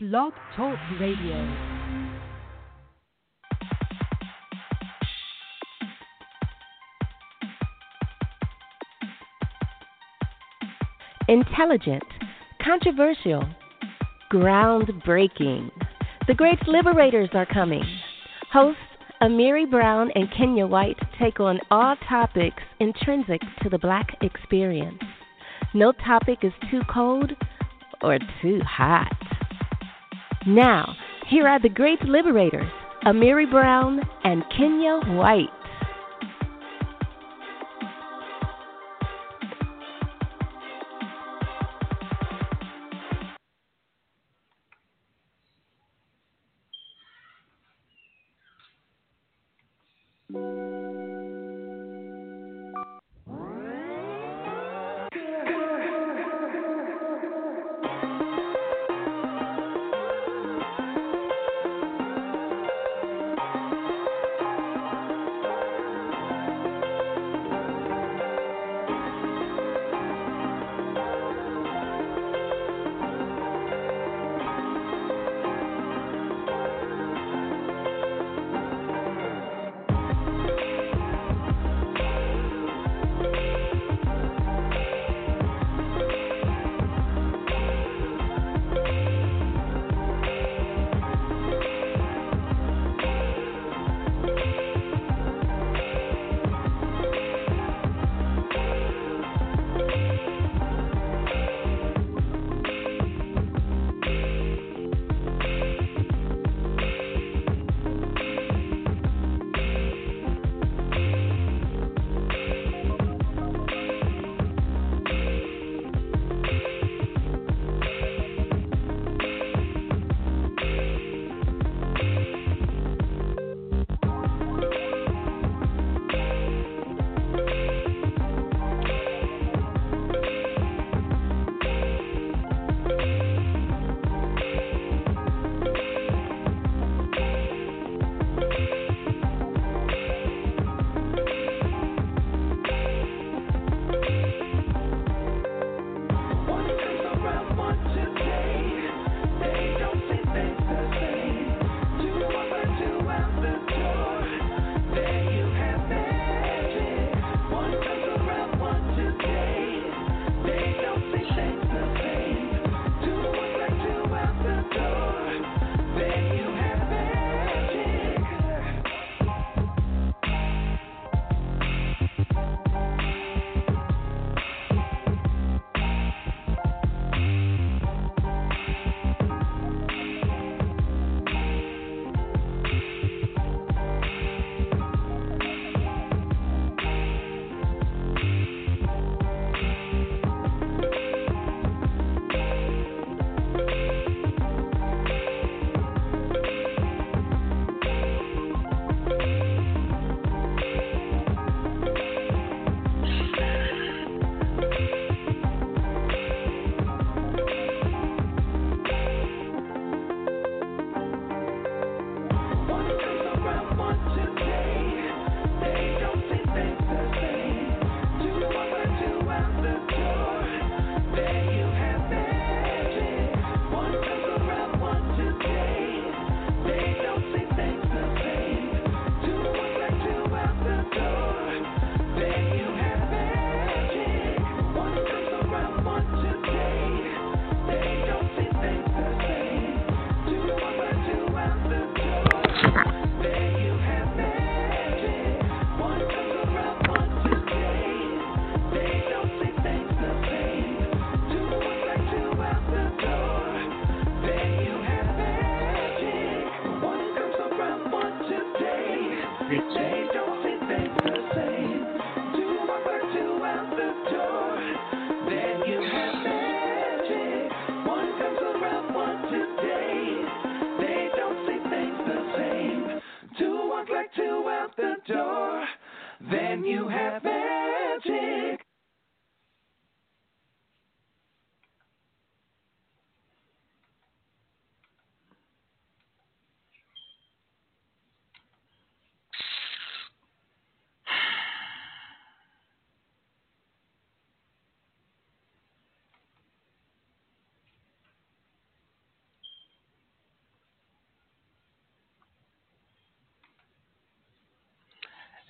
Blog Talk Radio. Intelligent, controversial, groundbreaking. The great liberators are coming. Hosts Amiri Brown and Kenyah White take on all topics intrinsic to the black experience. No topic is too cold or too hot. Now, here are the great liberators, Amiri Brown and Kenyah White.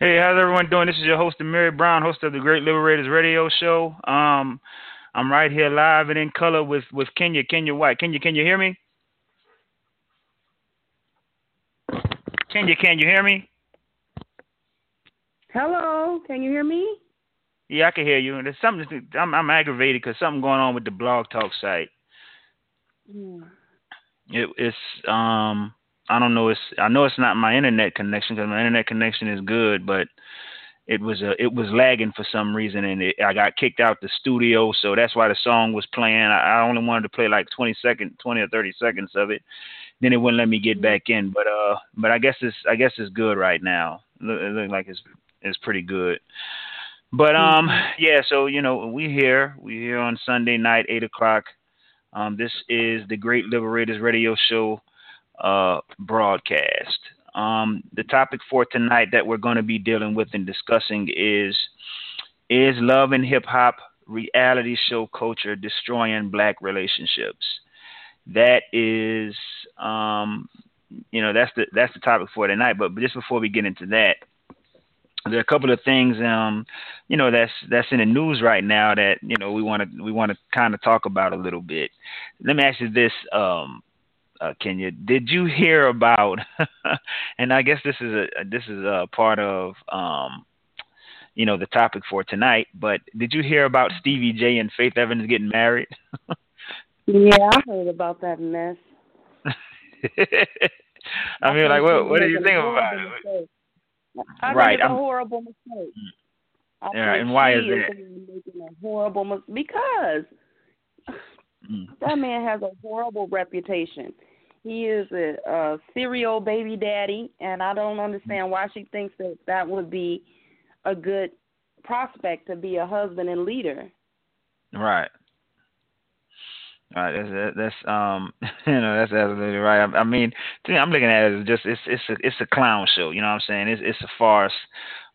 Hey, how's everyone doing? This is your host, Amiri Brown, host of the Great Liberators Radio Show. Um, I'm right here live and in color with with Kenyah, Kenyah White. Kenyah, can you hear me? Kenyah, can you hear me? Hello, can you hear me? Yeah, I can hear you. There's something. I'm, I'm aggravated because something going on with the Blog Talk site. Yeah. It, it's um I don't know. It's I know it's not my internet connection because my internet connection is good, but it was a it was lagging for some reason, and it, I got kicked out the studio. So that's why the song was playing. I, I only wanted to play like 20 second, 20 or 30 seconds of it. Then it wouldn't let me get back in. But uh, but I guess it's I guess it's good right now. It looks like it's it's pretty good. But um, yeah. So you know, we here we here on Sunday night, eight o'clock. Um, this is the Great Liberators Radio Show uh, broadcast. Um, the topic for tonight that we're going to be dealing with and discussing is is love and hip hop reality show culture destroying black relationships. That is, um, you know, that's the that's the topic for tonight. But just before we get into that, there are a couple of things, um, you know, that's that's in the news right now that you know we want to we want to kind of talk about a little bit. Let me ask you this, um, uh, Kenyah. Did you hear about? and I guess this is a this is a part of um, you know the topic for tonight. But did you hear about Stevie J and Faith Evans getting married? yeah, I heard about that mess. I mean, like, what what do you think about it? I right, think it's a horrible mistake. I yeah, and why is that? Making a horrible mis- because mm. that man has a horrible reputation. He is a, a serial baby daddy, and I don't understand why she thinks that that would be a good prospect to be a husband and leader. Right. Right, that's that's um you know that's absolutely right. I, I mean, to me, I'm looking at it as just it's it's a it's a clown show. You know what I'm saying? It's it's a farce.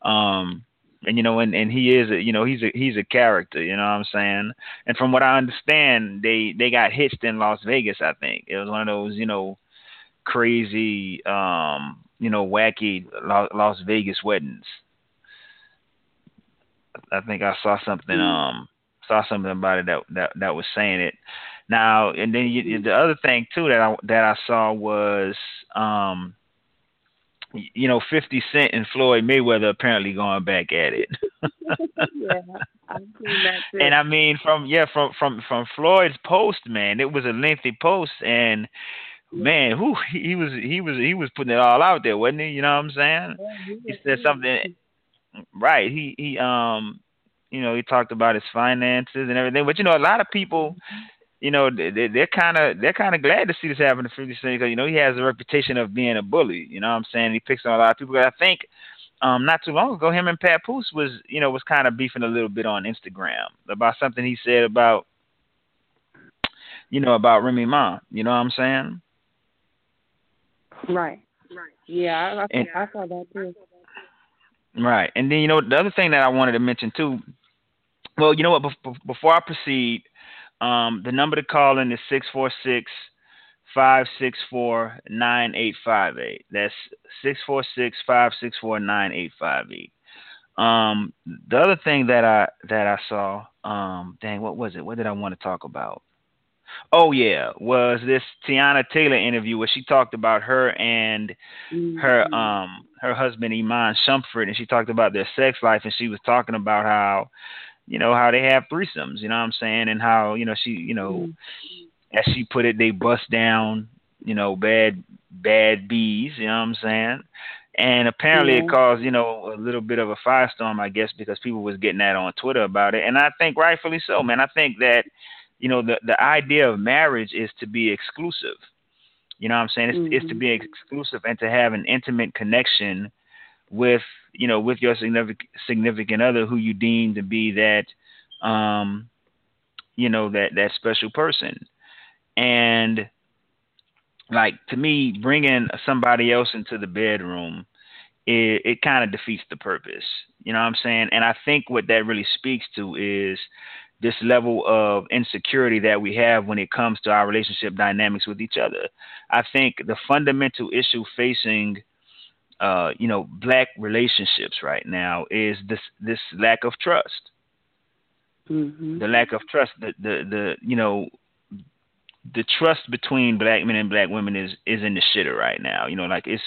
Um, and you know, and and he is a you know he's a he's a character. You know what I'm saying? And from what I understand, they they got hitched in Las Vegas. I think it was one of those you know crazy um you know wacky Las Vegas weddings. I think I saw something um saw something about it that that that was saying it. Now and then you, the other thing too that I that I saw was um you know, 50 Cent and Floyd Mayweather apparently going back at it. yeah, I've seen that too. And I mean, from yeah, from from from Floyd's post, man, it was a lengthy post, and man, who he was he was he was putting it all out there, wasn't he? You know what I'm saying? Yeah, he, he said something, right? He he um, you know, he talked about his finances and everything, but you know, a lot of people you know, they, they're kind of they're kind of glad to see this happen to 50 Cent because you know he has a reputation of being a bully. You know what I'm saying? He picks on a lot of people. I think um, not too long ago, him and Pat Papoose was you know was kind of beefing a little bit on Instagram about something he said about you know about Remy Ma. You know what I'm saying? Right. Right. Yeah, I, I, and, I saw that too. Right, and then you know the other thing that I wanted to mention too. Well, you know what? Before I proceed, um, the number to call in is 646 564 9858. That's 646 564 9858. Um, the other thing that I that I saw, um, dang, what was it? What did I want to talk about? Oh yeah, was this Teyana Taylor interview where she talked about her and mm-hmm. her um her husband Iman Shumpert, and she talked about their sex life, and she was talking about how you know, how they have threesomes, you know what I'm saying? And how, you know, she, you know, mm-hmm. as she put it, they bust down, you know, bad bad bees, you know what I'm saying? And apparently yeah. it caused, you know, a little bit of a firestorm, I guess, because people was getting that on Twitter about it. And I think rightfully so, man. I think that, you know, the the idea of marriage is to be exclusive. You know what I'm saying? It's, mm-hmm. it's to be exclusive and to have an intimate connection with you know with your significant significant other who you deem to be that um you know that that special person. And like to me bringing somebody else into the bedroom it, it kind of defeats the purpose. You know what i'm saying? And i think what that really speaks to is this level of insecurity that we have when it comes to our relationship dynamics with each other. I think the fundamental issue facing uh, you know, black relationships right now is this this lack of trust. Mm-hmm. The lack of trust, the, the the you know, the trust between black men and black women is is in the shitter right now. You know, like it's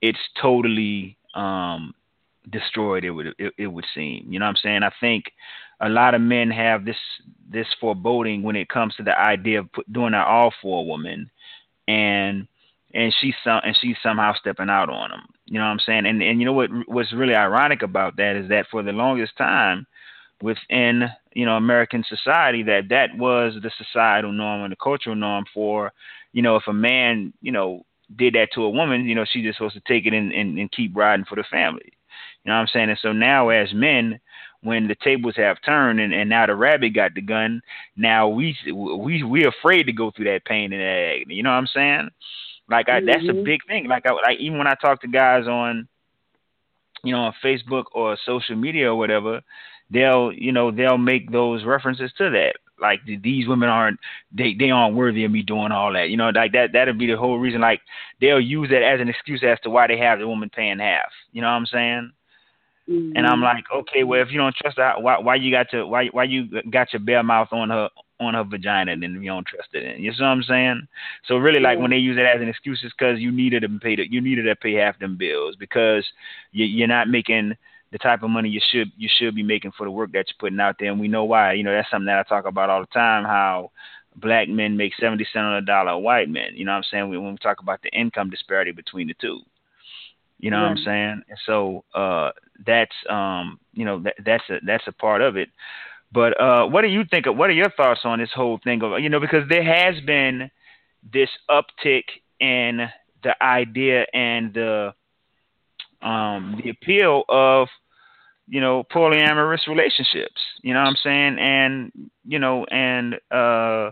it's totally um destroyed. It would it, it would seem. You know what I'm saying? I think a lot of men have this this foreboding when it comes to the idea of put, doing that all for a woman, and and she's some and she's somehow stepping out on him. You know what I'm saying? And and you know what what's really ironic about that is that for the longest time within you know American society that that was the societal norm and the cultural norm for you know if a man you know did that to a woman you know she's just supposed to take it and, and, and keep riding for the family you know what I'm saying and so now as men when the tables have turned and, and now the rabbit got the gun now we we we afraid to go through that pain and that agony you know what I'm saying like I, mm-hmm. that's a mm-hmm. big thing like I like even when I talk to guys on you know on Facebook or social media or whatever they'll you know they'll make those references to that like these women aren't they they aren't worthy of me doing all that you know like that that'll be the whole reason like they'll use that as an excuse as to why they have the woman paying half you know what i'm saying mm-hmm. and i'm like okay well if you don't trust her why why you got to why why you got your bare mouth on her on her vagina then you don't trust it in you see what i'm saying so really like yeah. when they use it as an excuse it's because you needed to pay the, you needed to pay half them bills because you, you're not making the type of money you should you should be making for the work that you're putting out there, and we know why. You know that's something that I talk about all the time. How black men make seventy cents on a dollar white men. You know what I'm saying? When we talk about the income disparity between the two. You know yeah. what I'm saying? And so uh, that's um, you know that, that's a that's a part of it. But uh, what do you think of? What are your thoughts on this whole thing of you know because there has been this uptick in the idea and the um, the appeal of you know polyamorous relationships. You know what I'm saying? And you know and uh,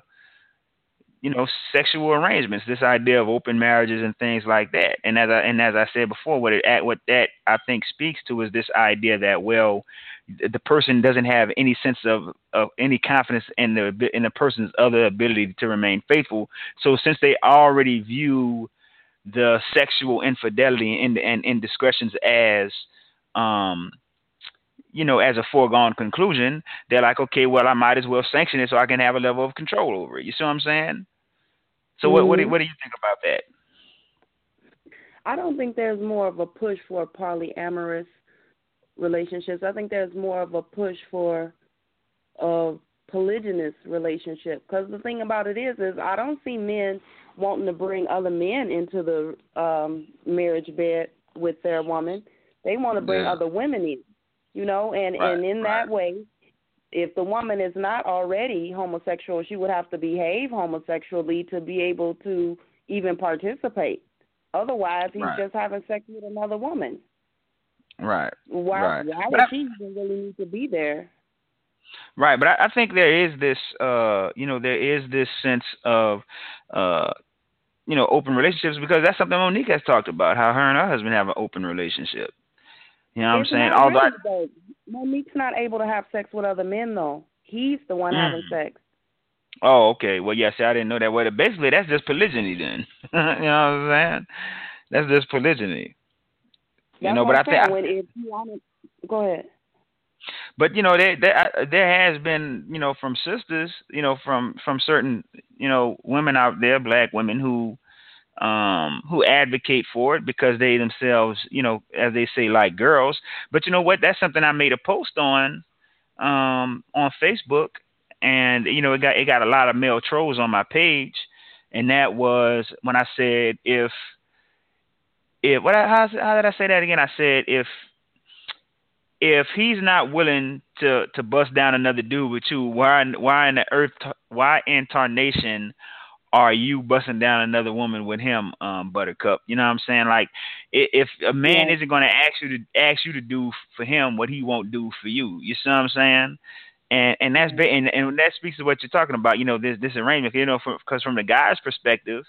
you know sexual arrangements. This idea of open marriages and things like that. And as I and as I said before, what it what that I think speaks to is this idea that well the person doesn't have any sense of, of any confidence in the in the person's other ability to remain faithful. So since they already view the sexual infidelity and, and indiscretions as um you know as a foregone conclusion they're like okay well i might as well sanction it so i can have a level of control over it you see what i'm saying so what what do, mm-hmm. what do you think about that i don't think there's more of a push for polyamorous relationships i think there's more of a push for a polygynous relationship because the thing about it is is i don't see men wanting to bring other men into the um marriage bed with their woman. They want to bring yeah. other women in, you know, and right, and in right. that way, if the woman is not already homosexual, she would have to behave homosexually to be able to even participate. Otherwise, he's right. just having sex with another woman. Right. Why? Right. Why would she even really need to be there? Right, but I, I think there is this, uh, you know, there is this sense of uh, you know, open relationships because that's something Mo'Nique has talked about, how her and her husband have an open relationship. You know what it's I'm saying? Although I, Mo'Nique's not able to have sex with other men though. He's the one mm. having sex. Oh, okay. Well, yeah, see, I didn't know that. Well, basically, that's just polygyny then. you know what I'm saying? That's just polygyny. That's you know, but I think when if you want to, go ahead. But you know, there there there has been you know from sisters, you know, from from certain you know women out there, black women who um who advocate for it because they themselves, you know, as they say, like girls. But you know what? That's something I made a post on um on Facebook, and you know, it got it got a lot of male trolls on my page, and that was when I said if if what how, how did I say that again? I said if if he's not willing to to bust down another dude with you, why why in the earth why in tarnation are you busting down another woman with him, um, Buttercup? You know what I'm saying? Like, if if a man yeah. isn't going to ask you to ask you to do for him what he won't do for you, you see what I'm saying? And and that's and and that speaks to what you're talking about. You know, this this arrangement. You know, because from the guy's perspective,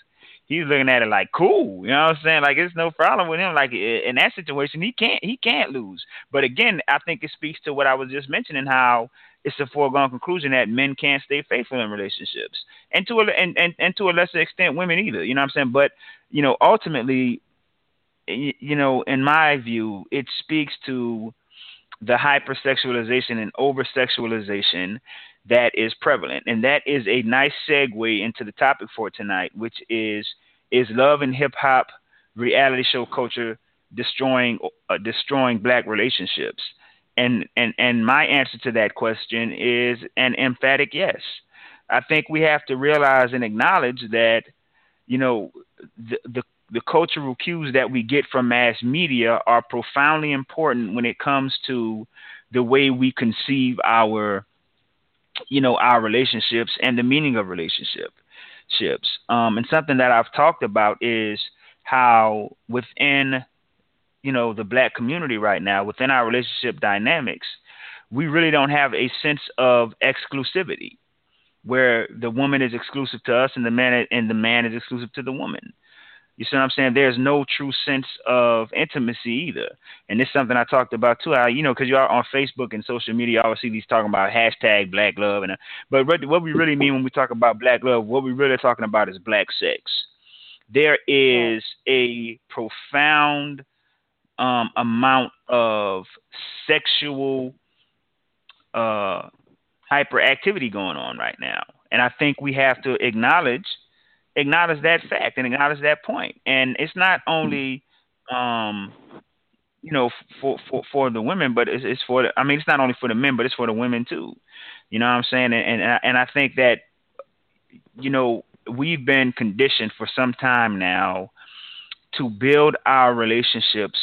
he's looking at it like cool. You know what I'm saying? Like it's no problem with him. Like in that situation, he can't he can't lose. But again, I think it speaks to what I was just mentioning how it's a foregone conclusion that men can't stay faithful in relationships, and to a and, and, and to a lesser extent, women either. You know what I'm saying? But you know, ultimately, you know, in my view, it speaks to the hypersexualization and oversexualization that is prevalent. And that is a nice segue into the topic for tonight, which is is love and hip hop reality show culture destroying uh, destroying black relationships? And and and my answer to that question is an emphatic yes. I think we have to realize and acknowledge that you know the the the cultural cues that we get from mass media are profoundly important when it comes to the way we conceive our you know our relationships and the meaning of relationships um, and something that i've talked about is how within you know the black community right now within our relationship dynamics we really don't have a sense of exclusivity where the woman is exclusive to us and the man and the man is exclusive to the woman you see what I'm saying? There's no true sense of intimacy either. And this is something I talked about too. How, you know, because you are on Facebook and social media, I always see these talking about hashtag black love. and uh, But what we really mean when we talk about black love, what we're really talking about is black sex. There is a profound um, amount of sexual uh, hyperactivity going on right now. And I think we have to acknowledge – acknowledge that fact and acknowledge that point. And it's not only, um, you know, for for for the women, but it's, it's for the. I mean, it's not only for the men, but it's for the women too. You know what I'm saying? And and and I think that, you know, we've been conditioned for some time now to build our relationships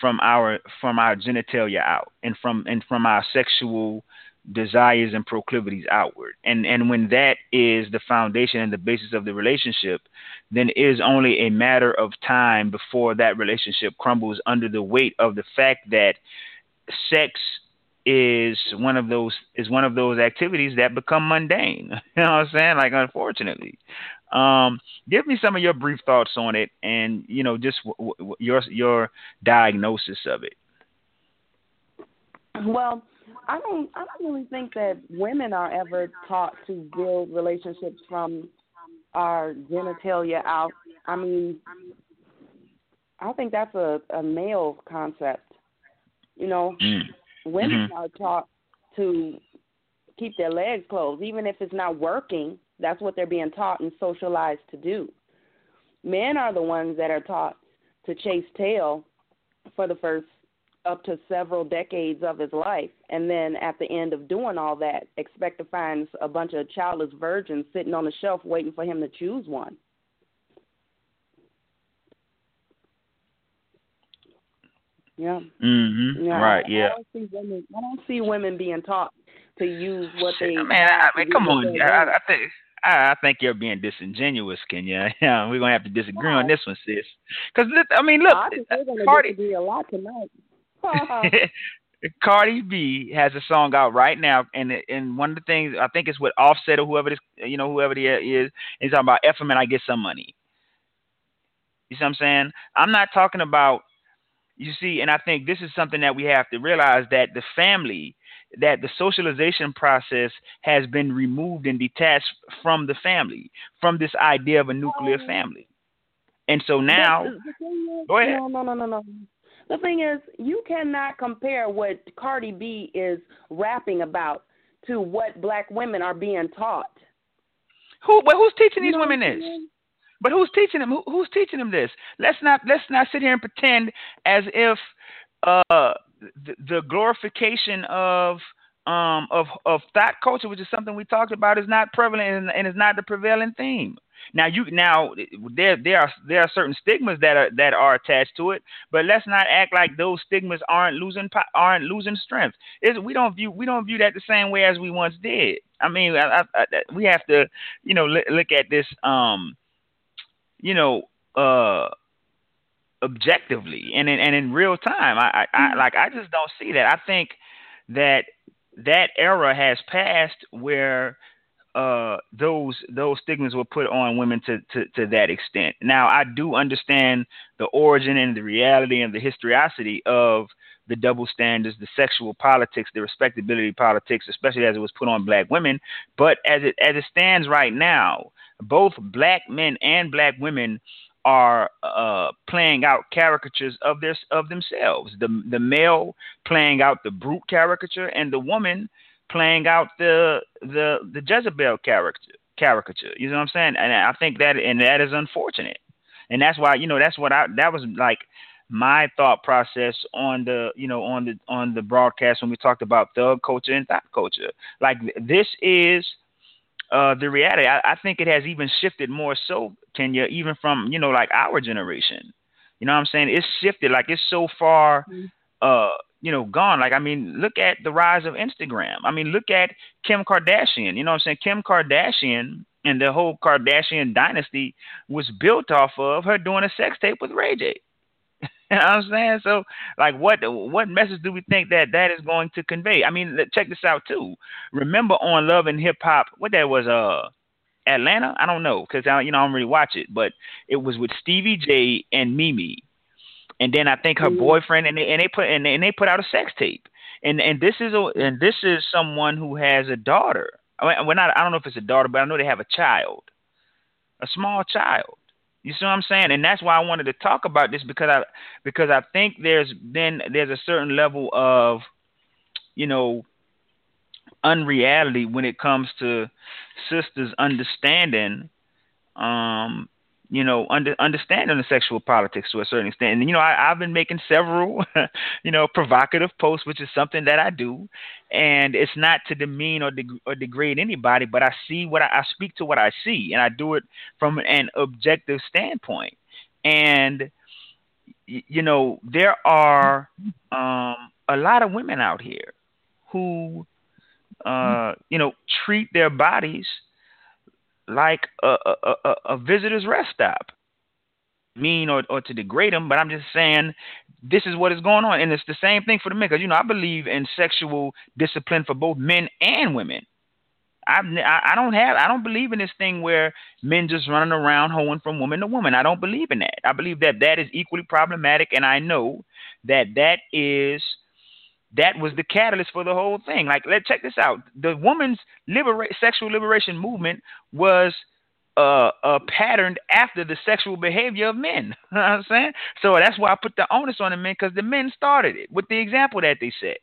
from our from our genitalia out and from and from our sexual desires and proclivities outward. And and when that is the foundation and the basis of the relationship, then it is only a matter of time before that relationship crumbles under the weight of the fact that sex is one of those is one of those activities that become mundane. You know what I'm saying? Like unfortunately. Um, give me some of your brief thoughts on it, and you know, just w- w- your your diagnosis of it. Well, I don't I don't really think that women are ever taught to build relationships from our genitalia out. I mean, I think that's a, a male concept. You know, mm. women mm-hmm. are taught to keep their legs closed, even if it's not working. That's what they're being taught and socialized to do. Men are the ones that are taught to chase tail for the first up to several decades of his life, and then at the end of doing all that, expect to find a bunch of childless virgins sitting on the shelf waiting for him to choose one. Yeah. Mhm. Yeah. Right. I, yeah. I don't see women. I don't see women being taught to use what they. Man, I mean, come on. I, I think I, I think you're being disingenuous, Kenyah. Yeah, we're gonna have to disagree on this one, sis. Because I mean, look, I think we're gonna Cardi, disagree a lot tonight. Cardi B has a song out right now, and and one of the things I think it's with Offset or whoever this, you know, whoever the is, is talking about F and I get some money. You see what I'm saying? I'm not talking about, you see, and I think this is something that we have to realize that the family, that the socialization process has been removed and detached from the family, from this idea of a nuclear Oh. family. And so now, the- the thing is- Go ahead. No, no, no, no, no. The thing is, you cannot compare what Cardi B is rapping about to what black women are being taught. who, but who's teaching You these know women this? But who's teaching them? Who, who's teaching them this? Let's not let's not sit here and pretend as if uh, the, glorification of um, of of thot culture, which is something we talked about, is not prevalent and, and is not the prevailing theme. Now you now there there are there are certain stigmas that are that are attached to it, but let's not act like those stigmas aren't losing aren't losing strength. It's, we don't view we don't view that the same way as we once did. I mean, I, I, I, we have to you know look, look at this um you know uh objectively and in and in real time. I, I, I like I just don't see that. I think that that era has passed where uh, those those stigmas were put on women to, to, to that extent. Now I do understand the origin and the reality and the historicity of the double standards, the sexual politics, the respectability politics, especially as it was put on black women. But as it as it stands right now, both black men and black women are uh, playing out caricatures of their of themselves. The the male playing out the brute caricature, and the woman playing out the the the Jezebel character caricature. You know what I'm saying? And I think that and that is unfortunate. And that's why you know that's what I that was like my thought process on the you know on the on the broadcast when we talked about thug culture and thot culture. Like this is uh, the reality. I, I think it has even shifted more so, Kenyah, even from you know like our generation. You know what I'm saying? It's shifted. Like it's so far, mm-hmm. uh, you know, gone. Like I mean, look at the rise of Instagram. I mean, look at Kim Kardashian. You know what I'm saying? Kim Kardashian and the whole Kardashian dynasty was built off of her doing a sex tape with Ray J. You know what I'm saying? So, like, what what message do we think that that is going to convey? I mean, check this out too. Remember on Love and Hip Hop, what that was? Uh, Atlanta? I don't know because I you know I don't really watch it, but it was with Stevie J and Mimi, and then I think her mm-hmm. boyfriend and they and they put and they, and they put out a sex tape, and and this is a and this is someone who has a daughter. I mean, we're not. I don't know if it's a daughter, but I know they have a child, a small child. You see what I'm saying? And that's why I wanted to talk about this because I because I think there's been there's a certain level of you know unreality when it comes to sisters understanding um you know, under, understanding the sexual politics to a certain extent. And you know, I, I've been making several, you know, provocative posts, which is something that I do, and it's not to demean or, deg- or degrade anybody, but I see what I, I speak to what I see, and I do it from an objective standpoint. And you know, there are um, a lot of women out here who, uh, you know, treat their bodies like a, a, a, a visitor's rest stop. Mean or, or to degrade them, but I'm just saying this is what is going on, and it's the same thing for the men. Because you know, I believe in sexual discipline for both men and women. I I don't have I don't believe in this thing where men just running around hoeing from woman to woman. I don't believe in that. I believe that that is equally problematic, and I know that that is that was the catalyst for the whole thing. Like, let's check this out. The woman's libera- sexual liberation movement was uh, uh, patterned after the sexual behavior of men. you know I'm saying? So that's why I put the onus on the men because the men started it with the example that they set.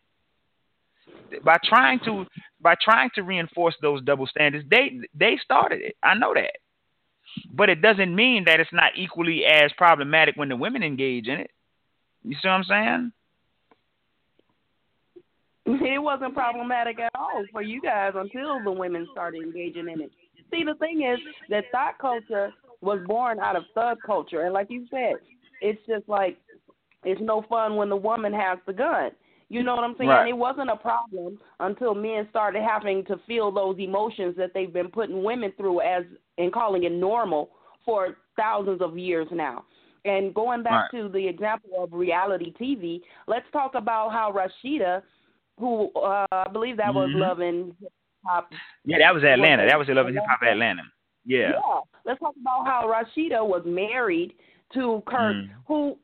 By trying to by trying to reinforce those double standards, they they started it. I know that, but it doesn't mean that it's not equally as problematic when the women engage in it. You see what I'm saying? It wasn't problematic at all for you guys until the women started engaging in it. See, the thing is that thot culture was born out of thug culture, and like you said, it's just like it's no fun when the woman has the gun. You know what I'm saying? Right. It wasn't a problem until men started having to feel those emotions that they've been putting women through as and calling it normal for thousands of years now. And going back right. to the example of reality TV, let's talk about how Rasheeda who uh, I believe that was mm-hmm. Love and Hip Hop. Yeah, that was Atlanta. That was Love and Hip Hop Atlanta. Yeah. Yeah. Let's talk about how Rasheeda was married to Kirk, mm. who,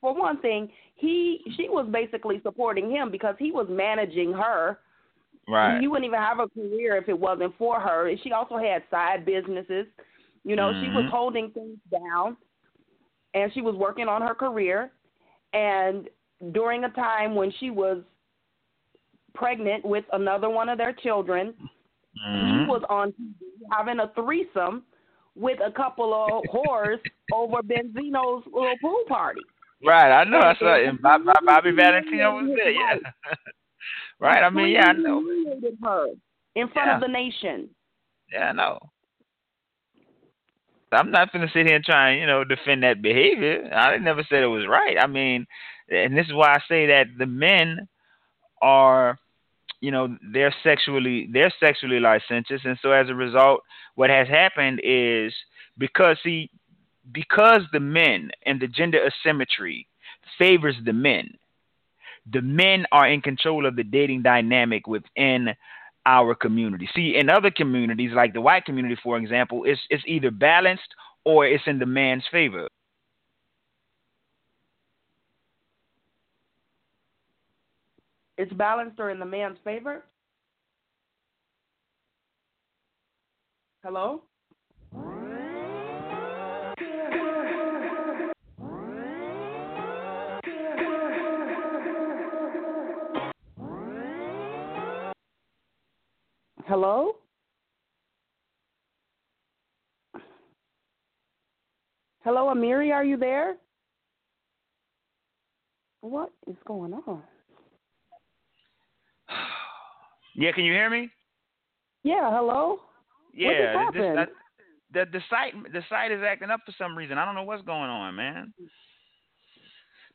for one thing, he she was basically supporting him because he was managing her. Right. He wouldn't even have a career if it wasn't for her. She also had side businesses. You know, mm-hmm. she was mm-hmm. holding things down, and she was working on her career. And during a time when she was pregnant with another one of their children. Mm-hmm. He was on TV having a threesome with a couple of whores over Benzino's little pool party. Right, I know. I saw it. Bobby, Bobby Valentino was there. Yeah. right. I mean, yeah, I know. Her in front yeah. of the nation. Yeah, I know. I'm not going to sit here and try and you know defend that behavior. I never said it was right. I mean, and this is why I say that the men are you know they're sexually they're sexually licentious. And so as a result what has happened is because see because the men and the gender asymmetry favors the men the men are in control of the dating dynamic within our community. See in other communities like the white community for example it's it's either balanced or it's in the man's favor It's balanced or in the man's favor. Hello? Hello? Hello, Amiri, are you there? What is going on? Yeah, can you hear me? Yeah, hello. Yeah, what this, that, the the site the site is acting up for some reason. I don't know what's going on, man.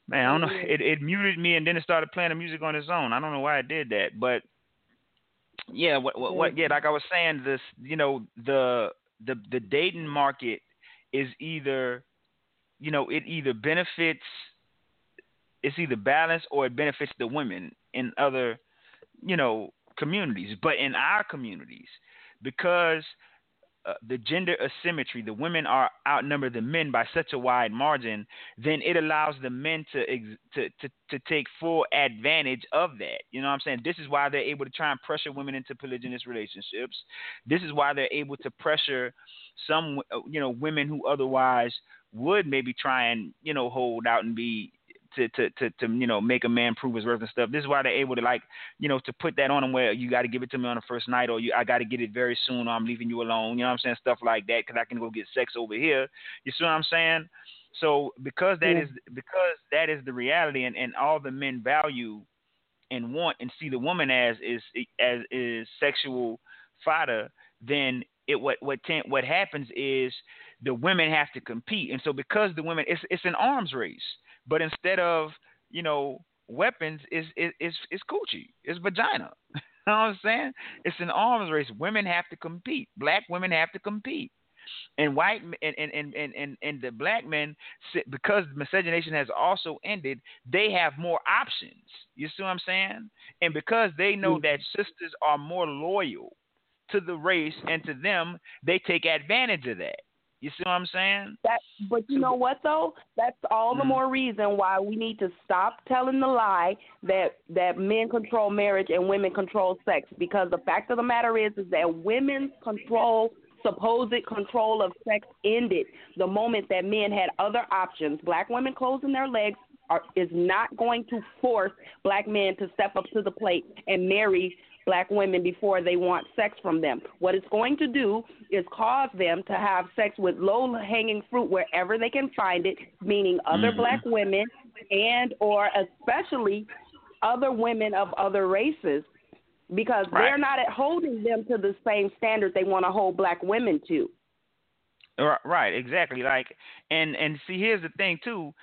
Man, I don't know. It it muted me and then it started playing the music on its own. I don't know why it did that, but yeah, what what, what yeah, like I was saying, this you know the the the dating market is either you know it either benefits it's either balanced or it benefits the women in other you know communities, but in our communities because uh, the gender asymmetry, the women are outnumbered the men by such a wide margin, then it allows the men to, to to to take full advantage of that. You know what I'm saying? This is why they're able to try and pressure women into polygynous relationships. This is why they're able to pressure some uh, you know women who otherwise would maybe try and you know hold out and be to, to, to, to, you know, make a man prove his worth and stuff. This is why they're able to like, you know, to put that on them where you got to give it to me on the first night or you, I got to get it very soon or I'm leaving you alone. You know what I'm saying? Stuff like that because I can go get sex over here. You see what I'm saying? So because that yeah. is because that is the reality and, and all the men value and want and see the woman as is as is sexual fodder, then it what what ten, what happens is the women have to compete, and so because the women, it's it's an arms race. But instead of you know weapons, it's it's it's coochie, it's vagina. you know what I'm saying? It's an arms race. Women have to compete. Black women have to compete. And white and and, and, and, and the black men because miscegenation has also ended, they have more options. You see what I'm saying? And because they know mm. that sisters are more loyal to the race and to them, they take advantage of that. You see what I'm saying? That, but you know what though? That's all the mm more reason why we need to stop telling the lie that that men control marriage and women control sex. Because the fact of the matter is, is that women's control, supposed control of sex, ended the moment that men had other options. Black women closing their legs are, is not going to force black men to step up to the plate and marry black women before they want sex from them. What it's going to do is cause them to have sex with low hanging fruit wherever they can find it, meaning other mm-hmm. black women and or especially other women of other races because right. they're not holding them to the same standard they want to hold black women to. Right, exactly. Like and and see here's the thing too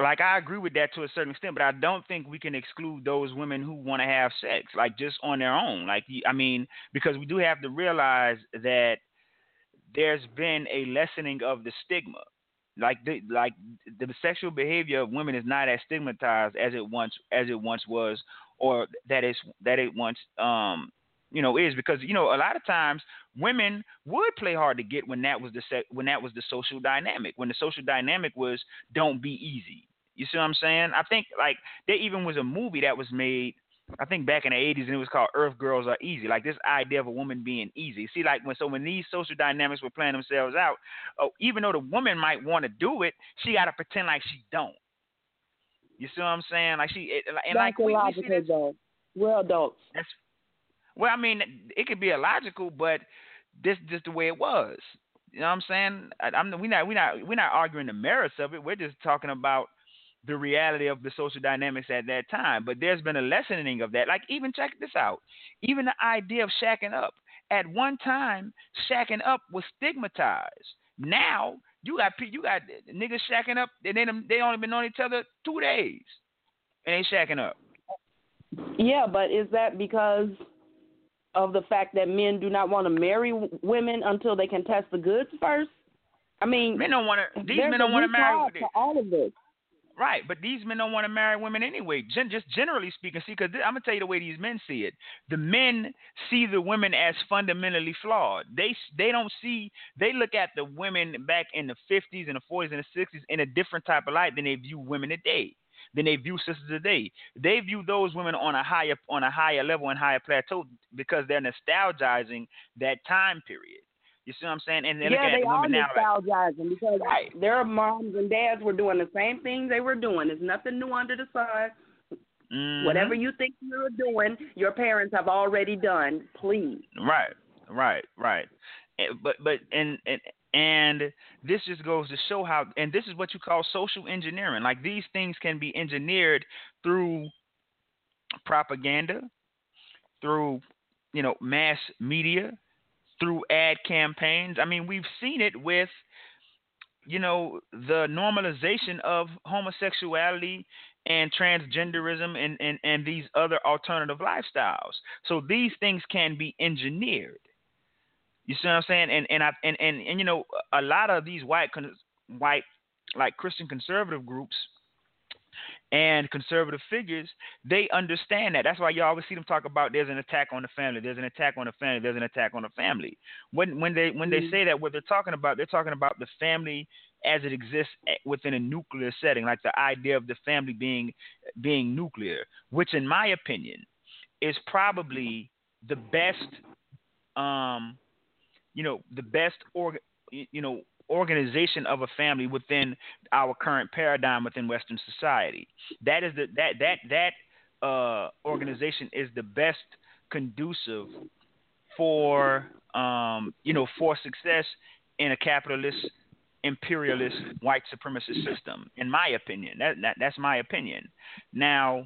like I agree with that to a certain extent, but I don't think we can exclude those women who want to have sex, like just on their own. Like I mean, because we do have to realize that there's been a lessening of the stigma. Like the like the sexual behavior of women is not as stigmatized as it once as it once was, or that is that it once um you know is because you know a lot of times women would play hard to get when that was the se- when that was the social dynamic when the social dynamic was don't be easy you see what i'm saying i think like there even was a movie that was made I think back in the 80s, and it was called Earth Girls Are Easy. Like this idea of a woman being easy. See, like when so when these social dynamics were playing themselves out, oh, even though the woman might want to do it, she got to pretend like she don't. You see what I'm saying? Like she and That's like we, we see though. We're adults. That's well, I mean, it could be illogical, but this just the way it was. You know what I'm saying? I, I'm we not we not we're not arguing the merits of it. We're just talking about the reality of the social dynamics at that time. But there's been a lessening of that. Like even check this out. Even the idea of shacking up. At one time, shacking up was stigmatized. Now you got you got niggas shacking up. And they they only been on each other two days, and they shacking up. Yeah, but is that because of the fact that men do not want to marry women until they can test the goods first? I mean, men don't want to. These men don't want to marry. To all of this. Right, but these men don't want to marry women anyway. Gen- just generally speaking, see, because I'm gonna tell you the way these men see it. The men see the women as fundamentally flawed. They they don't see. They look at the women back in the 50s and the 40s and the 60s in a different type of light than they view women today than they view sisters today. They view those women on a higher on a higher level and higher plateau because they're nostalgizing that time period. You see what I'm saying? And they're yeah, they the are nostalgizing like, because right. their moms and dads were doing the same things they were doing. There's nothing new under the sun. Mm-hmm. Whatever you think you're doing, your parents have already done. Please. Right, right, right. But but and and and this just goes to show how, and this is what you call social engineering. Like these things can be engineered through propaganda, through you know mass media, through ad campaigns. I mean, we've seen it with you know the normalization of homosexuality and transgenderism and, and, and these other alternative lifestyles. So these things can be engineered. You see what I'm saying? And and I and, and, and you know a lot of these white white like Christian conservative groups and conservative figures, they understand that. That's why you always see them talk about there's an attack on the family, there's an attack on the family, there's an attack on the family. When when they when they mm-hmm. say that, what they're talking about, they're talking about the family as it exists within a nuclear setting, like the idea of the family being being nuclear, which, in my opinion, is probably the best, um, you know, the best org, you know, organization of a family within our current paradigm within Western society. That is the that that that uh, organization is the best conducive for um, you know for success in a capitalist imperialist white supremacist system in my opinion that, that that's my opinion now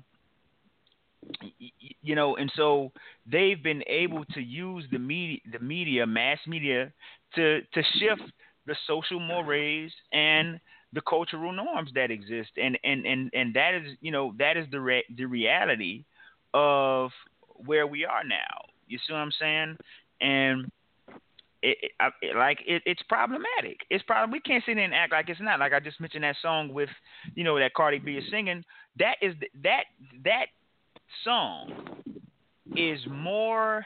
you know and so they've been able to use the media the media mass media to to shift the social mores and the cultural norms that exist and and and and that is you know that is the re- the reality of where we are now you see what i'm saying and it, it, like it, it's problematic. It's probably we can't sit there and act like it's not. Like I just mentioned that song with, you know, that Cardi B is singing. That is that that song is more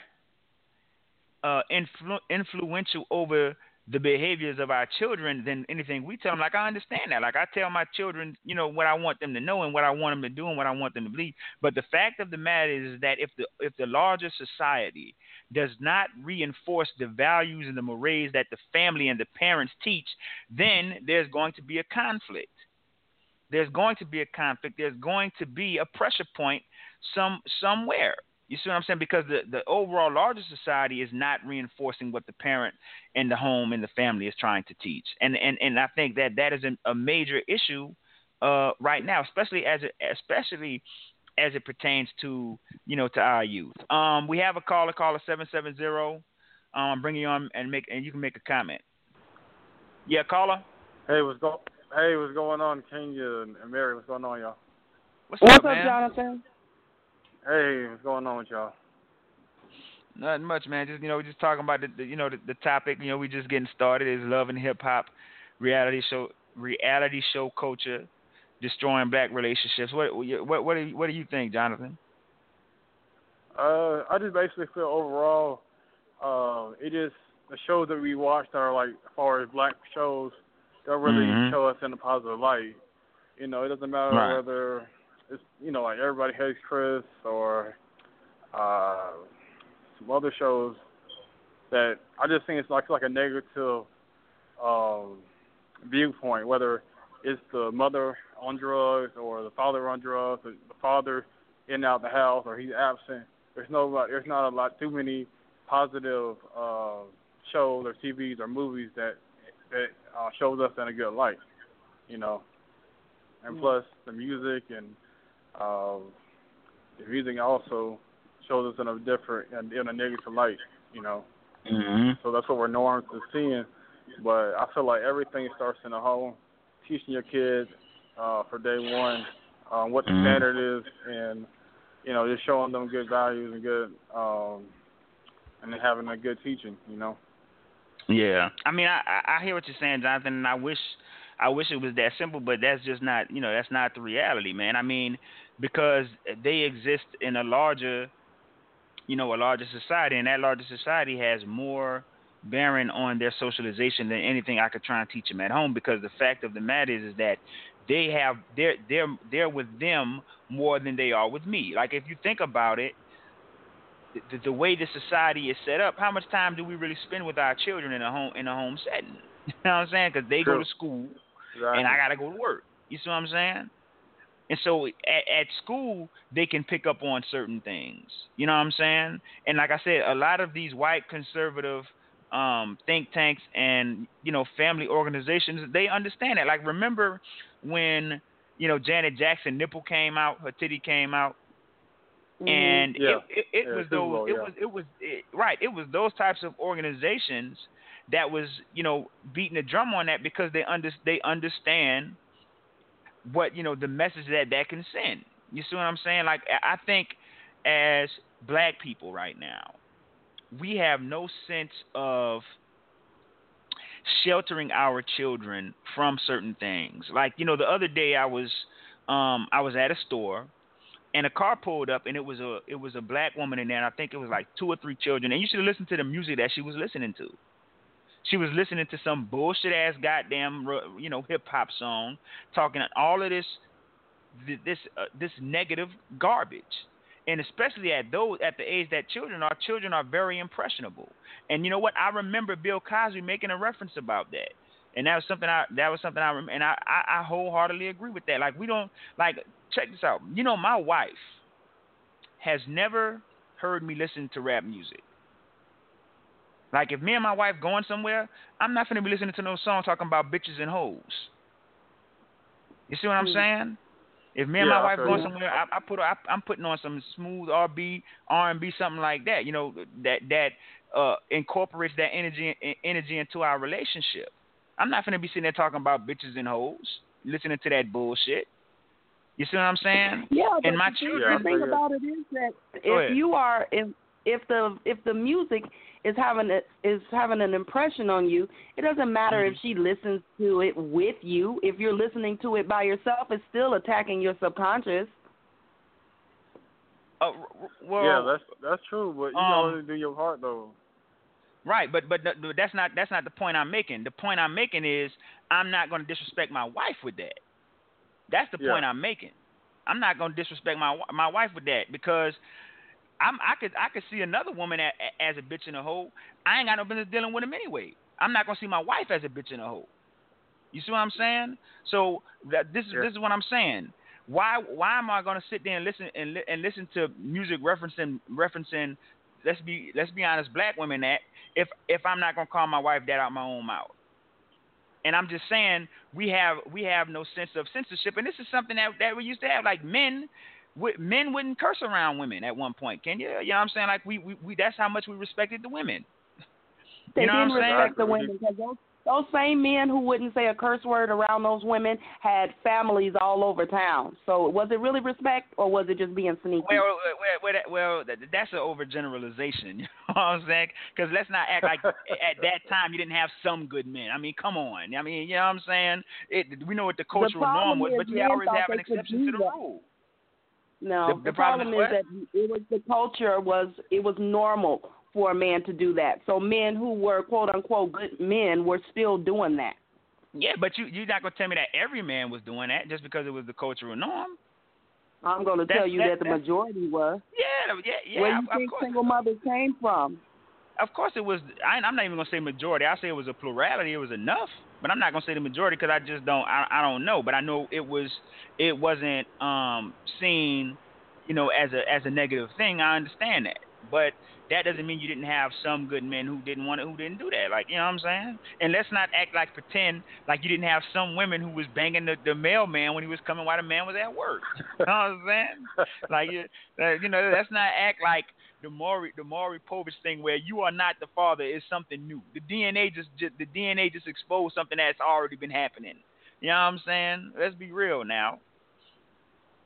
uh, influ- influential over the behaviors of our children than anything we tell them. Like I understand that. Like I tell my children, you know, what I want them to know and what I want them to do and what I want them to believe. But the fact of the matter is that if the if the larger society does not reinforce the values and the mores that the family and the parents teach, then there's going to be a conflict. There's going to be a conflict. There's going to be a pressure point some somewhere. You see what I'm saying? Because the, the overall larger society is not reinforcing what the parent and the home and the family is trying to teach. And and, and I think that that is an, a major issue uh, right now, especially as it, especially as it pertains to you know to our youth. Um, we have a caller, caller seven seven zero. Um, bring you on and make and you can make a comment. Yeah, caller. Hey, what's go? Hey, what's going on, Kenyah and Amiri? What's going on, y'all? What's, what's up, up Jonathan? Hey, what's going on with y'all? Nothing much, man. Just you know, we just talking about the, the you know the, the, topic. You know, we just getting started. Is love and hip hop, reality show, reality show culture, destroying black relationships. What what what do you, what do you think, Jonathan? Uh, I just basically feel overall, uh, it is the shows that we watched are like as far as black shows, don't really mm-hmm. show us in a positive light. You know, it doesn't matter right. whether it's you know like everybody hates Chris or uh, some other shows that I just think it's like like a negative um, viewpoint, whether it's the mother on drugs or the father on drugs, or the father in and out the house or he's absent. There's no there's not a lot too many positive uh, shows or TVs or movies that that uh, shows us in a good light, you know. And mm. plus the music and um, the music also shows us in a different and in a negative light, you know. Mm-hmm. So that's what we're normal to seeing. But I feel like everything starts in the home, teaching your kids uh, for day one um, what the mm-hmm. standard is, and you know, just showing them good values and good, um, and then having a good teaching, you know. Yeah, I mean, I I hear what you're saying, Jonathan, and I wish I wish it was that simple, but that's just not, you know, that's not the reality, man. I mean, because they exist in a larger, you know, a larger society, and that larger society has more bearing on their socialization than anything I could try and teach them at home. Because the fact of the matter is, is that they have they're they're they're with them more than they are with me. Like if you think about it, the, the way the society is set up, how much time do we really spend with our children in a home in a home setting? You know what I'm saying? Because they True. go to school, and I got to go to work. You see what I'm saying? And so at, at school, they can pick up on certain things. You know what I'm saying? And like I said, a lot of these white conservative um, think tanks and you know family organizations, they understand it. Like remember when you know Janet Jackson nipple came out, her titty came out, Mm-hmm. and yeah. it, it, it yeah, was those it was it was it, right it was those types of organizations that was you know beating the drum on that because they under they understand what you know the message that that can send. You see what i'm saying? Like i think as black people right now we have no sense of sheltering our children from certain things. Like you know the other day i was um i was at a store and a car pulled up and it was a it was a black woman in there and I think it was like two or three children. And you should listen to the music that she was listening to. She was listening to some bullshit ass goddamn you know hip hop song talking all of this this uh, this negative garbage. And especially at those at the age that children are, children are very impressionable. And you know what? I remember Bill Cosby making a reference about that and that was something I that was something I and I, I I wholeheartedly agree with that. Like we don't like check this out. You know, my wife has never heard me listen to rap music. Like if me and my wife going somewhere, I'm not gonna be listening to no song talking about bitches and hoes. You see what I'm Mm. saying? If me and Yeah, my wife going somewhere, I, I put I, I'm putting on some smooth R&B, R&B, something like that. You know that that uh, incorporates that energy energy into our relationship. I'm not gonna be sitting there talking about bitches and hoes, listening to that bullshit. You see what I'm saying? Yeah, but And my the thing- children- The thing about it is that if you are if if the if the music is having a, is having an impression on you, it doesn't matter Mm-hmm. if she listens to it with you. If you're listening to it by yourself, it's still attacking your subconscious. Uh, r- r- well, yeah, that's that's true, but you um, can only do your heart though. Right, but but th- that's not that's not the point I'm making. The point I'm making is I'm not going to disrespect my wife with that. That's the Yeah. point I'm making. I'm not going to disrespect my my wife with that because I'm I could I could see another woman a, a- as a bitch in a hole. I ain't got no business dealing with him anyway. I'm not going to see my wife as a bitch in a hole. You see what I'm saying? So that this is this is what I'm saying. Why why am I going to sit there and listen and li- and listen to music referencing referencing let's be let's be honest black women that if if I'm not going to call my wife that out my own mouth. And I'm just saying we have we have no sense of censorship and this is something that that we used to have like men men wouldn't curse around women at one point. Can you? You know what I'm saying? Like we, we, we that's how much we respected the women. They You know what didn't I'm saying? respect the women because those those same men who wouldn't say a curse word around those women had families all over town. So was it really respect or was it just being sneaky? Well, well, well, well, that- well that, that's an overgeneralization. You know what I'm saying? Because let's not act like at that time you didn't have some good men. I mean, come on. I mean, you know what I'm saying? It, we know what the cultural norm was, but you always have an exception to the rule. No, The- the, the problem problem, is is that it was the culture was it was normal for a man to do that. So men who were quote unquote good men were still doing that. Yeah, but you you're not gonna tell me that every man was doing that just because it was the cultural norm. I'm going to That's- tell you that- that the majority were. Yeah, yeah, yeah. Where you of think single mothers came from? of course it was. I, I'm not even gonna say majority. I say it was a plurality. It was enough, but I'm not gonna say the majority because I just don't. I, I don't know, but I know it was. It wasn't um seen, you know, as a as a negative thing. I understand that, but that doesn't mean you didn't have some good men who didn't want it, who didn't do that. Like you know what I'm saying? And let's not act like pretend like you didn't have some women who was banging the, the mailman when he was coming while the man was at work. you know what I'm saying? Like you, you know, let's not act like the Maury the Maury Povich thing where you are not the father is something new. The DNA just, just the DNA just exposed something that's already been happening. You know what I'm saying? Let's be real now.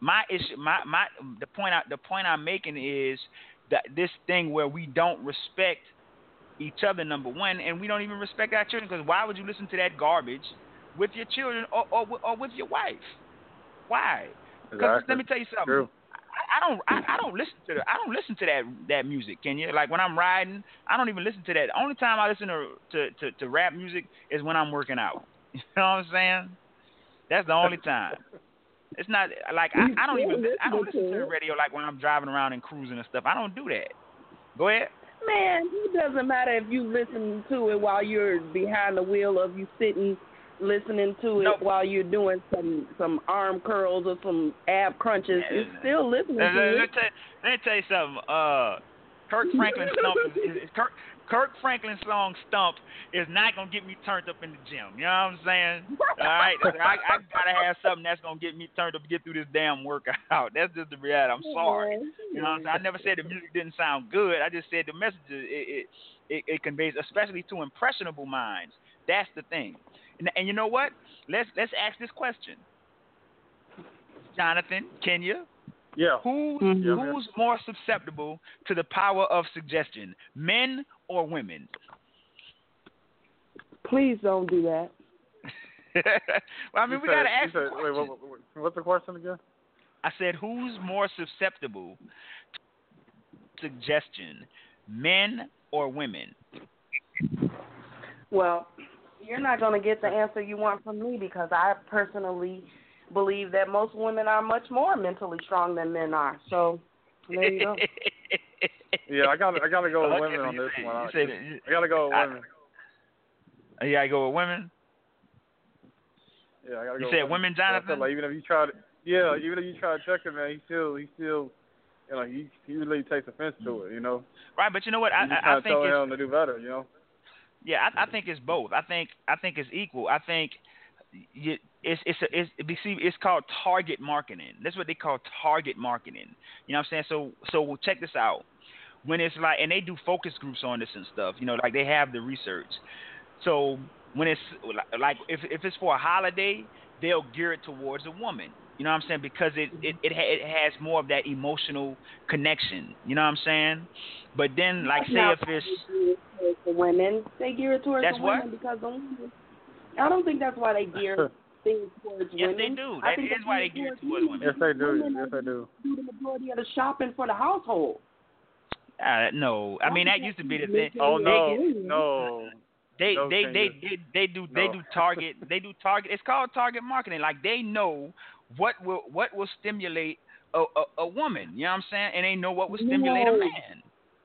My issue, my my the point I, the point I'm making is that this thing where we don't respect each other, number one, and we don't even respect our children. Because why would you listen to that garbage with your children or or, with- or with your wife? Why? Because Exactly. let me tell you something. True. I, don't I, I don't listen to the I don't listen to that that music. Can you? Like when I'm riding, I don't even listen to that. The only time I listen to to, to, to rap music is when I'm working out. You know what I'm saying? That's the only time. It's not like I, I don't even I don't listen to the radio like when I'm driving around and cruising and stuff. I don't do that. Go ahead. Man, it doesn't matter if you listen to it while you're behind the wheel of you sitting listening to it Nope. while you're doing some some arm curls or some ab crunches. Yeah. It's still listening Let, to let- it. let me tell you something. Uh, Kirk Franklin stump is, is, is Kirk, Kirk Franklin's song "Stomp" is not gonna get me turned up in the gym. You know what I'm saying? All right, I, I gotta have something that's gonna get me turned up to get through this damn workout. That's just the reality. I'm sorry. You know, what I'm saying? I never said the music didn't sound good. I just said the message it it, it, it conveys, especially to impressionable minds. That's the thing. And, and you know what? Let's let's ask this question. Jonathan, Kenyah, Yeah. who Mhm. Yeah, man. who's more susceptible to the power of suggestion, men or women? Please don't do that. well, I mean, You we said- gotta you ask. the said- wait, question. what, what, what's the question again? I said, who's more susceptible to suggestion, men or women? Well, you're not going to get the answer you want from me because I personally believe that most women are much more mentally strong than men are. So there you go. Yeah, I got I got to go with women on this one. you I, I got to go with I- women. Oh, you gotta go with women. Yeah, I got to You go. said with women, I feel Jonathan. like even if you try to, yeah, even if you try to check him, man, he still he still, you know, he he really takes offense to it. You know, Right, but you know what? I, you just I, I try to think tell it's him to do better. You know. Yeah, I, I think it's both. I think I think it's equal. I think you, it's it's a, it's see it's called target marketing. That's what they call target marketing. You know what I'm saying? So so check this out. When it's like and they do focus groups on this and stuff. You know, like they have the research. So when it's like if if it's for a holiday, they'll gear it towards a woman. You know what I'm saying? Because it it it, ha- it has more of that emotional connection. You know what I'm saying? But then like say if it's towards the women, they gear it towards That's the what? women because the women. I don't think that's why they gear things towards Yes, women. Yes, they do. I That think is why they gear it towards women. Yes, they do. Women Yes, they do. do the majority of the shopping for the household. Uh, no, I mean that used to be the thing. Oh no, do. no. They No, they they, Kenyah. they they do they do target they do target. It's called target marketing. Like they know what will what will stimulate a, a, a woman. You know what I'm saying? And they know what will stimulate a man.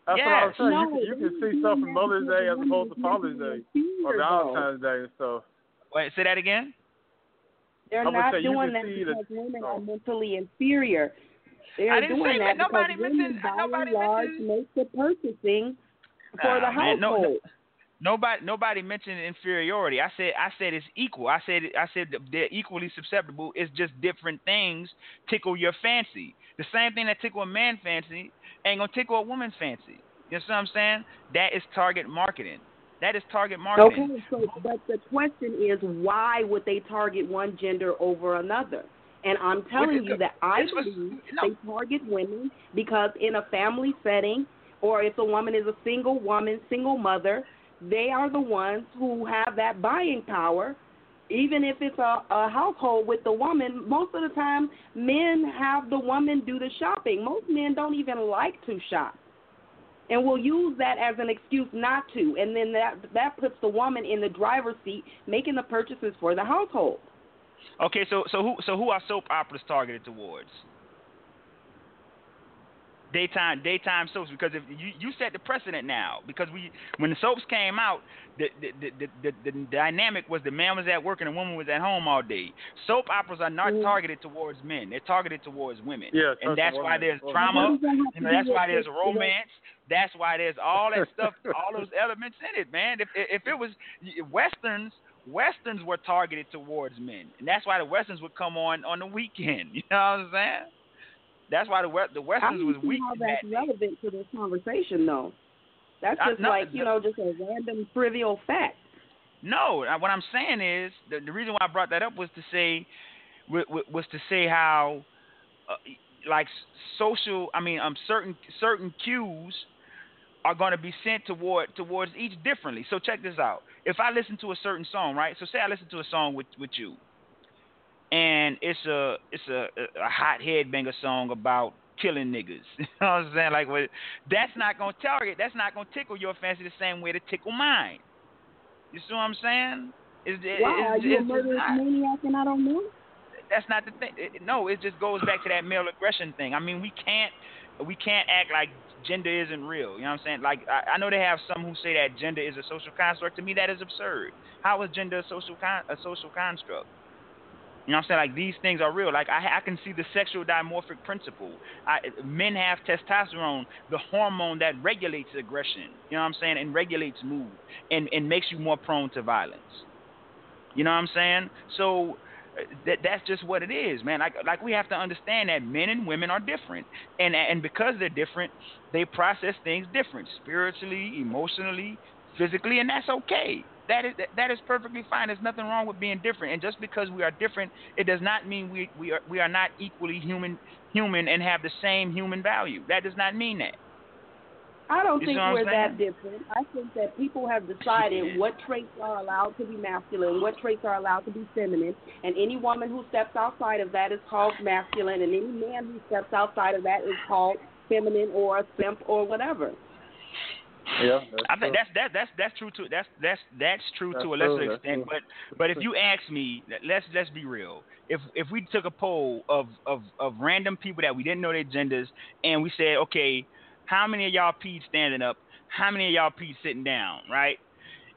That's Yes. what I'm saying. No, you can you can see stuff do from that Mother's Day as opposed to Father's Day or inferior. Valentine's Day and stuff. Wait, say that again. They're I would not say you doing can that see the- because women oh. are mentally inferior. They're I didn't doing say that that. because Nobody women, mentioned- by nobody and large, mentioned- make the purchasing for the man, no- household. no- Nobody nobody mentioned inferiority. I said I said it's equal. I said I said they're equally susceptible. It's just different things tickle your fancy. The same thing that tickle a man fancy ain't gonna tickle a woman's fancy. You know what I'm saying? That is target marketing. That is target marketing. Okay, so but the question is, why would they target one gender over another? And I'm telling you that I believe no. they target women because in a family setting, or if a woman is a single woman, single mother, they are the ones who have that buying power. Even if it's a, a household with the woman, most of the time men have the woman do the shopping. Most men don't even like to shop and will use that as an excuse not to, and then that that puts the woman in the driver's seat making the purchases for the household. Okay, so so who so who are soap operas targeted towards? Daytime daytime soaps because if you you set the precedent now because we when the soaps came out the the, the the the the dynamic was the man was at work and the woman was at home all day. Soap operas are not Mhm. targeted towards men; they're targeted towards women. Yeah, and that's why there's Women. drama. What does that have You know, that's why there's romance. That's why there's all that stuff, all those elements in it, man. If if it was westerns, westerns were targeted towards men, and that's why the westerns would come on on the weekend. You know what I'm saying? That's why the the westerns was weak. how that's that relevant to this conversation, though. That's just no, like you know, just a random trivial fact. No, uh, what I'm saying is the, the reason why I brought that up was to say wa- wa- was to say how uh, like social, I mean, um, certain certain cues are going to be sent toward towards each differently. So check this out. If I listen to a certain song, right? So say I listen to a song with with you, and it's a it's a a hot headbanger song about killing niggas. You know what I'm saying? Like, what- that's not gonna target. That's not gonna tickle your fancy the same way to tickle mine. You see what I'm saying? It's, it- Why it's, are you a murderous not- maniac and I don't know? that's not the thing. It- no, it just goes back to that male aggression thing. I mean, we can't we can't act like gender isn't real. You know what I'm saying? Like I, I know they have some who say that gender is a social construct. To me, that is absurd. How is gender a social con- a social construct? You know what I'm saying? Like these things are real. Like I, I can see the sexual dimorphic principle. I, men have testosterone, the hormone that regulates aggression. You know what I'm saying? And regulates mood and, and makes you more prone to violence. You know what I'm saying? So uh, that that's just what it is, man. Like like we have to understand that men and women are different, and and because they're different, they process things different, spiritually, emotionally, physically, and that's okay. That is that is perfectly fine. There's nothing wrong with being different, and just because we are different, it does not mean we we are we are not equally human human and have the same human value. That does not mean that. I don't You think see what I'm we're that different. I think that people have decided what traits are allowed to be masculine, what traits are allowed to be feminine, and any woman who steps outside of that is called masculine, and any man who steps outside of that is called feminine or a simp or whatever. Yeah, I think true. that's that that's that's true to that's that's that's true That's to a lesser true, that's extent. true. But but if you ask me, let's let's be real. If if we took a poll of of of random people that we didn't know their genders, and we said, okay, how many of y'all peed standing up? How many of y'all peed sitting down? Right?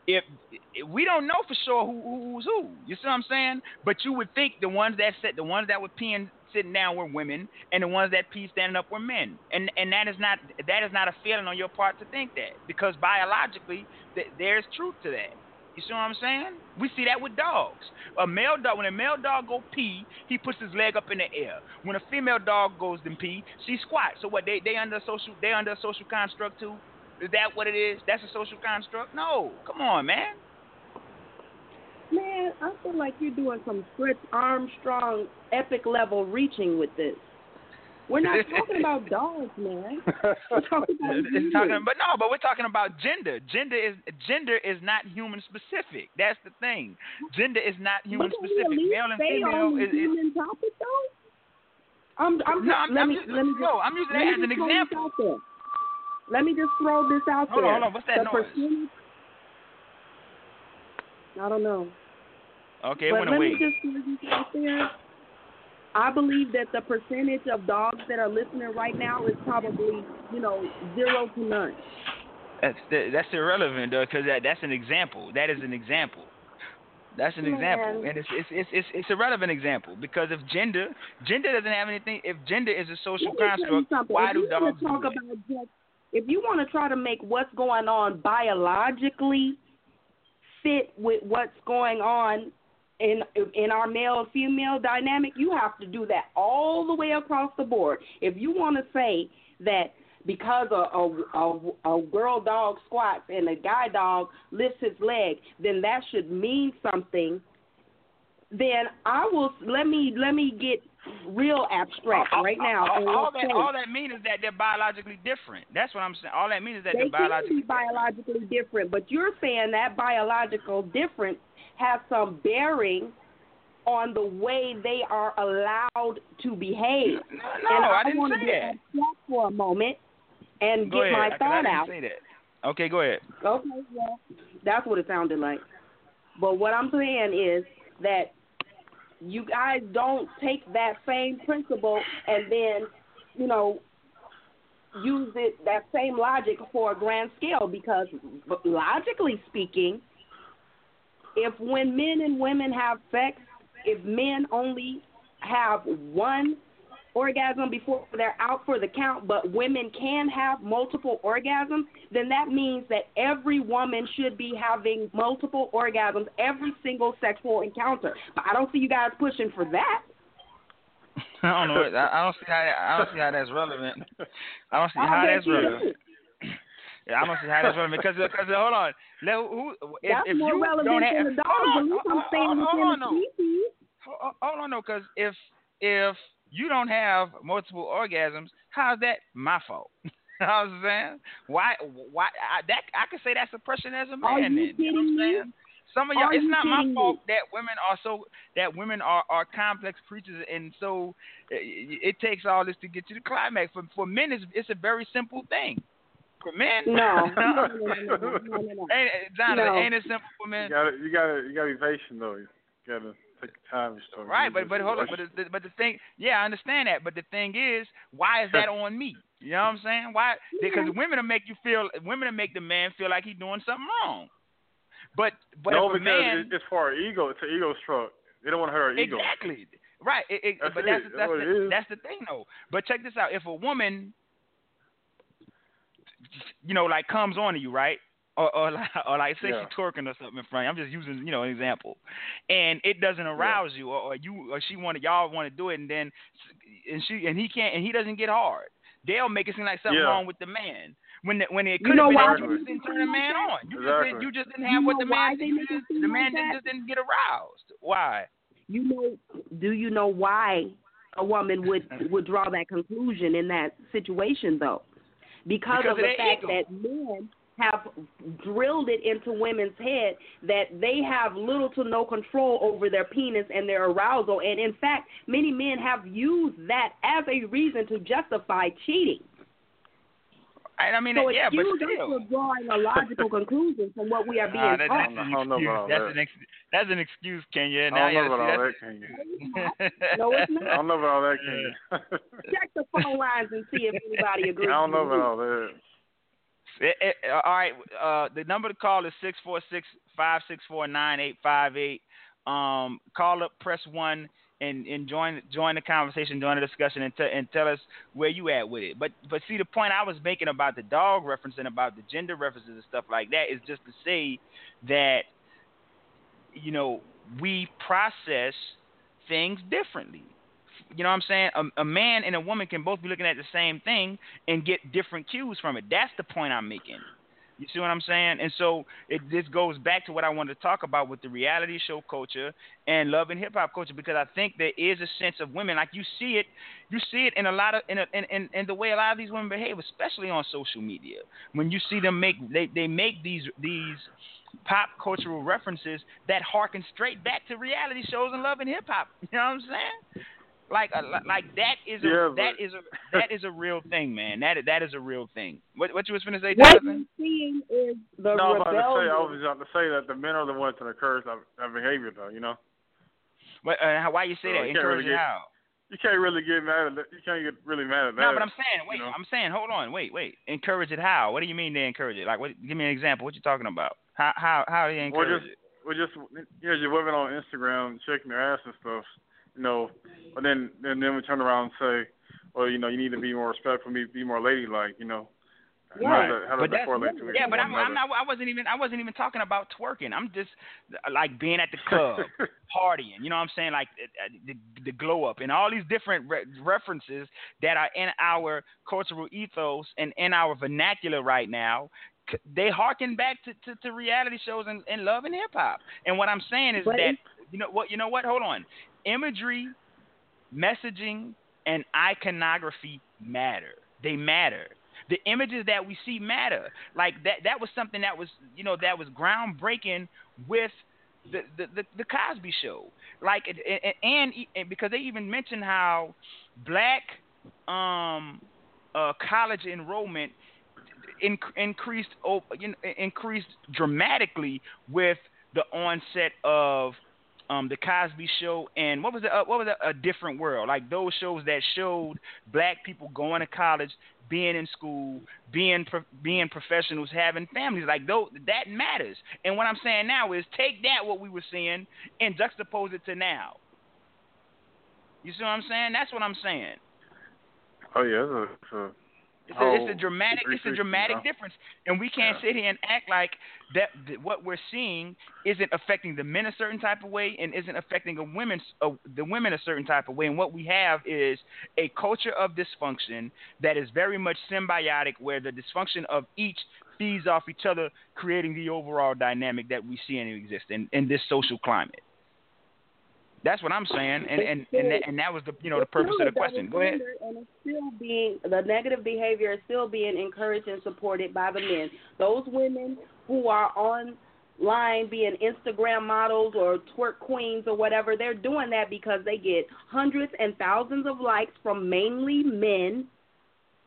If, if we don't know for sure who, who's who, you see what I'm saying? But you would think the ones that said the ones that were peeing sitting down were women, and the ones that pee standing up were men. And and that is not that is not a feeling on your part to think that because biologically th- there's truth to that. You see what I'm saying? We see that with dogs. A male dog, when a male dog go pee, he puts his leg up in the air. When a female dog goes and pee, she squats. So what? They they under social they under a social construct too. Is that what it is? That's a social construct? No. Come on, man. Man, I feel like you're doing some Stretch Armstrong epic level reaching with this. We're not talking about dogs, man. We're talking about It's talking, but no, but we're talking about gender. Gender is gender is not human specific. That's the thing. Gender is not human But we specific. at least Male and female on is, is human topic, though? I'm, I'm, no. I'm, let I'm me, just, let me no, I'm using that as an throw this example. out there. Let me just throw this out Hold on, hold on. What's that the noise? percentage- I don't know. Okay, but let away. me just this out there. I believe that the percentage of dogs that are listening right now is probably, you know, zero to none. That's that, that's irrelevant though, because that that's an example. That is an example. That's an example, and it's, it's it's it's it's a relevant example because if gender gender doesn't have anything, if gender is a social Let me tell you construct, why if do dogs talk do about just, if you want to try to make what's going on biologically fit with what's going on in in our male female dynamic, you have to do that all the way across the board. If you want to say that because a, a, a, a girl dog squats and a guy dog lifts his leg, then that should mean something. Then I will let me let me get real abstract all, right now. all, all that all that means is that they're biologically different. That's what I'm saying. All that means is that they they're can biologically be biologically different, but you're saying that biological difference has some bearing on the way they are allowed to behave. No, and I I, didn't want say to get that. for a moment and Go get ahead. my thought didn't out. say that. Okay, go ahead. Okay, well, that's what it sounded like. But what I'm saying is that you guys don't take that same principle and then, you know, use it that same logic for a grand scale because logically speaking, if when men and women have sex, if men only have one orgasm before they're out for the count, but women can have multiple orgasms, then that means that every woman should be having multiple orgasms every single sexual encounter. But I don't see you guys pushing for that. I don't know. I, don't see how I don't see how that's relevant. I don't see how that's relevant. Yeah, I don't see how that's relevant because because hold on. Let, who, if, That's if more you relevant don't have, than the dog. hold on, I'm hold- staying hold- on, no. hold on, no, because if if you don't have multiple orgasms, how's that my fault? you know what I'm saying? Why? Why? I, that I could say that's oppression as a Are man. you then, you know what I'm kidding me? saying? Some of y'all, Are it's not my fault me? that women are so that women are are complex creatures, and so it, it takes all this to get to the climax. For for men, it's it's a very simple thing. For men, No, no, no, no, no, no, no, no. ain't, Jonathan, No. ain't it simple for men? You gotta, you gotta, you gotta be patient though. You gotta. Take time. So right, but but hold on, but the, but the thing, yeah, I understand that, but the thing is, why is that on me? You know what I'm saying? Why? Because women will make you feel, women will make the man feel like he's doing something wrong. But but no, because man, it's for our ego. It's an ego stroke. They don't want to hurt our ego. Exactly. Right. It, it, that's but that's, that's the, that's the thing though. But check this out. If a woman, you know, like comes on to you, right? Or, or, like, or like say yeah. she's twerking or something in front. I'm just using, you know, an example, and it doesn't arouse yeah. you, or, or you, or she wanted y'all want to do it, and then, and she, and he can't, and he doesn't get hard. They'll make it seem like something yeah. wrong with the man when the, when it could you know have been why you just didn't turn the man on. You exactly. just did, you just didn't have you what the man they make it seem the like man that? just didn't get aroused. Why? You know, do you know why a woman would would draw that conclusion in that situation though? Because, Because of the of their fact ego. that men have drilled it into women's head that they have little to no control over their penis and their arousal and in fact many men have used that as a reason to justify cheating. I, I mean, So yeah, but excuse us still. for drawing a logical conclusion from what we are being Ah, that, taught. that's, an I don't know excuse. that's that. an ex- that's an excuse, Kenyah. I don't know you about all that, can you? No, it's not. I don't know about all that, can you? Check the phone lines and see if anybody agrees. I agrees. don't know about all that. Eh, eh, all right. Uh, the number to call is six four six five six four nine eight five eight. Um, call up, press one, and, and join join the conversation, join the discussion, and, t- and tell us where you at with it. But but see, the point I was making about the dog reference and about the gender references and stuff like that is just to say that you know we process things differently. You know what I'm saying? A, a man and a woman can both be looking at the same thing and get different cues from it. That's the point I'm making. You see what I'm saying? And so it this goes back to what I wanted to talk about with the reality show culture and love and hip hop culture because I think there is a sense of women like you see it, you see it in a lot of in a, in, in in the way a lot of these women behave, especially on social media. When you see them make they they make these these pop cultural references that harken straight back to reality shows and love and hip hop. You know what I'm saying? Like uh, like that is a Yeah, that but- is a that is a real thing, man. That that is a real thing. What what you was finna say, What Jonathan? you're seeing is the No, I'm about to say. I was about to say that the men are the ones that encourage that, that behavior, though. You know, What, uh, why you say So that? you can't Encourage really it get- how? you can't really get mad at that. You can't get really mad at that. No, but I'm saying, wait, you know? I'm saying, hold on, wait, wait. Encourage it how? What do you mean they encourage it? Like, what? Give me an example. What you talking about? How how how do they Or encourage just, it? or just you know, your women on Instagram shaking their ass and stuff. You know, but then then then we turn around and say, well, you know, you need to be more respectful, be be more ladylike. You know, how Right. does that, how But that that's- Yeah, but I'm, I'm not. I wasn't even. I wasn't even talking about twerking. I'm just uh, like being at the club, partying. You know what I'm saying? Like uh, the, the glow up and all these different re- references that are in our cultural ethos and in our vernacular right now. c- They harken back to, to, to reality shows and, and love and hip hop. And what I'm saying is But that you know what? You know what? Hold on. Imagery, messaging, and iconography matter. They matter. The images that we see matter. Like that that was something that was you know that was groundbreaking with the the the, the Cosby Show. Like and, and, and, because they even mentioned how black um uh college enrollment in, increased you know, increased dramatically with the onset of um, the Cosby Show and what was it? Uh, what was it? A Different World? Like those shows that showed black people going to college, being in school, being pro- being professionals, having families. Like those that matters. And what I'm saying now is take that what we were seeing and juxtapose it to now. You see what I'm saying? That's what I'm saying. Oh yeah, it's a, it's a It's a, whole dramatic it's a dramatic difference, and we can't Yeah. sit here and act like that, that what we're seeing isn't affecting the men a certain type of way and isn't affecting a women's uh, the women a certain type of way. And what we have is a culture of dysfunction that is very much symbiotic, where the dysfunction of each feeds off each other, creating the overall dynamic that we see and exist in, in this social climate. That's what I'm saying, and and and that, and that was the you know the purpose of the question. Go ahead. And it's still being the negative behavior is still being encouraged and supported by the men. Those women who are online being Instagram models or twerk queens or whatever, they're doing that because they get hundreds and thousands of likes from mainly men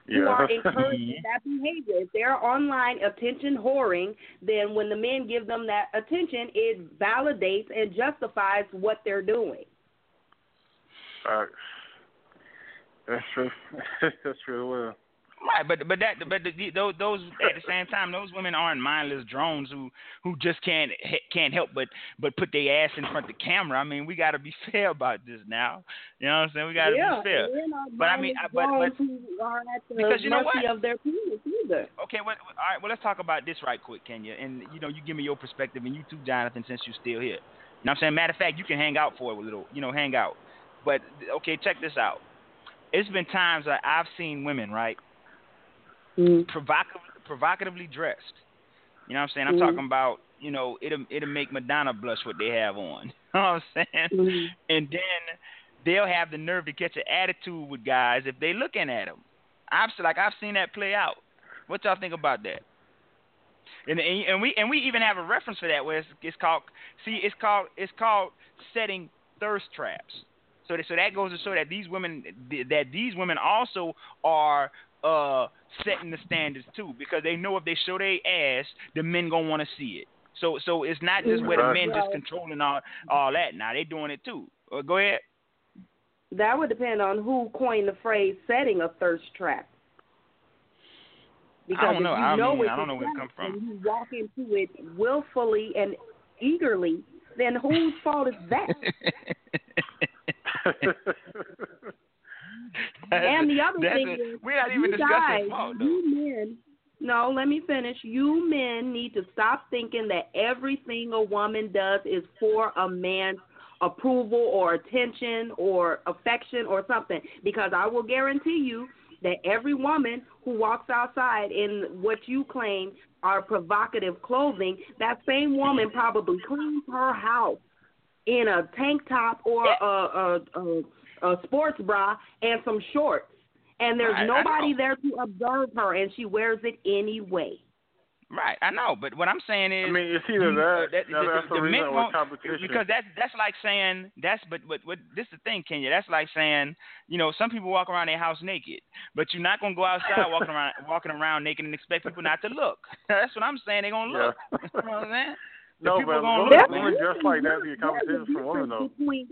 yeah. who are encouraging that behavior. If they're online attention whoring, then when the men give them that attention, it validates and justifies what they're doing. Facts. That's true. That's true. Well. Right, but but that but the, those those at the same time those women aren't mindless drones who who just can't can't help but but put their ass in front of the camera. I mean, we got to be fair about this now. You know what I'm saying? We got to yeah, be fair. But I mean, but but who are at the because you know what? of their either. Okay, well, all right. Well, let's talk about this right quick, Kenyah. And you know, you give me your perspective, and you too, Jonathan, since you're still here. You know what I'm saying? Matter of fact, you can hang out for a little. You know, hang out. But okay, check this out. It's been times that I've seen women, right? Mm. provocative, provocatively dressed. You know what I'm saying? I'm Mhm. talking about, you know, it'll it'll make Madonna blush what they have on. You know what I'm saying? Mhm. And then they'll have the nerve to catch an attitude with guys if they looking at them. I've like I've seen that play out. What y'all think about that? And and, and we and we even have a reference for that where it's, it's called see it's called it's called setting thirst traps. So that, so that goes to show that these women that these women also are uh setting the standards too because they know if they show their ass, the men gonna want to see it. So so it's not just where the men just controlling all all that. Now they doing it too. Uh, go ahead. That would depend on who coined the phrase "setting a thirst trap." Because I don't if know. you I know mean, I don't know where it trap come from. you walk into it willfully and eagerly, then whose fault is that? and the other thing a- is, we're not you even discussing guys, fault though. you men. No, let me finish. You men need to stop thinking that everything a woman does is for a man's approval or attention or affection or something. Because I will guarantee you that every woman who walks outside in what you claim are provocative clothing, that same woman probably cleans her house in a tank top or a, a, a, a sports bra and some shorts. And there's Right, nobody there to observe her, and she wears it anyway. Right, I know, but what I'm saying is, I mean, it's either you- uh, that, that- now that's the, men reason with won't- competition. because that's that's like saying that's but but what this is the thing, Kenyah. That's like saying you know some people walk around their house naked, but you're not gonna go outside walking around walking around naked and expect people not to look. that's what I'm saying. They're gonna look. Yeah. you know what I'm saying? No, but gonna women, look, women man. like that to get a competition for women, though. difference Between,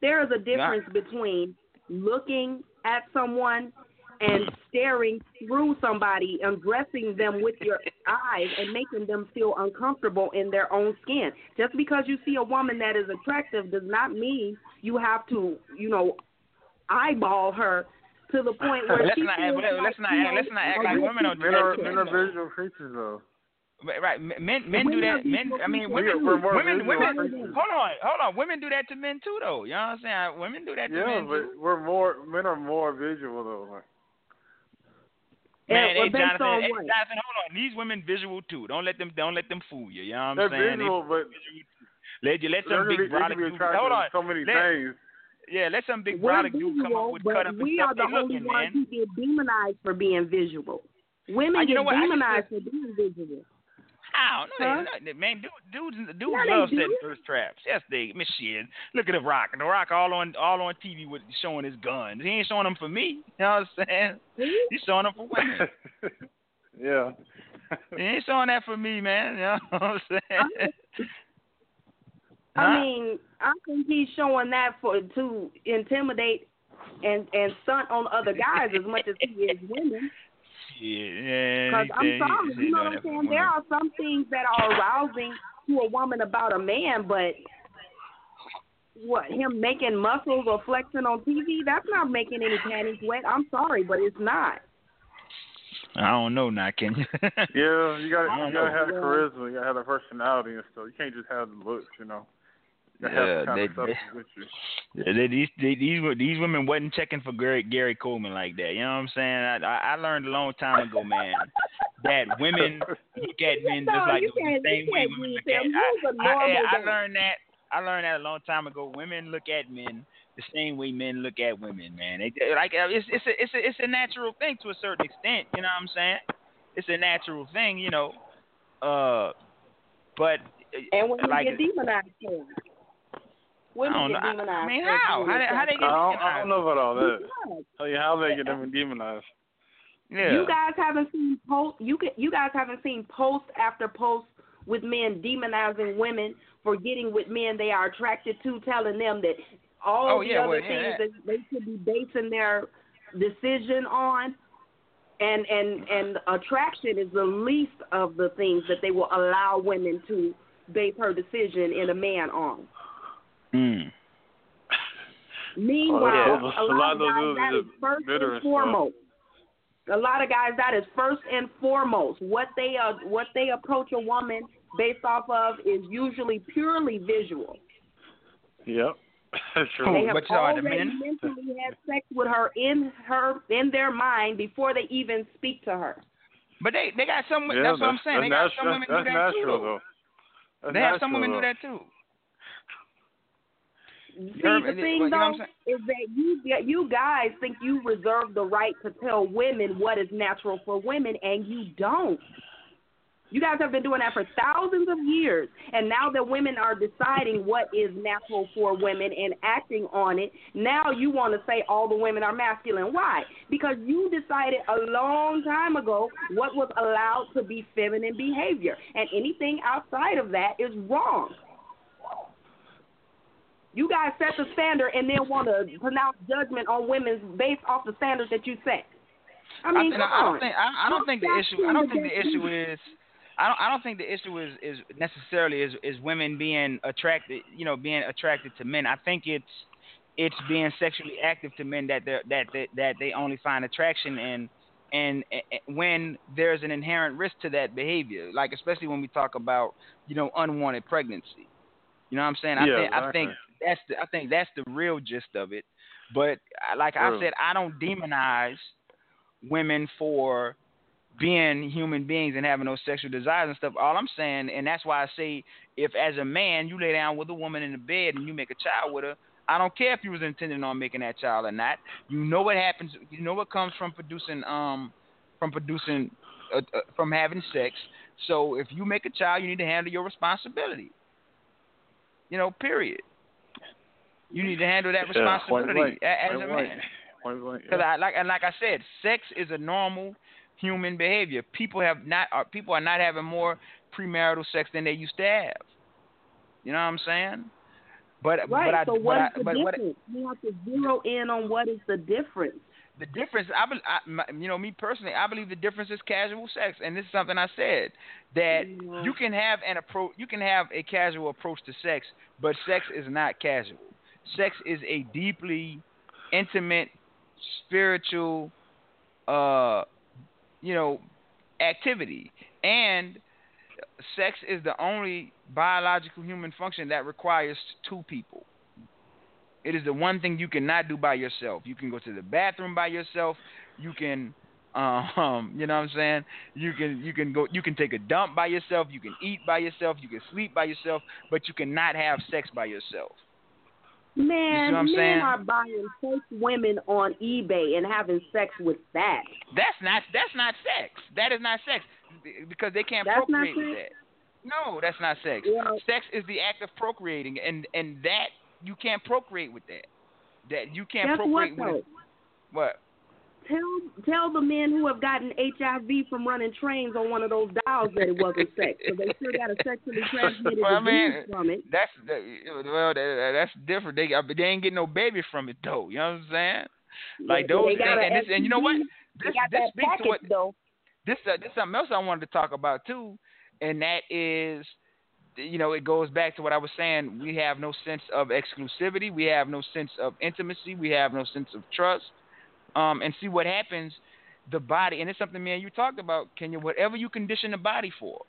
there is a difference between looking at someone and staring through somebody, undressing them with your eyes and making them feel uncomfortable in their own skin. Just because you see a woman that is attractive does not mean you have to, you know, eyeball her to the point where Let's she not- feels let's like, not- you know, let's not act a like women don't do Men that are men men, are visual creatures, though. Right, right. Men men do that. Men. I mean, women. We're- we're more women. visual Women. Hold on. Hold on. Women do that to men too, though. You know what I'm saying? Women do that to Yeah, men but too. we're more men are more visual though. Like, Man, well, hey Jonathan, hey. Jonathan, hold on. These women visual too. Don't let them. Don't let them fool you. You know what I'm they're saying? They- visual, but let you let some gonna be, big they brolic dude. Hold on. so many Let- things. Yeah, let some big We're brolic dude come up with cut up and we stuff. are the only looking, ones man. who get demonized for being visual. Women Uh, you get know what? I used demonized for being visual. I don't. Huh? They- Man, dudes, dudes, dudes love do. setting thirst traps. Yes, they. Miss shit. Look at the Rock. The Rock all on all on TV with showing his guns. He ain't showing them for me. You know what I'm saying? He's showing them for women. yeah. he ain't showing that for me, man. You know what I'm saying? Huh? I mean, I think he's showing that for to intimidate and and stunt on other guys as much as he is women. Shit, yeah. Because I'm sorry, he you know what I'm saying? There are some things that are arousing to a woman about a man, but what him making muscles or flexing on TV, that's not making any panties wet. I'm sorry, but it's not. I don't know now, can you? Yeah, you gotta you gotta know. have the charisma, you gotta have the personality and stuff. You can't just have the looks, you know. You gotta Yeah, have kind they- of they- with you. They, these they, these were- these women wasn't checking for Gary Gary Coleman like that. You know what I'm saying? I I, I learned a long time ago, man, that women look at men No, just like the same way women look at. him. He was a I, I, normal I learned that. I learned that a long time ago. Women look at men the same way men look at women, man. They like uh, it's it's a it's a it's a natural thing to a certain extent. You know what I'm saying? It's a natural thing, you know. Uh, but And when you like get demonized for it. Women get demonized. I mean, how? being How they- how they attractive. get I don't, I don't know about all that. Tell you how they get them demonized. Yeah. You guys haven't seen post. You can, you guys haven't seen post after post with men demonizing women for getting with men they are attracted to, telling them that all Oh, the yeah, other well, things yeah. that they should be basing their decision on. And and and attraction is the least of the things that they will allow women to base her decision in a man on. Mm. Meanwhile, yeah, a a lot, lot of of guys, that is is first and and stuff. foremost. A lot of guys, that is first and foremost. What they are, what they approach a woman based off of is usually purely visual. Yep. That's true. They have But you know, the already men- mentally had sex with her in her in their mind before they even speak to her. But they they got some. yeah, that's what I'm saying. They got that's, some women do that that's too. natural, though. though. They have some natural, women do that too. See, the thing though is that you you guys think you reserve the right to tell women what is natural for women, and you don't. You guys have been doing that for thousands of years, and now that women are deciding what is natural for women and acting on it, now you want to say all the women are masculine. Why? Because you decided a long time ago what was allowed to be feminine behavior, and anything outside of that is wrong. You guys set the standard and then want to pronounce judgment on women based off the standards that you set. I mean, and come I on. don't think I, I don't think the issue I don't think the issue is I don't I don't think the issue is is necessarily is is women being attracted you know being attracted to men. I think it's it's being sexually active to men that they that they, that they only find attraction in and, and when there's an inherent risk to that behavior like especially when we talk about you know unwanted pregnancy. You know what I'm saying? I Yeah, think I think exactly. That's the I think that's the real gist of it. But uh, like I said, I don't demonize women for being human beings and having those sexual desires and stuff. All I'm saying, and that's why I say, if as a man you lay down with a woman in the bed and you make a child with her, I don't care if you was intending on making that child or not. You know what happens. You know what comes from producing um from producing uh, uh, from having sex. So if you make a child, you need to handle your responsibility. You know, period. You need to handle that responsibility blank. a- as a man. Because yeah. I like and like I said, sex is a normal human behavior. People have not are, people are not having more premarital sex than they used to have. You know what I'm saying? But Right. but I so but what I, is the but what difference? you have to zero in on what is the difference. the difference I, I my, you know me personally I believe the difference is casual sex and this is something I said that Yeah. you can have an approach you can have a casual approach to sex but sex is not casual sex is a deeply intimate spiritual uh you know activity and sex is the only biological human function that requires two people it is the one thing you cannot do by yourself. You can go to the bathroom by yourself. You can, um, you know what I'm saying? You can you can go you can take a dump by yourself. You can eat by yourself. You can sleep by yourself. But you cannot have sex by yourself. Man, men saying? are buying fake women on eBay and having sex with that. That's not that's not sex. That is not sex because they can't That's procreate with that. No, that's not sex. Yeah. Sex is the act of procreating, and and that you can't procreate with that. That you can't Guess procreate though? with. What? Tell tell the men who have gotten HIV from running trains on one of those dolls that it wasn't sex, so they still got a sexually transmitted Well, I mean, disease from it. That's well, that's different. They they ain't getting no baby from it though. You know what I'm saying? Like They- those they got a and, this, and you know what? This this speaks package to what though. this uh, this something else I wanted to talk about too, and that is, you know, it goes back to what I was saying. We have no sense of exclusivity. We have no sense of intimacy. We have no sense of trust. Um, and see what happens. The body, and it's something man, you talked about, Kenyah. Whatever you condition the body for,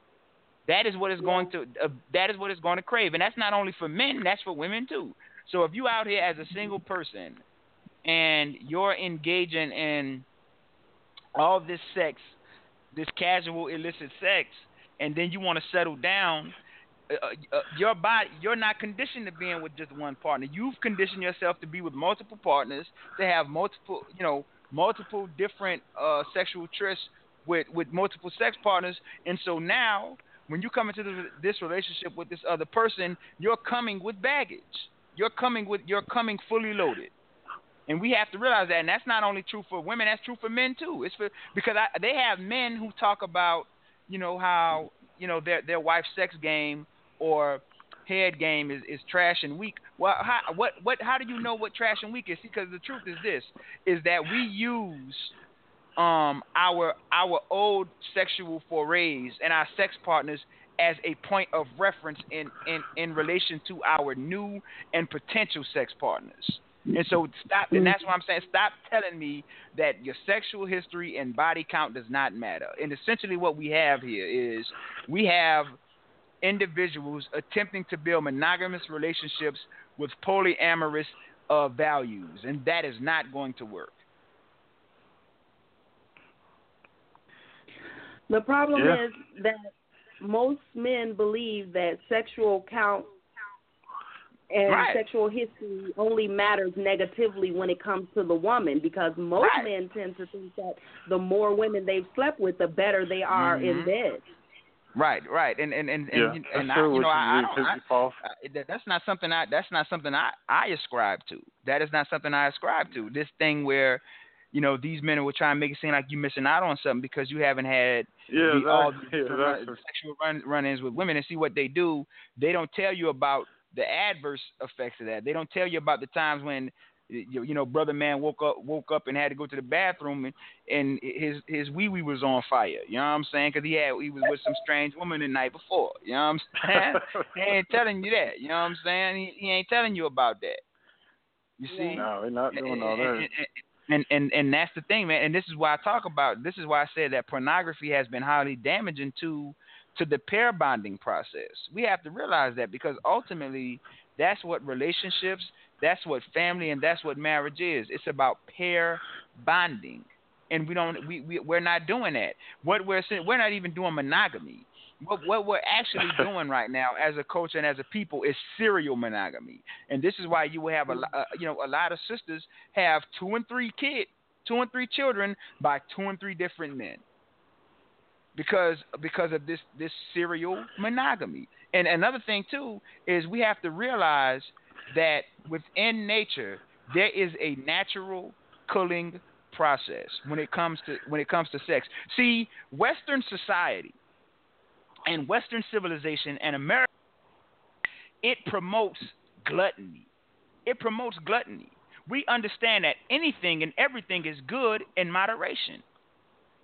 that is what it's going to. Uh, that is what it's going to crave, and that's not only for men. That's for women too. So if you out here as a single person, and you're engaging in all this sex, this casual illicit sex, and then you want to settle down, uh, uh, your body, you're not conditioned to being with just one partner. You've conditioned yourself to be with multiple partners, to have multiple, you know, multiple different uh, sexual trysts with with multiple sex partners, and so now when you come into this, this relationship with this other person, you're coming with baggage. You're coming with you're coming fully loaded. And we have to realize that, and that's not only true for women; that's true for men too. It's for because I, they have men who talk about, you know, how you know their their wife's sex game or head game is, is trash and weak. Well, how, what what how do you know what trash and weak is? Because the truth is this: is that we use um our our old sexual forays and our sex partners as a point of reference in in in relation to our new and potential sex partners. And so stop, and that's what I'm saying. Stop telling me that your sexual history and body count does not matter. And essentially, what we have here is we have individuals attempting to build monogamous relationships with polyamorous uh, values, and that is not going to work. The problem Yeah. is that most men believe that sexual count and Right. sexual history only matters negatively when it comes to the woman because most Right. men tend to think that the more women they've slept with, the better they are in Mhm. bed. Right, right, and and and Yeah, and, that's and I, you know, I, I don't, I, I, that's not something I that's not something I I ascribe to. That is not something I ascribe to. This thing where, you know, these men will try and make it seem like you're missing out on something because you haven't had Yeah, the, all the Yeah, run, sexual run, run-ins with women and see what they do. They don't tell you about the adverse effects of that. They don't tell you about the times when you, you know brother man woke up woke up and had to go to the bathroom and, and his his wee wee was on fire. You know what I'm saying? Because he had he was with some strange woman the night before. You know what I'm saying? he ain't telling you that. You know what I'm saying? He, he ain't telling you about that. You see? no, we're not doing all and, that. and, and and and that's the thing, man. And this is why I talk about. This is why I said that pornography has been highly damaging to to the pair bonding process. We have to realize that because ultimately, that's what relationships, that's what family, and that's what marriage is. It's about pair bonding, and we don't. We, we we're not doing that. What we're we're not even doing monogamy. What what we're actually doing right now as a culture and as a people is serial monogamy, and this is why you will have a uh, you know a lot of sisters have two and three kid, two and three children by two and three different men, because because of this this serial monogamy. And another thing too is we have to realize that within nature there is a natural culling process when it comes to when it comes to sex. See, Western society and Western civilization and America, it promotes gluttony. It promotes gluttony. We understand that anything and everything is good in moderation.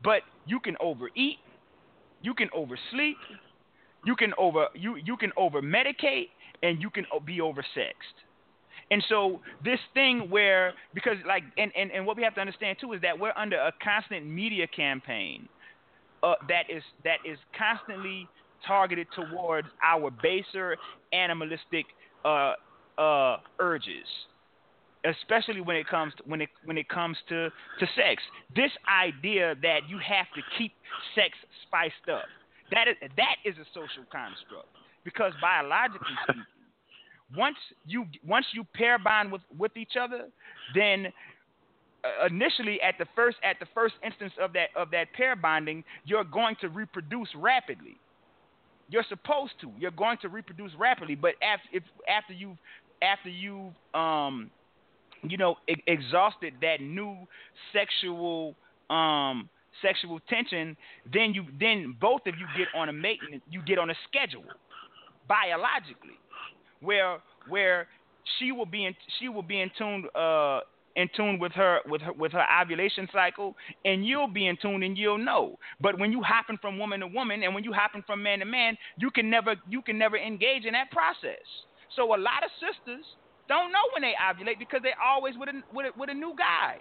But you can overeat, you can oversleep, you can over you you can over medicate, and you can be oversexed. And so this thing where because like and, and, and what we have to understand too is that we're under a constant media campaign uh, that is that is constantly targeted towards our baser animalistic uh, uh, urges, especially when it comes to, when it when it comes to to sex. This idea that you have to keep sex spiced up that is that is a social construct because biologically speaking, once you once you pair bond with with each other, then uh, initially at the first at the first instance of that of that pair bonding, you're going to reproduce rapidly. You're supposed to. You're going to reproduce rapidly, but after if after you after you um you know e- exhausted that new sexual um sexual tension, then you then both of you get on a maintenance you get on a schedule biologically where where she will be in she will be in tune uh in tune with her with her with her ovulation cycle and you'll be in tune and you'll know. But when you hopping from woman to woman and when you hopping from man to man you can never you can never engage in that process. So a lot of sisters don't know when they ovulate because they're always with a with a, with a new guy.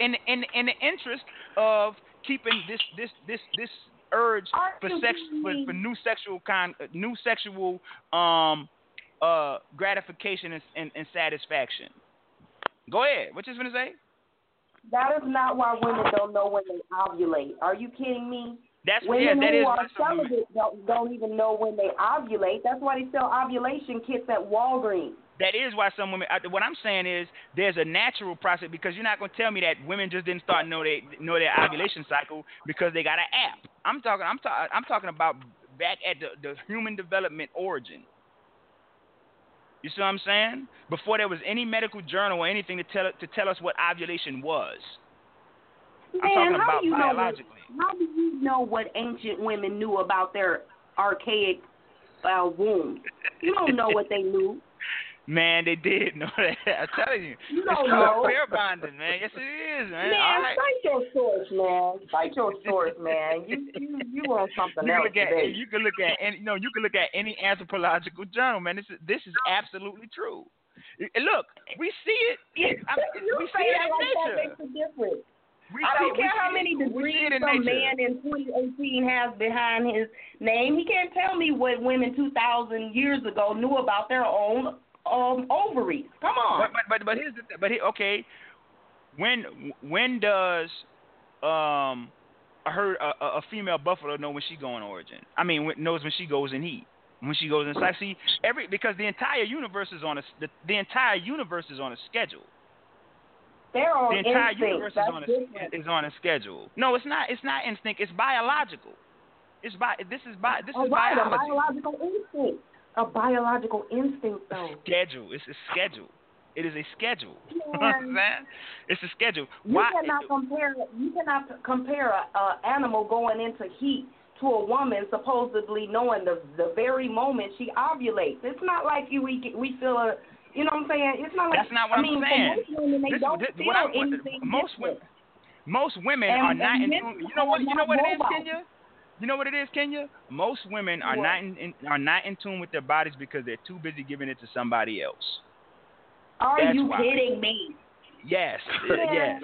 In in in the interest of keeping this this this this urge for sex for, for new sexual con new sexual um uh gratification and, and, and satisfaction. Go ahead. What you gonna say? That is not why women don't know when they ovulate. Are you kidding me? That's what. Yeah, Women that who is. are women- celibate don't, don't even know when they ovulate. That's why they sell ovulation kits at Walgreens. That is why some women. I- What I'm saying is, there's a natural process because you're not going to tell me that women just didn't start know they know their ovulation cycle because they got an app. I'm talking. I'm talking. I'm talking about back at the, the human development origin. You see what I'm saying? Before there was any medical journal or anything to tell to tell us what ovulation was. Man, I'm talking how about do you know? biologically. What, how do you know what ancient women knew about their archaic uh, wombs? You don't know what they knew. Man, they did know that. I'm telling you. You it's called know. pair bonding, man. Yes, it is, man. Man, All right. cite your source, man. Cite your source, man. You you you on something You can else look at today. you can look at any no you can look at any anthropological journal, man. This is this is absolutely true. Eh, eh, look, we see it. I we see it that in like that nature. makes a difference. We I don't we care how many it- degrees some man in 2018 has behind his name. He can't tell me what women 2,000 years ago knew about their own um ovaries. Come on. But but but, but here's the th- but he, okay, when when does um a herd a, a female buffalo know when she go in origin? I mean, when, knows when she goes in heat. When she goes inside, see every because the entire universe is on a the, the entire universe is on a schedule. They're on The entire instinct. universe is on a different. is on a schedule. No, it's not. It's not instinct. It's biological. It's bi. This is bi. This Oh, is right, biology. biological instinct. A biological instinct, though. schedule. It's a schedule. It is a schedule. You know what. I'm saying? It's a schedule. You Why? cannot compare. You cannot compare a, a animal going into heat to a woman supposedly knowing the the very moment she ovulates. It's not like you we we feel a. You know what I'm saying? It's not like That's not what I I'm mean, saying. Most women, they This- don't this- feel I- anything most different. women- Most women And- are not and in men tune. You know what? You know not what it is. Kenyah. You know what it is, Kenyah. Most women are What? not in, are not in tune with their bodies because they're too busy giving it to somebody else. Are That's you why. kidding me? Yes, yes,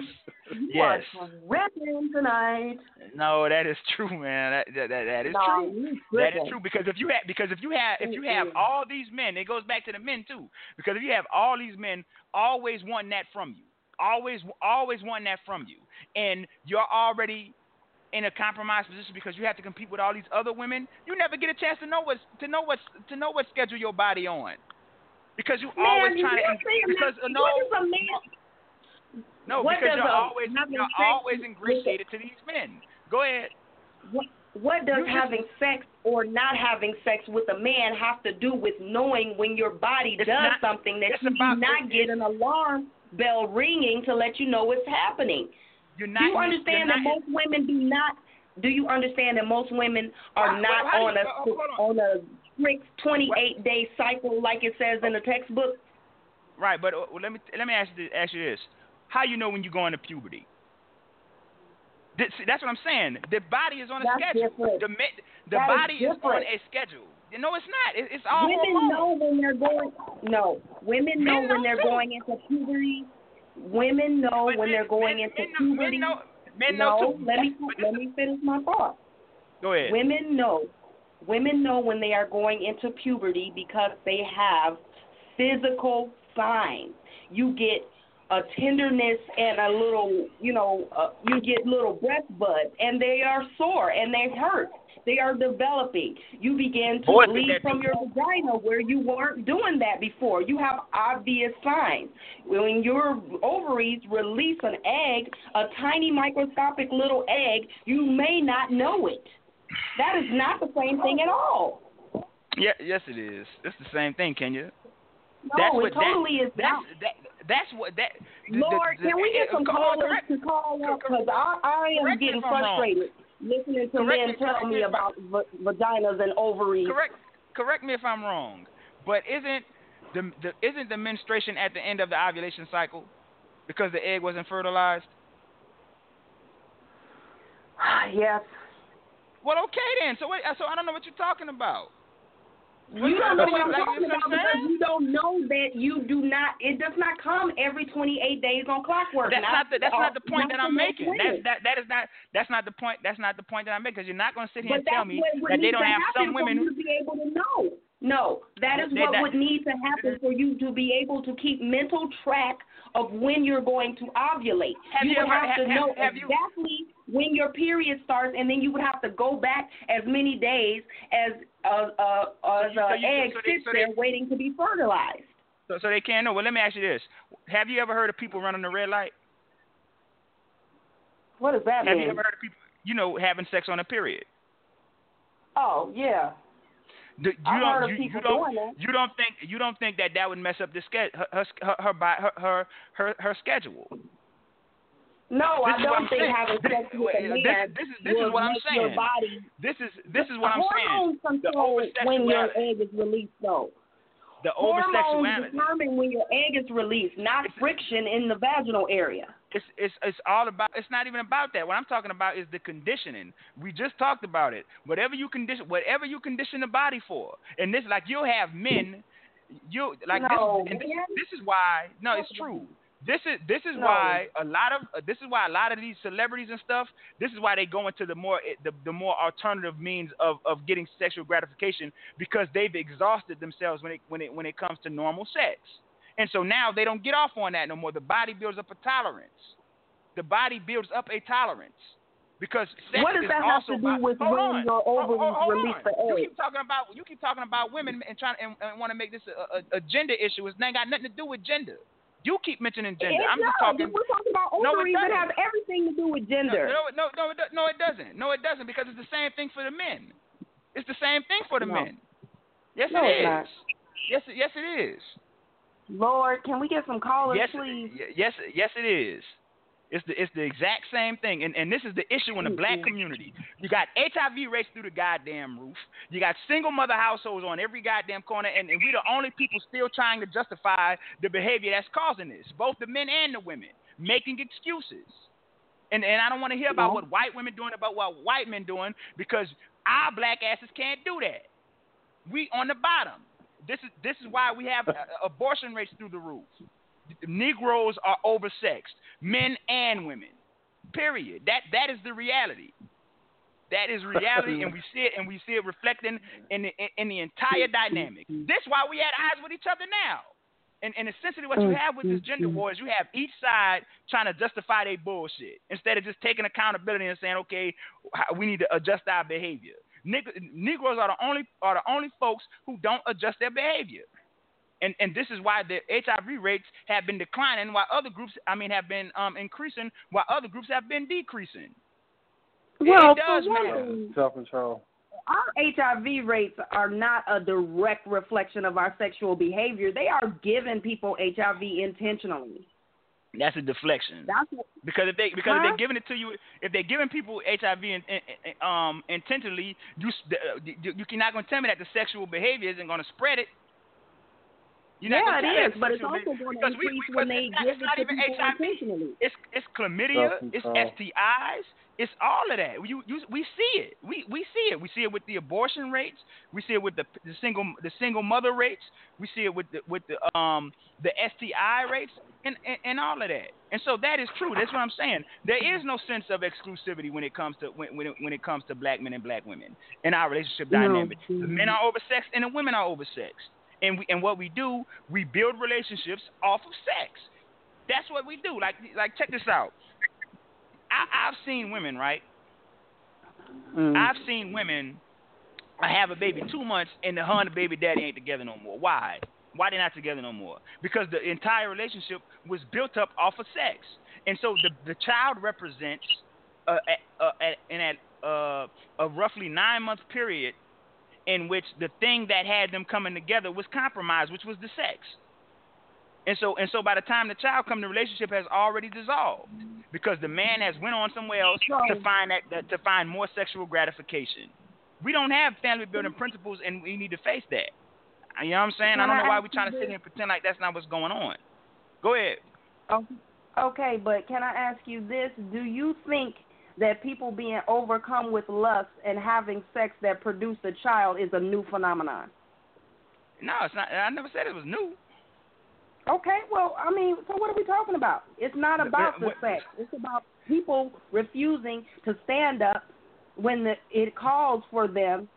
You yes. tripping tonight. No, that is true, man. That that that, that is no, true. you That is true because if you have because if you have if you have all these men, it goes back to the men too. Because if you have all these men always wanting that from you, always always wanting that from you, and you're already in a compromised position because you have to compete with all these other women, you never get a chance to know what's to know what's to know what schedule your body on. Because you Man, always trying to can't say because uh, no what is a man? no what because you're a- always you're always ingratiated to these men. Go ahead. What, what does You just- having sex or not having sex with a man have to do with knowing when your body does not- something that you about- do not get an alarm bell ringing to let you know what's happening? You're Do you understand you're that not, most women do not? Do you understand that most women are not on do a you- oh, on a strict 28 day cycle like it says in the textbook? Right, but uh, let me let me ask you ask you this: How you know when you go into puberty? That's what I'm saying. The body is on a That's schedule. different. The the That is body is, on a schedule. No, it's not. It, it's all women hormonal. know when they're going. No, women know Men when they're too. going into puberty. Women know But when men- they're going men, into men puberty. Men know, men know too. let me let me finish my thought. Go ahead. Women know. Women know when they are going into puberty because they have physical signs. You get a tenderness and a little, you know, uh, you get little breast buds, and they are sore and they hurt. They are developing. You begin to bleed from your vagina where you weren't doing that before. You have obvious signs. When your ovaries release an egg, a tiny microscopic little egg, you may not know it. That is not the same thing at all. Yeah, yes, it is. It's the same thing, Kenyah. No, That's it what that- totally is That's not. that. That's what that. the- the- Lord, the- can we get some callers to call up? Because I, I am getting frustrated listening to Correct men me- tell me me about v- vaginas and ovaries. correct correct me if I'm wrong, but isn't the, the isn't the menstruation at the end of the ovulation cycle because the egg wasn't fertilized? yes. Well, okay then. So wait, so I don't know what you're talking about. You don't know what I'm talking about because you don't know that you do not. It does not come every 28 days on clockwork. That's not the that's not the point that I'm making. That's that that is not that's not the point. That's not the point that I'm making because you're not going to sit here and tell me that they don't have some women who be able to know. No, that is what would need to happen for you to be able to keep mental track of when you're going to ovulate. Have you you would ever- have to have- know have you- exactly when your period starts, and then you would have to go back as many days as uh, uh, as you- so an egg so they- sits so they- there waiting to be fertilized. so, so they can't know. Well, let me ask you this: Have you ever heard of people running the red light? What does that Have mean? you ever heard of people, you know, having sex on a period? oh yeah. You don't you, you don't you don't think you don't think that that would mess up the ske- her her her her her, her, her schedule. No, this I don't think saying. having sex with a man this, this is this is what I'm saying. Body, this is this is what I'm saying. Hormones Control when your egg is released, though. The Hormones determine when your egg is released, not friction in the vaginal area. It's it's it's all about. It's not even about that. What I'm talking about is the conditioning. We just talked about it. Whatever you condition, whatever you condition the body for, and this like you'll have men. You like no, this, this, this is why. No, it's true. This is this is no. why a lot of uh, this is why a lot of these celebrities and stuff. This is why they go into the more the, the more alternative means of, of getting sexual gratification because they've exhausted themselves when it when it when it comes to normal sex, and so now they don't get off on that no more. The body builds up a tolerance. The body builds up a tolerance because sex what does that have to do about, with when your ovaries hold, hold release the egg? You keep talking about you keep talking about women and trying and, and want to make this a, a, a gender issue. It's ain't got nothing to do with gender. You keep mentioning gender. It I'm just talking. We're talking about ovaries no, that have everything to do with gender. No, no, no, no, no, it doesn't. No, it doesn't because it's the same thing for the men. It's the same thing for the no. men. Yes, no, it is. Yes, yes, it is. Lord, can we get some callers, yes, please? Yes, yes, it is. It's the it's the exact same thing, and and this is the issue in the black community. You got HIV rates through the goddamn roof. You got single mother households on every goddamn corner, and, and we're the only people still trying to justify the behavior that's causing this, both the men and the women, making excuses. And and I don't want to hear about what white women doing, about what white men doing, because our black asses can't do that. We on the bottom. This is this is why we have uh, abortion rates through the roof. Negroes are oversexed, men and women. Period. That that is the reality. That is reality, and we see it, and we see it reflecting in the, in the entire dynamic. This why we at odds with each other now. And, and essentially, what you have with this gender war is you have each side trying to justify their bullshit instead of just taking accountability and saying, okay, we need to adjust our behavior. Negroes are the only are the only folks who don't adjust their behavior and and this is why the HIV rates have been declining, while other groups, I mean, have been um, increasing, while other groups have been decreasing. Well, it does matter. Self control. Our HIV rates are not a direct reflection of our sexual behavior. They are giving people HIV intentionally. That's a deflection. That's what, because if they because huh? if they're giving it to you, if they're giving people HIV in, in, in, um, intentionally, you you you're not going to tell me that the sexual behavior isn't going to spread it. You're yeah, it is, but it's also going to increase we, when they not, give it to people HIV. intentionally. It's it's chlamydia, it's STIs, it's all of that. You, you we see it. We we see it. We see it with the abortion rates. We see it with the, the single the single mother rates. We see it with the with the um the STI rates and, and and all of that. And so that is true. That's what I'm saying. There is no sense of exclusivity when it comes to when when it, when it comes to black men and black women in our relationship dynamic. No. The men are oversexed and the women are oversexed and we and what we do, we build relationships off of sex. That's what we do. Like like check this out. I, I've seen women, right? Mm. I've seen women I have a baby two months and the hun and the baby daddy ain't together no more. Why? Why they not together no more? Because the entire relationship was built up off of sex, and so the the child represents uh, uh, in a, uh, a roughly nine month period in which the thing that had them coming together was compromised, which was the sex. And so and so by the time the child comes, the relationship has already dissolved because the man has went on somewhere else to find that, that to find more sexual gratification. We don't have family building principles, and we need to face that. You know what I'm saying? I don't know why we're trying to sit here and pretend like that's not what's going on. Go ahead. Oh, okay, but can I ask you this? Do you think that people being overcome with lust and having sex that produce a child is a new phenomenon. No, it's not. I never said it was new. Okay, well, I mean, so what are we talking about? It's not about the sex. It's about people refusing to stand up when the, it calls for them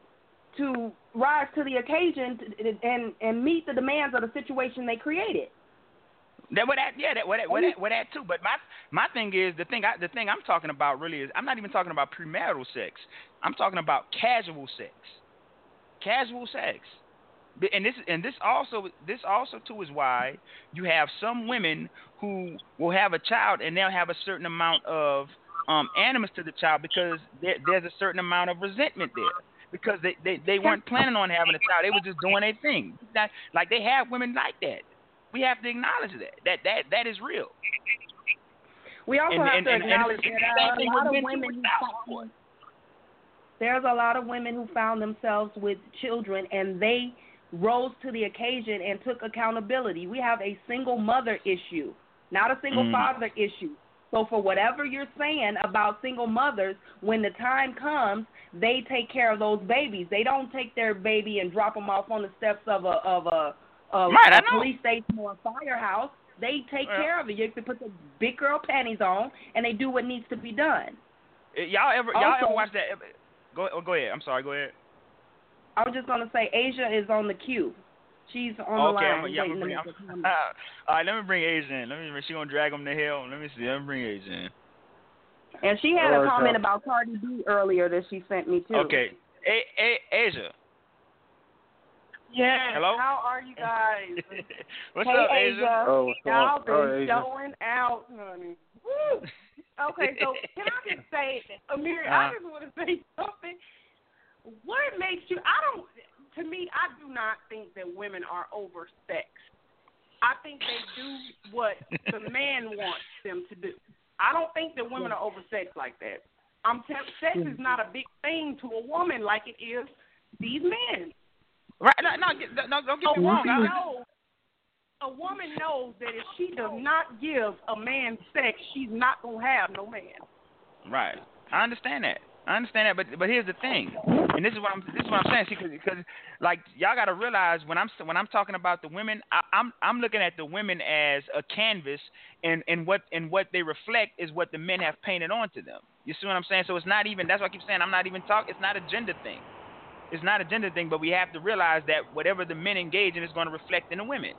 to rise to the occasion and and meet the demands of the situation they created. That what that yeah that what that, what that, what that too. But my my thing is the thing I, the thing I'm talking about really is I'm not even talking about premarital sex. I'm talking about casual sex. Casual sex. And this and this also this also too is why you have some women who will have a child and they'll have a certain amount of um, animus to the child because there, there's a certain amount of resentment there because they, they, they weren't planning on having a child. They were just doing their thing. That, like they have women like that. We have to acknowledge that. That that that is real. We also And- have and- to and- and acknowledge the that same there are thing a lot of women who there's a lot of women who found themselves with children and they rose to the occasion and took accountability. We have a single mother issue, not a single Mm. father issue. So for whatever you're saying about single mothers, when the time comes, they take care of those babies. They don't take their baby and drop them off on the steps of a of a, of Right, a police station or a firehouse. They take Yeah. care of it. You can put the big girl panties on, and they do what needs to be done. Uh, Y'all ever y'all Also- ever watch that? Go oh, go ahead. I'm sorry. Go ahead. I was just gonna say Asia is on the queue. She's on the okay, line I'm, yeah, I'm waiting gonna to bring. make a I'm, comment. all right, let me bring Asia in. Let me. She gonna drag him to hell. Let me see. Let me bring Asia in. And she had Hello, a comment about Cardi B earlier that she sent me too. Okay, a, a, Asia. Yes. Hello? How are you guys? What's hey, up, Asia. Asia? Oh, what's going Y'all on? been Oh, Asia. showing out, honey. Woo. Okay, so can I just say, Amir, Uh-huh. I just want to say something. What makes you? I don't. To me, I do not think that women are oversexed. I think they do what the man wants them to do. I don't think that women are oversexed like that. I'm t- sex is not a big thing to a woman like it is these men. Right? No, no, get- no, don't get A me wrong. woman I- knows. A woman knows that if she does not give a man sex, she's not gonna have no man. Right. I understand that. I understand that, but but here's the thing, and this is what I'm this is what I'm saying. See, because like y'all got to realize when I'm when I'm talking about the women, I, I'm I'm looking at the women as a canvas, and and what and what they reflect is what the men have painted onto them. You see what I'm saying? So it's not even that's why I keep saying I'm not even talking. It's not a gender thing. It's not a gender thing, but we have to realize that whatever the men engage in is going to reflect in the women.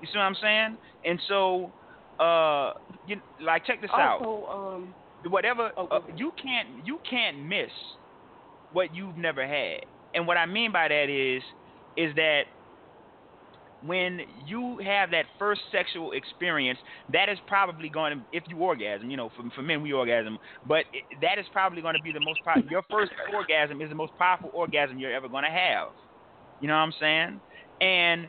You see what I'm saying? And so, uh, you like check this out Also, um, whatever uh, you can't you can't miss what you've never had. And what i mean by that is is that when you have that first sexual experience that is probably going to if you orgasm you know for, for men we orgasm but it, that is probably going to be the most pow- your first orgasm is the most powerful orgasm you're ever going to have. You know what i'm saying? And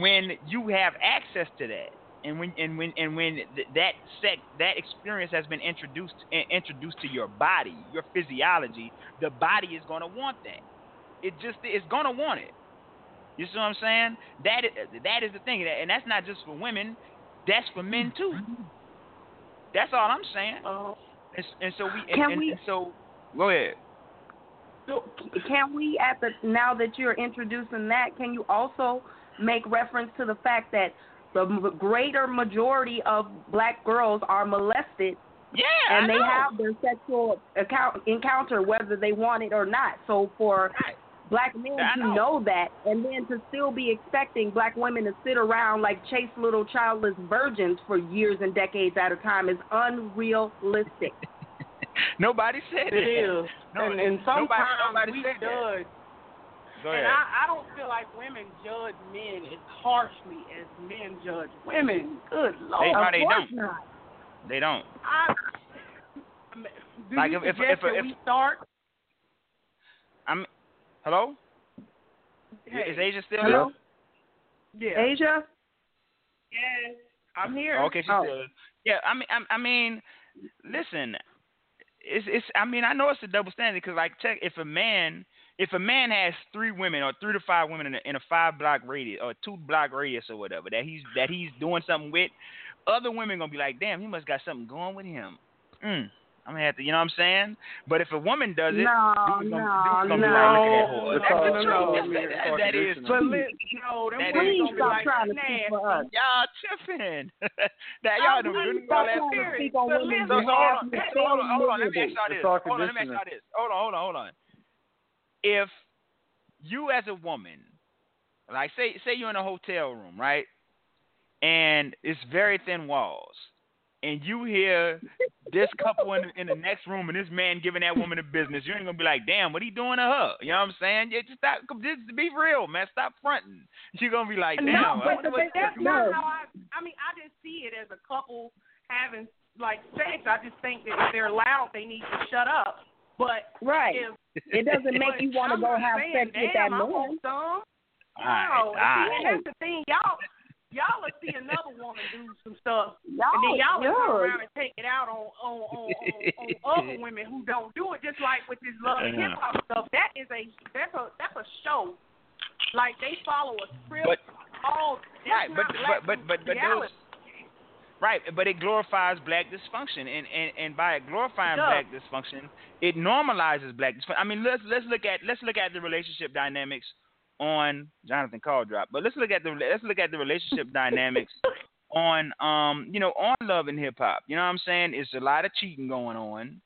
when you have access to that and when and when and when th- that sex that experience has been introduced in- introduced to your body, your physiology, the body is going to want that. It just it's going to want it. You see what I'm saying? That is, that is the thing, and that's not just for women. That's for men too. That's all I'm saying. uh, And, and so we and, Can and, we- and so go ahead. So can we at the now that you're introducing that, can you also make reference to the fact that the greater majority of black girls are molested Yeah, and I they know. have their sexual account, encounter whether they want it or not. So for Right. black men I to know. know that and then to still be expecting black women to sit around like chase little childless virgins for years and decades at a time is unrealistic. Nobody said it that. is, No, and, and nobody- sometimes nobody we said that. Judge. Go And. I, I don't feel like women judge men as harshly as men judge women. Good lord. They- no, of they course don't. not. They don't. I, do Like you if- if- suggest if- that if- we start? I'm. Hello. Hey, Is Asia still Hello? yeah. Asia? Yes, I'm here. here? Okay, she's Oh. still. Yeah, I mean, I, I mean, listen, it's it's. I mean, I know it's a double standard because, like, check if a man. If a man has three women or three to five women in a, in a five block radius or two block radius or whatever that he's that he's doing something with, other women gonna be like, damn, he must got something going with him. Mm, I'm gonna have to, you know what I'm saying? But if a woman does it, No, dudes gonna, no, dudes gonna be no. like, look at that whore. It's That's all- the truth. no, That's- Amir, that- that is contradiction. But true. let, no, them That women gonna be stop like, trying to "Nasty." speak for us. Y'all tripping. that y'all I'm do. really do Stop y'all trying to have speak on But women's listen, So, so hold behalf. on, hold on, hold on. Let me ask y'all this. Hold on, let me ask y'all this. Hold on, hold on, hold on. If you as a woman, like say say you're in a hotel room, right? And it's very thin walls. And you hear this couple in, in the next room and this man giving that woman the business, you ain't gonna be like, damn, what he doing to her? You know what I'm saying? Yeah, just stop just be real, man. Stop fronting. You're gonna be like, damn, no, but, but that's not how I. I mean, I just see it as a couple having like sex. I just think that if they're loud, they need to shut up But right, if, it doesn't make you want to go have saying, sex with that man. man. Some. Right, right. that's the thing, y'all. Y'all will see another woman do some stuff, Y'all, and then y'all will turn around and take it out on on, on, on, on other women who don't do it. Just like with this love and Uh-huh. hip hop stuff, that is a that's a that's a show. Like they follow a script. But- all Right, that's but not black but but but, but reality. those right, but it glorifies black dysfunction, and and and by glorifying black dysfunction, it normalizes black dysfunction. I mean, let's let's look at let's look at the relationship dynamics on Jonathan Call drop, but let's look at the let's look at the relationship dynamics on um you know on love and hip hop. You know what I'm saying? It's a lot of cheating going on.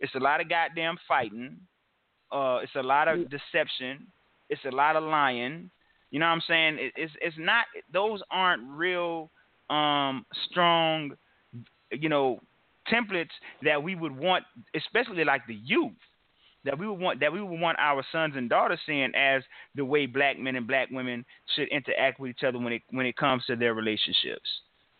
It's a lot of goddamn fighting. Uh, it's a lot of deception. It's a lot of lying. You know what I'm saying? It, it's it's not those aren't real um strong you know templates that we would want especially like the youth that we would want that we would want our sons and daughters seeing as the way black men and black women should interact with each other when it when it comes to their relationships.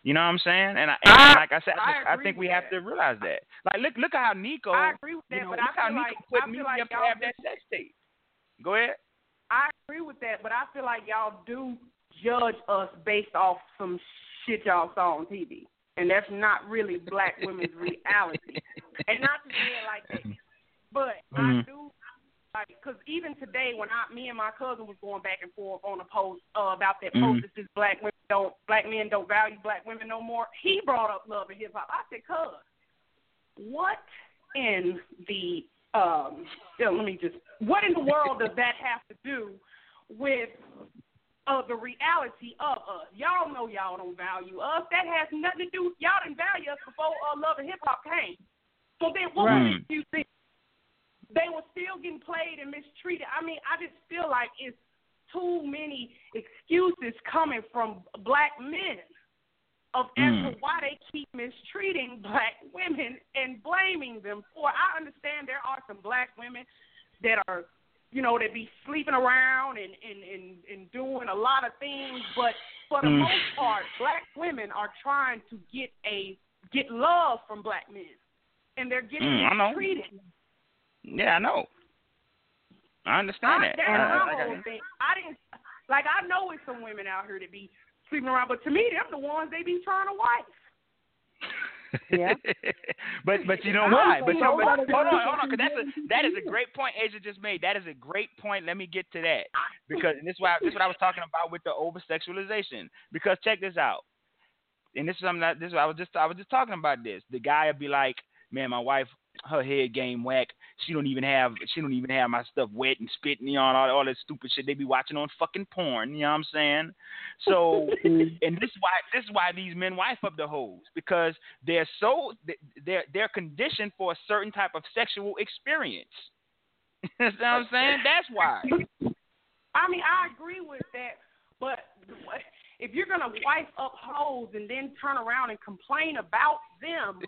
You know what I'm saying? And, I, and like I said, I, I think, I think we have that. to realize that. Like look look at how Nikko I agree with that, you know, but I feel Nikko like put I me like up to y'all have that sex tape. Go ahead. I agree with that, but I feel like y'all do judge us based off some shit y'all saw on TV, and that's not really black women's reality. And not to say it like that, but I Mhm. do like because even today when I, me and my cousin was going back and forth on a post uh, about that Mhm. post that says black women don't, black men don't value black women no more. He brought up love and hip hop. I said, "Cuz, what in the um? let me just. What in the world does that have to do with uh, the reality of us? Y'all know y'all don't value us. That has nothing to do. Y'all didn't value us before uh, love and hip hop came. So then, what Right. makes you think they were still getting played and mistreated? I mean, I just feel like it's too many excuses coming from black men of as to Mm. why they keep mistreating black women and blaming them for. I understand there are some black women that are, you know, that be sleeping around and and and, and doing a lot of things, but for the Mm. most part, black women are trying to get a get love from black men, and they're getting Mm, mistreated. Yeah, I know. I understand I, that. that's I- I- my whole thing. I didn't like. I know it's some women out here that be sleeping around, but to me, them the ones they be trying to wife. Yeah. but but you know why? But, so, but hold on, hold on, because that's a that is a great point Asia just made. That is a great point. Let me get to that because and this is why this is what I was talking about with the over sexualization. Because check this out, and this is something that this is what I was just I was just talking about this. The guy would be like, man, my wife. Her head game whack. She don't even have she don't even have my stuff wet and spitting you know, and all all that stupid shit they be watching on fucking porn. You know what I'm saying? So and this is why this is why these men wife up the hoes because they're so they're they're conditioned for a certain type of sexual experience. you know what I'm saying? That's why. I mean, I agree with that, but if you're gonna wife up hoes and then turn around and complain about them,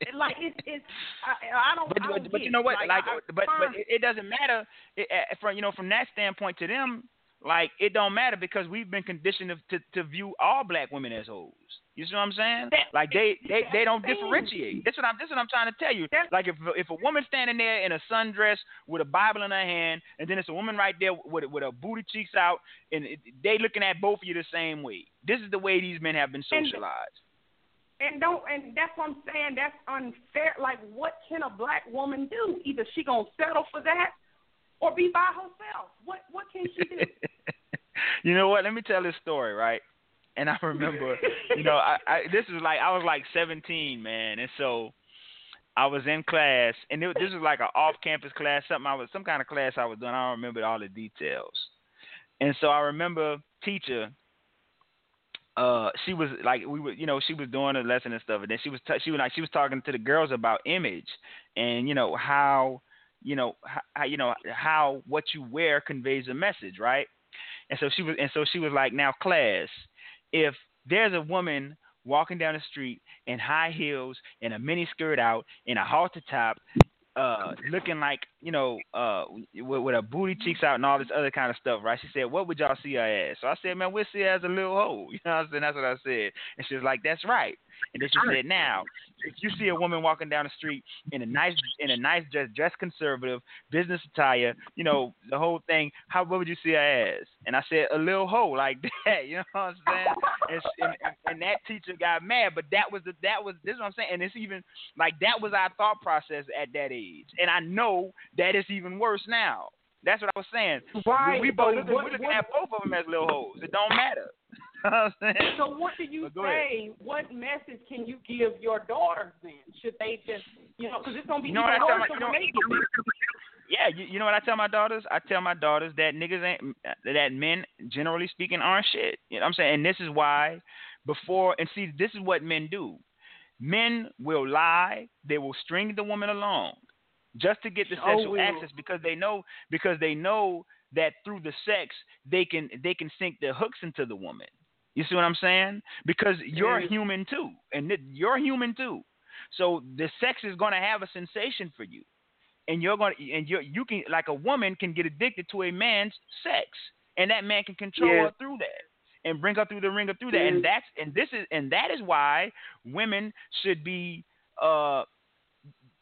like it's it's I, I don't. But I don't but, you know what? Like, Like, I, but but it, it doesn't matter it, uh, from you know from that standpoint to them. Like it don't matter because we've been conditioned to to to view all black women as hoes. You see what I'm saying? That- Like they they they don't that's the thing. differentiate. That's what I'm that's what I'm trying to tell you. That's- Like if if a woman standing there in a sundress with a Bible in her hand, and then it's a woman right there with with her booty cheeks out, and it, they looking at both of you the same way. This is the way these men have been socialized. And don't and that's what I'm saying. That's unfair. Like, what can a black woman do? Either she gonna settle for that, or be by herself. What what can she do? you know what? Let me tell this story, right? And I remember, you know, I, I this is like I was like 17, man, and so I was in class, and it, this was like an off-campus class, something I was some kind of class I was doing. I don't remember all the details, and so I remember teacher. Uh, she was like we were, you know, she was doing a lesson and stuff, and then she was t- she was like she was talking to the girls about image, and you know how, you know how you know how what you wear conveys a message, right? And so she was, and so she was like, now class, if there's a woman walking down the street in high heels and a mini skirt out and a halter top, uh, looking like you know, uh, with, with her booty cheeks out and all this other kind of stuff, right? She said, "What would y'all see her as?" So I said, "Man, we'll see her as a little hoe." You know what I'm saying? That's what I said. And she was like, "That's right." And then she said, "Now, if you see a woman walking down the street in a nice in a nice dress, dress conservative business attire, you know the whole thing, how what would you see her as?" And I said, "A little hoe like that." You know what I'm saying? And, and, and that teacher got mad, but that was the that was this is what I'm saying. And it's even like that was our thought process at that age. And I know that it's even worse now. That's what I was saying. Right. We, we both so what, we're looking what, at both of them as little hoes. It don't matter. so what do you say? What message can you give your daughters then? Should they just, you know, because it's gonna be you know even what I worse tell my, you know, Yeah, you, you know what I tell my daughters? I tell my daughters that niggas ain't that men generally speaking aren't shit. You know what I'm saying? And this is why before and see this is what men do. Men will lie, they will string the woman along just to get the Oh, sexual will. access because they know because they know that through the sex they can they can sink their hooks into the woman. You see what I'm saying? Because you're Mhm. human too, and you're human too. So the sex is going to have a sensation for you, and you're going to and you you can like a woman can get addicted to a man's sex, and that man can control Yeah. her through that and bring her through the ringer through that. And Mhm. that's and this is and that is why women should be uh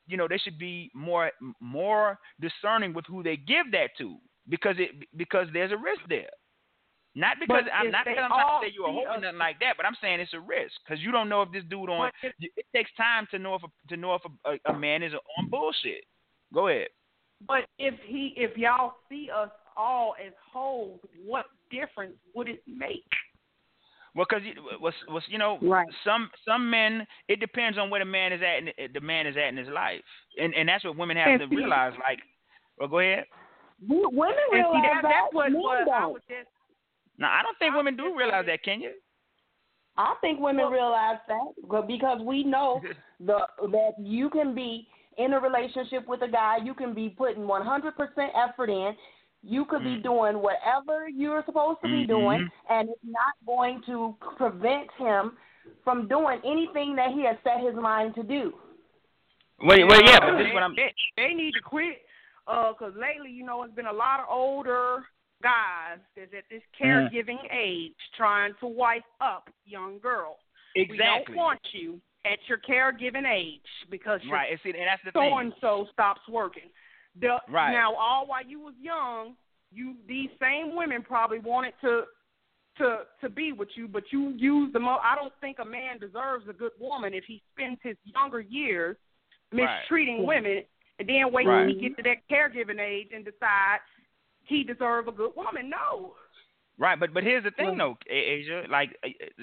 you know they should be more more discerning with who they give that to because it because there's a risk there. Not because But I'm not because I'm trying to say you're a see hoe or us- nothing like that, but I'm saying it's a risk because you don't know if this dude on. If- It takes time to know if a, to know if a, a, a man is on bullshit. Go ahead. But if he, if y'all see us all as whole, what difference would it make? Well, because was was you know Right. some some men it depends on where the man is at in, eh, the man is at in his life, and and that's what women have And to see- realize. Like, well, go ahead. Women And see, realize that, that. that's what, men what I don't. was just. Now, I don't think I women do realize that. Can you? I think women Well- realize that but because we know the that you can be in a relationship with a guy, you can be putting 100% effort in. You could be Mm. doing whatever you're supposed to be Mhm. doing, and it's not going to prevent him from doing anything that he has set his mind to do. Well, well, yeah, but this they, is what I'm. They, they need to quit. Uh, 'cause lately, you know, it's been a lot of older guys that's at this Mm. caregiving age trying to wife up young girls. Exactly. We don't want you at your caregiving age because Right. And see, and that's the so thing. and so stops working. The, Right. Now, all while you was young, you these same women probably wanted to to to be with you, but you used the mo I don't think a man deserves a good woman if he spends his younger years Right. mistreating women, and then wait Right. till he gets to that caregiving age and decide he deserves a good woman. No. Right, but but here's the thing though, Asia. Like,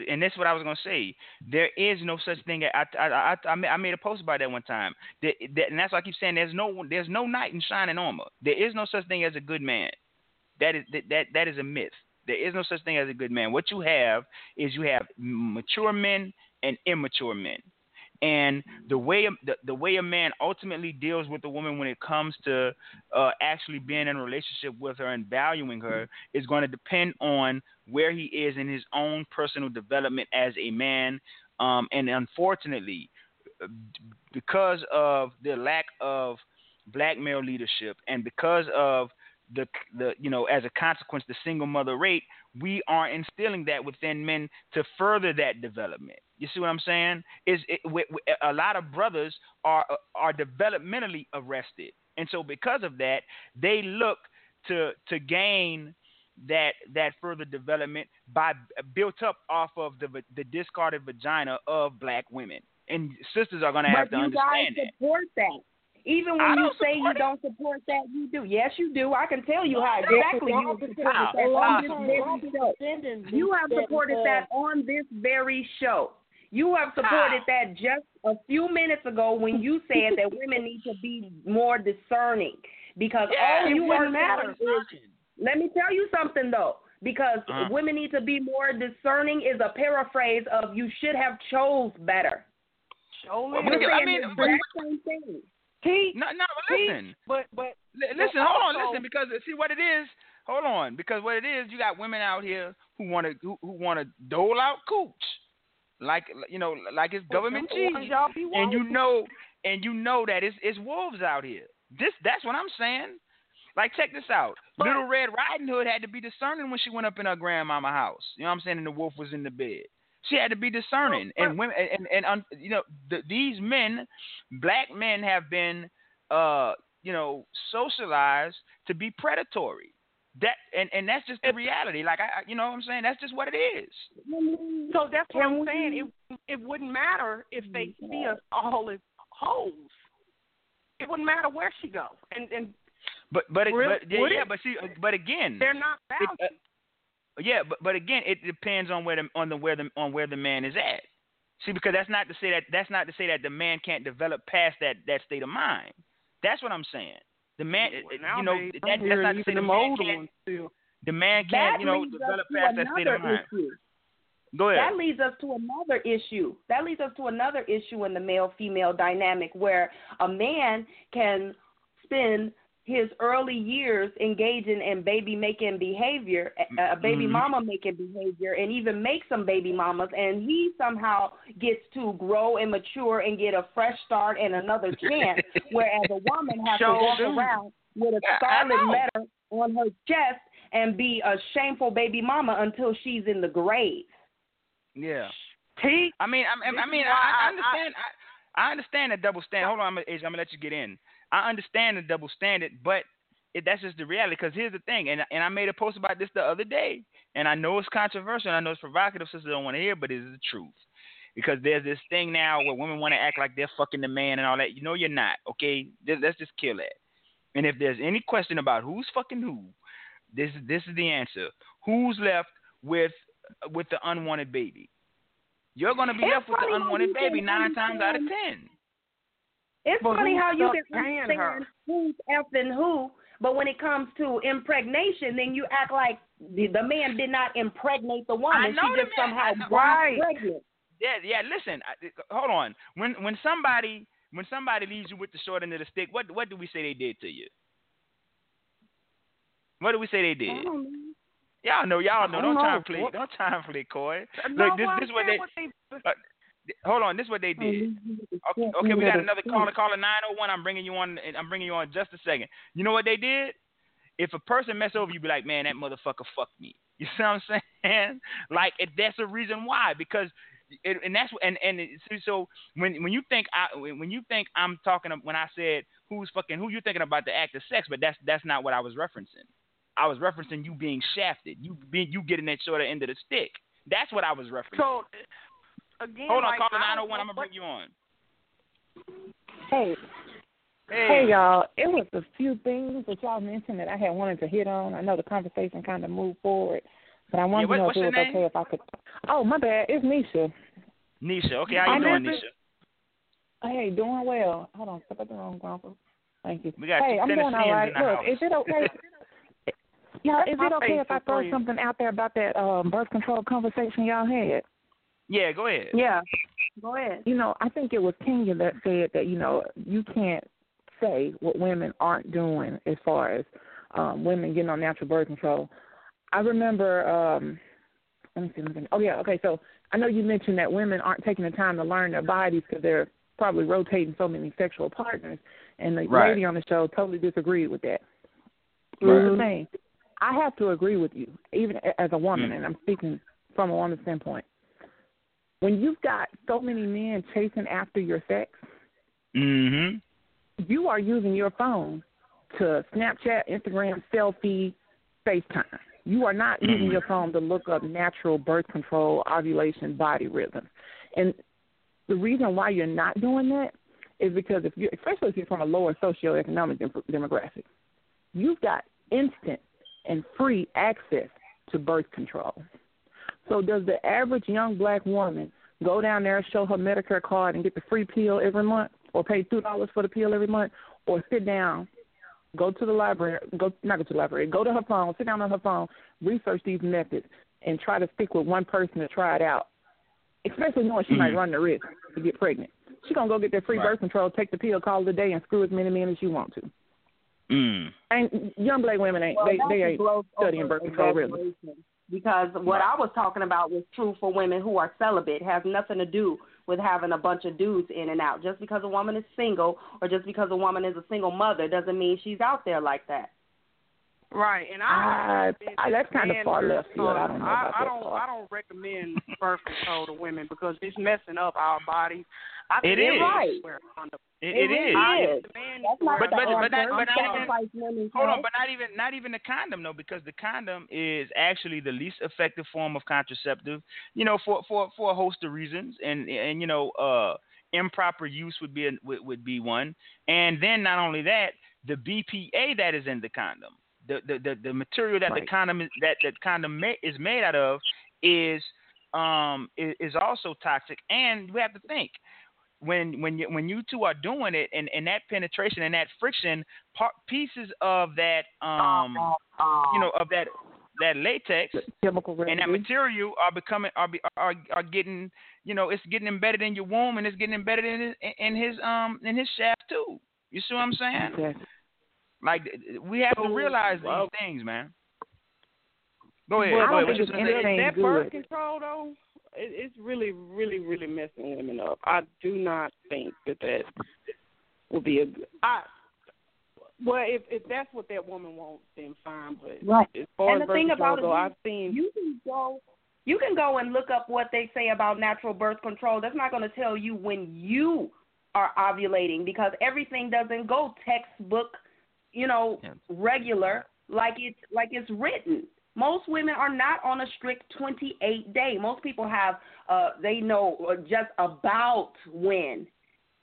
and that's what I was gonna say. There is no such thing. I I I, I, I made a post about that one time. That, that, and that's why I keep saying there's no there's no knight in shining armor. There is no such thing as a good man. That is that that, that is a myth. There is no such thing as a good man. What you have is you have mature men and immature men. And the way the, the way a man ultimately deals with a woman when it comes to uh, actually being in a relationship with her and valuing her is going to depend on where he is in his own personal development as a man. Um, and unfortunately, because of the lack of black male leadership and because of the the you know as a consequence the single mother rate we are instilling that within men to further that development you see what i'm saying is it, we, we, a lot of brothers are are developmentally arrested and so because of that they look to to gain that that further development by built up off of the the discarded vagina of black women and sisters are going to have but to you guys understand that support that. Even I when you say you it. don't support that, you do. Yes, you do. I can tell you how No, exactly you How? support that on this very show. You have supported that on this very show. You have supported How? that just a few minutes ago when you said that women need to be more discerning because Yeah, all you are matter. is let me tell you something though, because Uh-huh. women need to be more discerning is a paraphrase of you should have chose better. Surely. Well, You're I mean, but- same thing. he, no but listen but but But listen, hold on, listen, because see what it is. Hold on, because what it is, you got women out here who want to who, who want to dole out cooch, like you know, like it's government them the ones cheese, and you know, and you know that it's it's wolves out here. This that's what I'm saying. Like check this out. But, Little Red Riding Hood had to be discerning when she went up in her grandmama house. You know what I'm saying? And the wolf was in the bed. She had to be discerning, but, and women, and and, and you know, the, these men, black men, have been, uh, you know, socialized to be predatory. That and and that's just the reality. Like I, you know, what I'm saying that's just what it is. So that's what I'm saying. It it wouldn't matter if they see us all as hoes. It wouldn't matter where she go. And and but but, really, but yeah, yeah, but see, but again, they're not it, uh, yeah, but but again, it depends on where the on the where the on where the man is at. See, because that's not to say that that's not to say that the man can't develop past that that state of mind. That's what I'm saying. The man, well, uh, you know, that, that's not to say the man can't. The man can't, you know, develop past that state of mind. Issue. Go ahead. That leads us to another issue. That leads us to another issue in the male female dynamic where a man can spend his early years engaging in baby making behavior, a baby mm-hmm. mama making behavior, and even make some baby mamas, and he somehow gets to grow and mature and get a fresh start and another chance, whereas a woman has to walk around with a scarlet letter on her chest and be a shameful baby mama until she's in the grave. Yeah. T. I mean, I, I mean, I, I understand. I, I understand the double standard. Hold on, I'm gonna, I'm gonna let you get in. I understand the double standard, but it, that's just the reality. Because here's the thing, and and I made a post about this the other day, and I know it's controversial, and I know it's provocative. Sisters don't want to hear, but it is the truth. Because there's this thing now where women want to act like they're fucking the man and all that. You know you're not. Okay, let's just kill that. And if there's any question about who's fucking who, this this is the answer. Who's left with with the unwanted baby? You're gonna be it's left with the unwanted baby nine times out of ten. It's but funny how you can understand her? who's effing who, but when it comes to impregnation, then you act like the, the man did not impregnate the woman. she just somehow got right. pregnant. Yeah, yeah. Listen, hold on. When when somebody when somebody leaves you with the short end of the stick, what what do we say they did to you? What do we say they did? Y'all know, y'all know. Don't, don't try and play. Don't try and play coy. No, Look, this, this what they. They uh, hold on, this is what they did. Okay, okay we got another caller. Caller nine oh one. I'm bringing you on. I'm bringing you on just a second. You know what they did? If a person mess over you, be like, man, that motherfucker fucked me. You see what I'm saying? Like it, that's the reason why because. It, and that's and and so when when you think I when you think I'm talking when I said who's fucking who you're thinking about the act of sex, but that's that's not what I was referencing. I was referencing you being shafted, you being you getting that shorter end of the stick. That's what I was referencing. So again, hold on, like, call the 901. I'm gonna bring you on. Hey. Hey. hey y'all, it was a few things that y'all mentioned that I had wanted to hit on. I know the conversation kind of moved forward, but I wanted yeah, what, to know if it was name? okay if I could. Oh, my bad, it's Nisha. Nisha, okay, how you doing, Nisha? Hey, doing well. Hold on, step at the wrong grandpa. Thank you. We got hey, I'm doing all right. Look, house. is it okay? yeah, is it okay if I throw something out there about that um, birth control conversation y'all had? Yeah, go ahead. Yeah, go ahead. You know, I think it was Kenyah that said that you know you can't say what women aren't doing as far as um, women getting on natural birth control. I remember. um let me see. Let me Oh yeah. Okay. So I know you mentioned that women aren't taking the time to learn their bodies because they're probably rotating so many sexual partners, and the right. lady on the show totally disagreed with that. Right. the thing. I have to agree with you, even as a woman, mm. and I'm speaking from a woman's standpoint when you've got so many men chasing after your sex, mm-hmm. you are using your phone to Snapchat, Instagram, selfie, FaceTime. You are not mm-hmm. using your phone to look up natural birth control, ovulation, body rhythms. And the reason why you're not doing that is because if you, especially if you're from a lower socioeconomic dem- demographic, you've got instant and free access to birth control. So does the average young black woman go down there, show her Medicare card, and get the free pill every month, or pay two dollars for the pill every month, or sit down, go to the library, go not go to the library, go to her phone, sit down on her phone, research these methods, and try to stick with one person to try it out, especially knowing she mm-hmm. might run the risk to get pregnant. She gonna go get that free right. birth control, take the pill, call it a day, and screw as many men as you want to. Mm. And young black women ain't well, they they ain't studying birth control really. Because what I was talking about was true for women who are celibate. It has nothing to do with having a bunch of dudes in and out. Just because a woman is single or just because a woman is a single mother doesn't mean she's out there like that. Right, and I, uh, I that's kind of far left field. I don't know I, about I don't. part. I don't recommend birth control to women because it's messing up our bodies. I It think is. everybody should wear a condom. It, it really is. I, is. if the man That's not But- but- but not- but not even- Hold on, but not even not even the condom though, because the condom is actually the least effective form of contraceptive. You know, for for for a host of reasons, and and you know, uh, improper use would be a, would, would be one, and then not only that, the BPA that is in the condom, the the the, the material that the condom is, that that condom ma- is made out of is um is, is also toxic, and we have to think when when you when you two are doing it and, and that penetration and that friction part, pieces of that um you know of that that latex Chemical and that residue. material are becoming are be, are are getting you know it's getting embedded in your womb and it's getting embedded in his, in his um in his shaft too. You see what I'm saying? Yes. Like we have to So, realize well- these things, man. Go ahead. Well, I don't think you it's that, anything good. birth control though, it, it's really, really, really messing women up. I do not think that that will be a. good- I well, if if that's what that woman wants, then fine. But Right. as far And as the thing birth control about it go, is I've seen. You can go you can go and look up what they say about natural birth control. That's not going to tell you when you are ovulating because everything doesn't go textbook, you know, Yeah. regular like it's like it's written. Most women are not on a strict 28 day. Most people have uh they know uh, just about when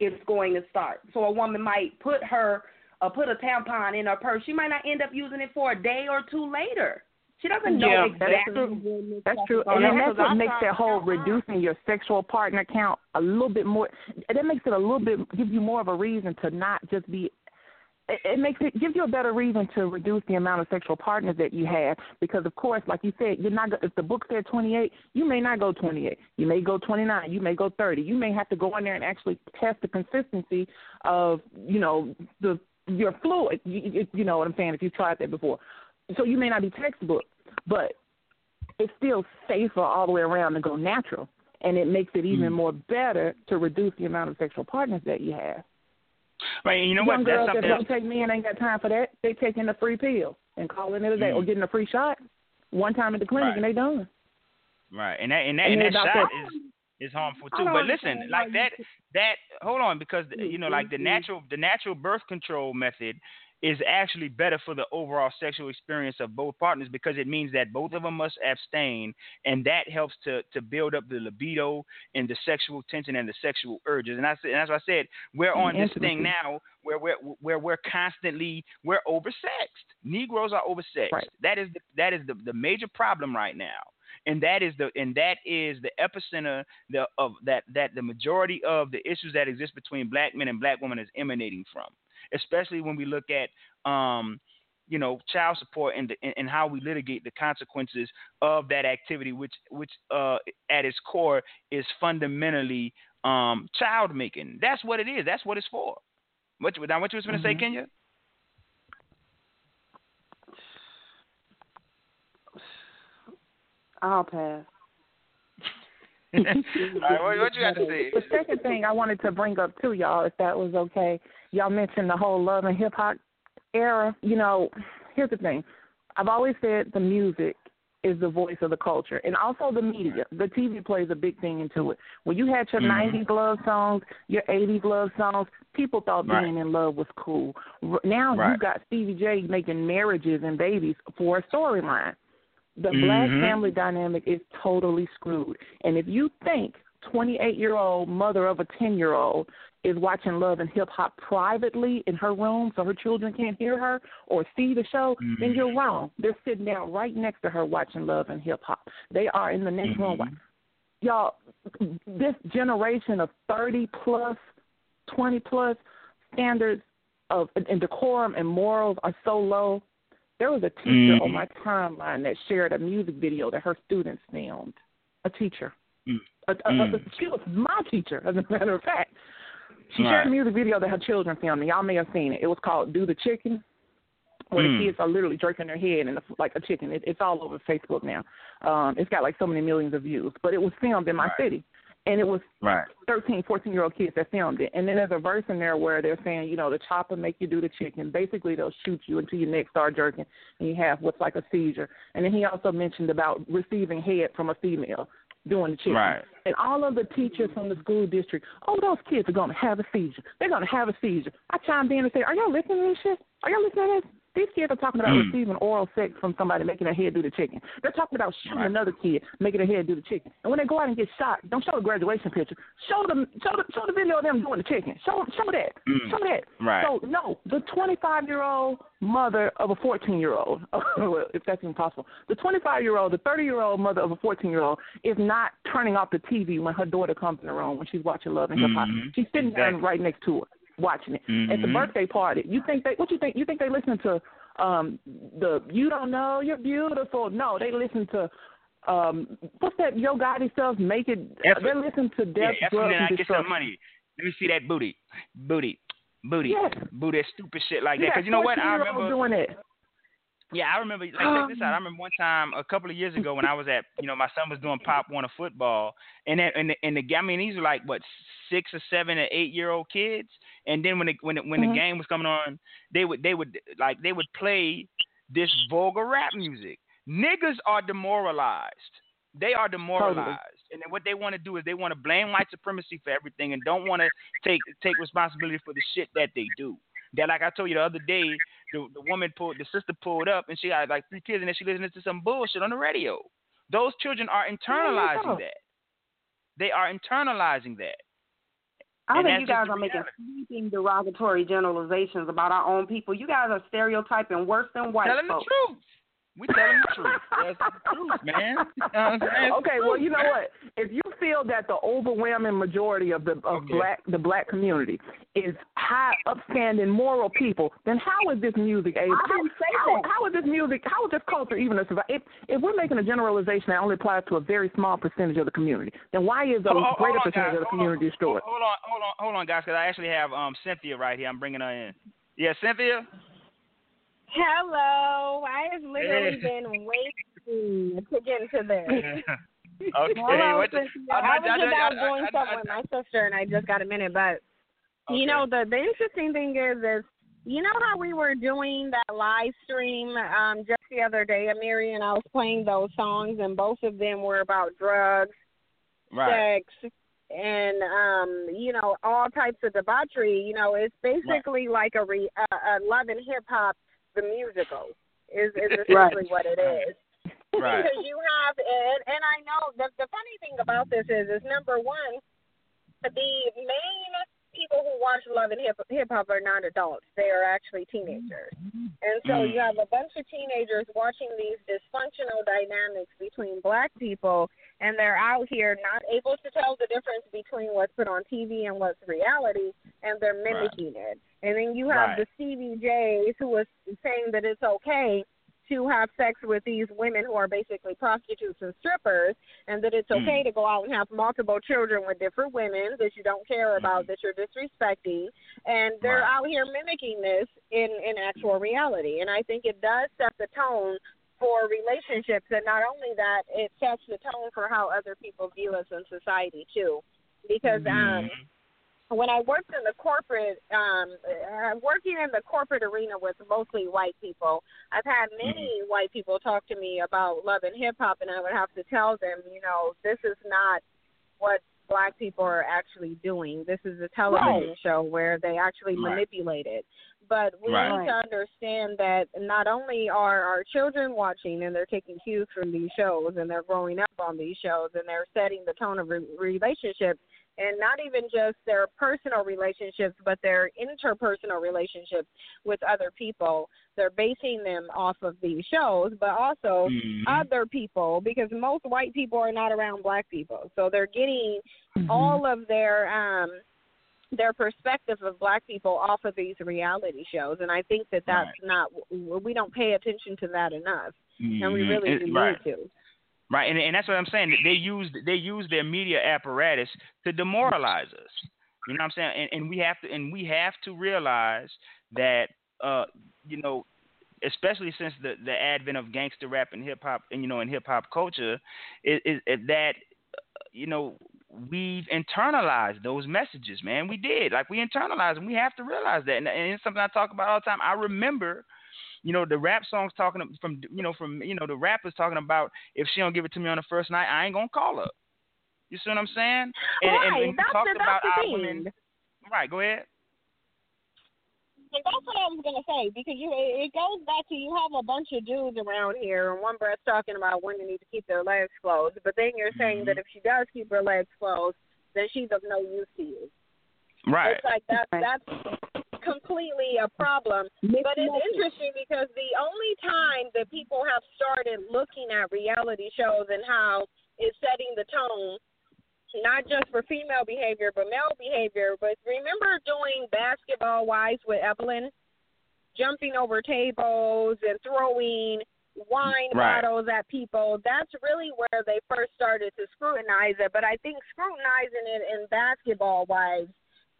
it's going to start. So a woman might put her uh, put a tampon in her purse. She might not end up using it for a day or two later. She doesn't know Yeah, that's exactly true. That's true, going and that's what makes that whole reducing your sexual partner count a little bit more. That makes it a little bit give you more of a reason to not just be. It, it makes it gives you a better reason to reduce the amount of sexual partners that you have because, of course, like you said, you're not. If the book said 28, you may not go 28. You may go 29. You may go 30. You may have to go in there and actually test the consistency of you know the your fluid. You, you, you know what I'm saying? If you've tried that before, so you may not be textbook, but it's still safer all the way around to go natural, and it makes it even Mm. more better to reduce the amount of sexual partners that you have. Right, and you know Young what? That's girls that something. don't take men ain't got time for that. They taking the free pill and calling it a day, or Mm. getting a free shot one time at the clinic Right. and they done. Right, and that and that And and that shot that- is is harmful too. But listen, like that that hold on because you know like the Mhm. natural the natural birth control method is actually better for the overall sexual experience of both partners because it means that both of them must abstain and that helps to to build up the libido and the sexual tension and the sexual urges. And I said and that's what I said we're on this thing now where we're where we're constantly we're oversexed. Negroes are oversexed. Right. that is the, that is the, the major problem right now. And that is the and that is the epicenter the, of that that the majority of the issues that exist between black men and black women is emanating from especially when we look at um you know child support and, the, and how we litigate the consequences of that activity which which uh at its core is fundamentally um child making that's what it is that's what it's for what you, now what you was going to say Mhm. Kenyah I'll pass. All right, what, what you got to say The second thing I wanted to bring up too, y'all, if that was okay, y'all mentioned the whole love and hip hop era. You know, here's the thing. I've always said the music is the voice of the culture, and also the media. The TV plays a big thing into it. When you had your Mhm. '90s love songs, your '80s love songs, people thought Right. being in love was cool. Now Right. you got Stevie J making marriages and babies for a storyline. The black Mhm. family dynamic is totally screwed. And if you think 28 year old mother of a 10 year old is watching Love and Hip Hop privately in her room so her children can't hear her or see the show, then Mhm. you're wrong. They're sitting down right next to her watching Love and Hip Hop. They are in the next room. Mhm. Y'all, this generation of 30 plus, 20 plus standards of and decorum and morals are so low. There was a teacher Mhm. on my timeline that shared a music video that her students filmed. A teacher. Mm. A, a, a, Mm. she was my teacher, as a matter of fact. She Right. shared a music video that her children filmed, y'all may have seen it. It was called "Do the Chicken." where Mm. the kids are literally jerking their head and like a chicken. It, it's all over Facebook now. Um, it's got like so many millions of views, but it was filmed in my Right. city, and it was Right. 13, 14 year old kids that filmed it. And then there's a verse in there where they're saying, you know, the chopper make you do the chicken. Basically, they'll shoot you until your neck start jerking and you have what's like a seizure. And then he also mentioned about receiving head from a female doing the chicken. Right. And all of the teachers from the school district, oh, those kids are going to have a seizure. They're going to have a seizure. I chimed in and said, are y'all listening to this shit? Are y'all listening to this? These kids are talking about Mm. receiving oral sex from somebody making their head do the chicken. They're talking about shooting Right. another kid making their head do the chicken. And when they go out and get shot, don't show the graduation picture. Show them, show the, show the video of them doing the chicken. Show, show that. Mm. Show that. Right. So no, the 25 year old mother of a 14 year old, if that's even possible, the 25 year old, the 30 year old mother of a 14 year old is not turning off the TV when her daughter comes in the room when she's watching Love and Hip Hop. Mhm. She's sitting Exactly. right next to her watching it at the Mhm. birthday party. You think they? What you think? You think they listen to um the You Don't Know You're Beautiful? No, they listen to um what's that Yo Gotti stuff? Make it. Effort. They listen to Death, yeah, Drugs, then I and get some money. Let me see that booty, booty, booty, Yes. booty, that stupid shit like that. Because you know what? I 14-year-olds remember. doing it. Yeah, I remember. Like, check this out. I remember one time a couple of years ago when I was at, you know, my son was doing Pop Warner football, and then and the, and the I mean these are like what six or seven or eight year old kids, and then when the, when the, when Mhm. the game was coming on, they would they would like they would play this vulgar rap music. Niggas are demoralized. They are demoralized, and then what they want to do is they want to blame white supremacy for everything, and don't want to take take responsibility for the shit that they do. That, like I told you the other day, the the woman pulled, the sister pulled up, and she had like three kids, and then she listening to some bullshit on the radio. Those children are internalizing that. They are internalizing that. I And think you guys are making sweeping derogatory generalizations about our own people. You guys are stereotyping worse than white Telling folks. the truth. We telling the truth. That's the truth, man. You know what I'm saying? Okay, well, you know what? If you feel that the overwhelming majority of the of Okay. black the black community is high, upstanding, moral people, then how is this music able? I didn't say how, that. how is this music? How is this culture even a survive? If, if we're making a generalization that only applies to a very small percentage of the community, then why is a Hold- hold- greater on, percentage guys. of the community on. destroyed? Hold on, hold on, hold on, guys, because I actually have um Cynthia right here. I'm bringing her in. Yeah, Cynthia. Hello. I have literally been waiting to get into this. okay. Hello, what the- I- I, I- was I- just I- out doing I- with my sister, and I just got a minute. But Okay. you know, the the interesting thing is, is you know how we were doing that live stream um just the other day, Amiri, and I was playing those songs, and both of them were about drugs, Right. sex, and um, you know, all types of debauchery. You know, it's basically like a, re, a, a love and hip hop, the musical, is is essentially what it is. Right. Because you have, and, and I know the the funny thing about this is, is number one, the main people who watch Love and Hip Hip Hop are not adults; they are actually teenagers. And so you have a bunch of teenagers watching these dysfunctional dynamics between black people, and they're out here not able to tell the difference between what's put on TV and what's reality, and they're mimicking it. And then you have Right. the Stevie J's who was saying that it's okay to have sex with these women who are basically prostitutes and strippers, and that it's Mm. okay to go out and have multiple children with different women that you don't care about, that you're disrespecting, and they're Right. out here mimicking this in in actual reality. And I think it does set the tone for relationships, and not only that, it sets the tone for how other people view us in society too, because um Mhm. When I worked in the corporate, um, uh, working in the corporate arena with mostly white people, I've had many white people talk to me about love and hip hop, and I would have to tell them, you know, this is not what black people are actually doing. This is a television Right. show where they actually Right. manipulate it. But we Right. need to understand that not only are our children watching and they're taking cues from these shows and they're growing up on these shows and they're setting the tone of re- relationships and not even just their personal relationships, but their interpersonal relationships with other people. They're basing them off of these shows, but also Mhm. other people, because most white people are not around black people, so they're getting Mm-hmm. all of their um their perspective of black people off of these reality shows, and I think that that's not we don't pay attention to that enough, and we Mhm. really It- do right. need to. Right, and and that's what I'm saying. They use they use their media apparatus to demoralize us. You know what I'm saying? And and we have to and we have to realize that uh you know especially since the the advent of gangster rap and hip hop, and you know, in hip hop culture, is, that you know we've internalized those messages, man. We did. Like we internalized and We have to realize that. And, and it's something I talk about all the time. I remember, you know, the rap songs talking from you know, from you know, the rappers talking about if she don't give it to me on the first night, I ain't gonna call her. You see what I'm saying? And, right. and, and that's talked the, about that's our the women. thing. Right, go ahead. And that's what I was gonna say because you it goes back to you have a bunch of dudes around here, and one breath talking about women need to keep their legs closed, but then you're saying Mm-hmm. that if she does keep her legs closed, then she's of no use to you. Right. It's like that's that's completely a problem. But it's interesting because the only time that people have started looking at reality shows and how it's setting the tone, not just for female behavior but male behavior. But remember doing basketball wives with Evelyn, jumping over tables and throwing wine Right. bottles at people. That's really where they first started to scrutinize it. But I think scrutinizing it in basketball wives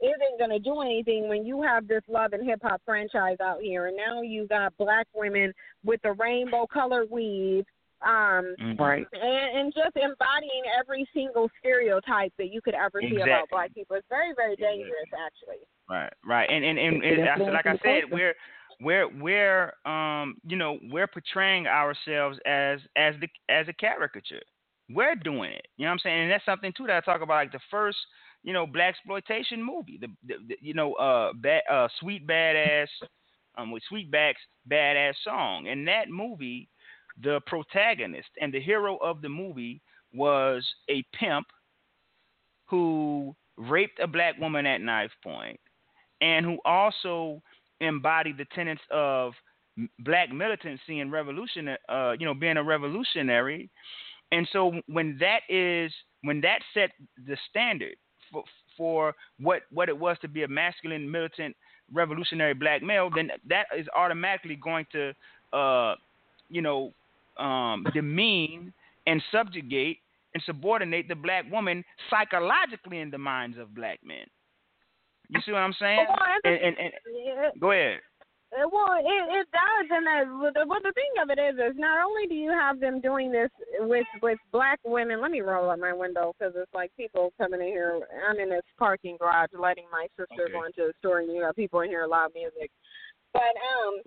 isn't going to do anything when you have this love and hip hop franchise out here, and now you got black women with the rainbow color weave, um, Mm-hmm. Right. and, and just embodying every single stereotype that you could ever see about black people. It's very, very dangerous, actually. Right, right, and and and, It's and I, like I said, culture. we're we're we're um you know we're portraying ourselves as as the as a caricature. We're doing it. You know what I'm saying? And that's something too that I talk about, like the first you know black exploitation movie, the, the, the you know uh uh sweet badass um with Sweetback's badass song. In that movie, the protagonist and the hero of the movie was a pimp who raped a black woman at knife point and who also embodied the tenets of black militancy and revolution uh you know being a revolutionary and so when that is when that set the standard for for what what it was to be a masculine militant revolutionary black male then that is automatically going to uh you know um demean and subjugate and subordinate the black woman psychologically in the minds of black men. You see what i'm saying? I and, and, and go ahead Well, it it does, and the, but the thing of it is, is not only do you have them doing this with with black women. Let me roll up my window because it's like people coming in here. I'm in this parking garage, letting my sister Okay. go into the store, and you have people in here loud music. But um,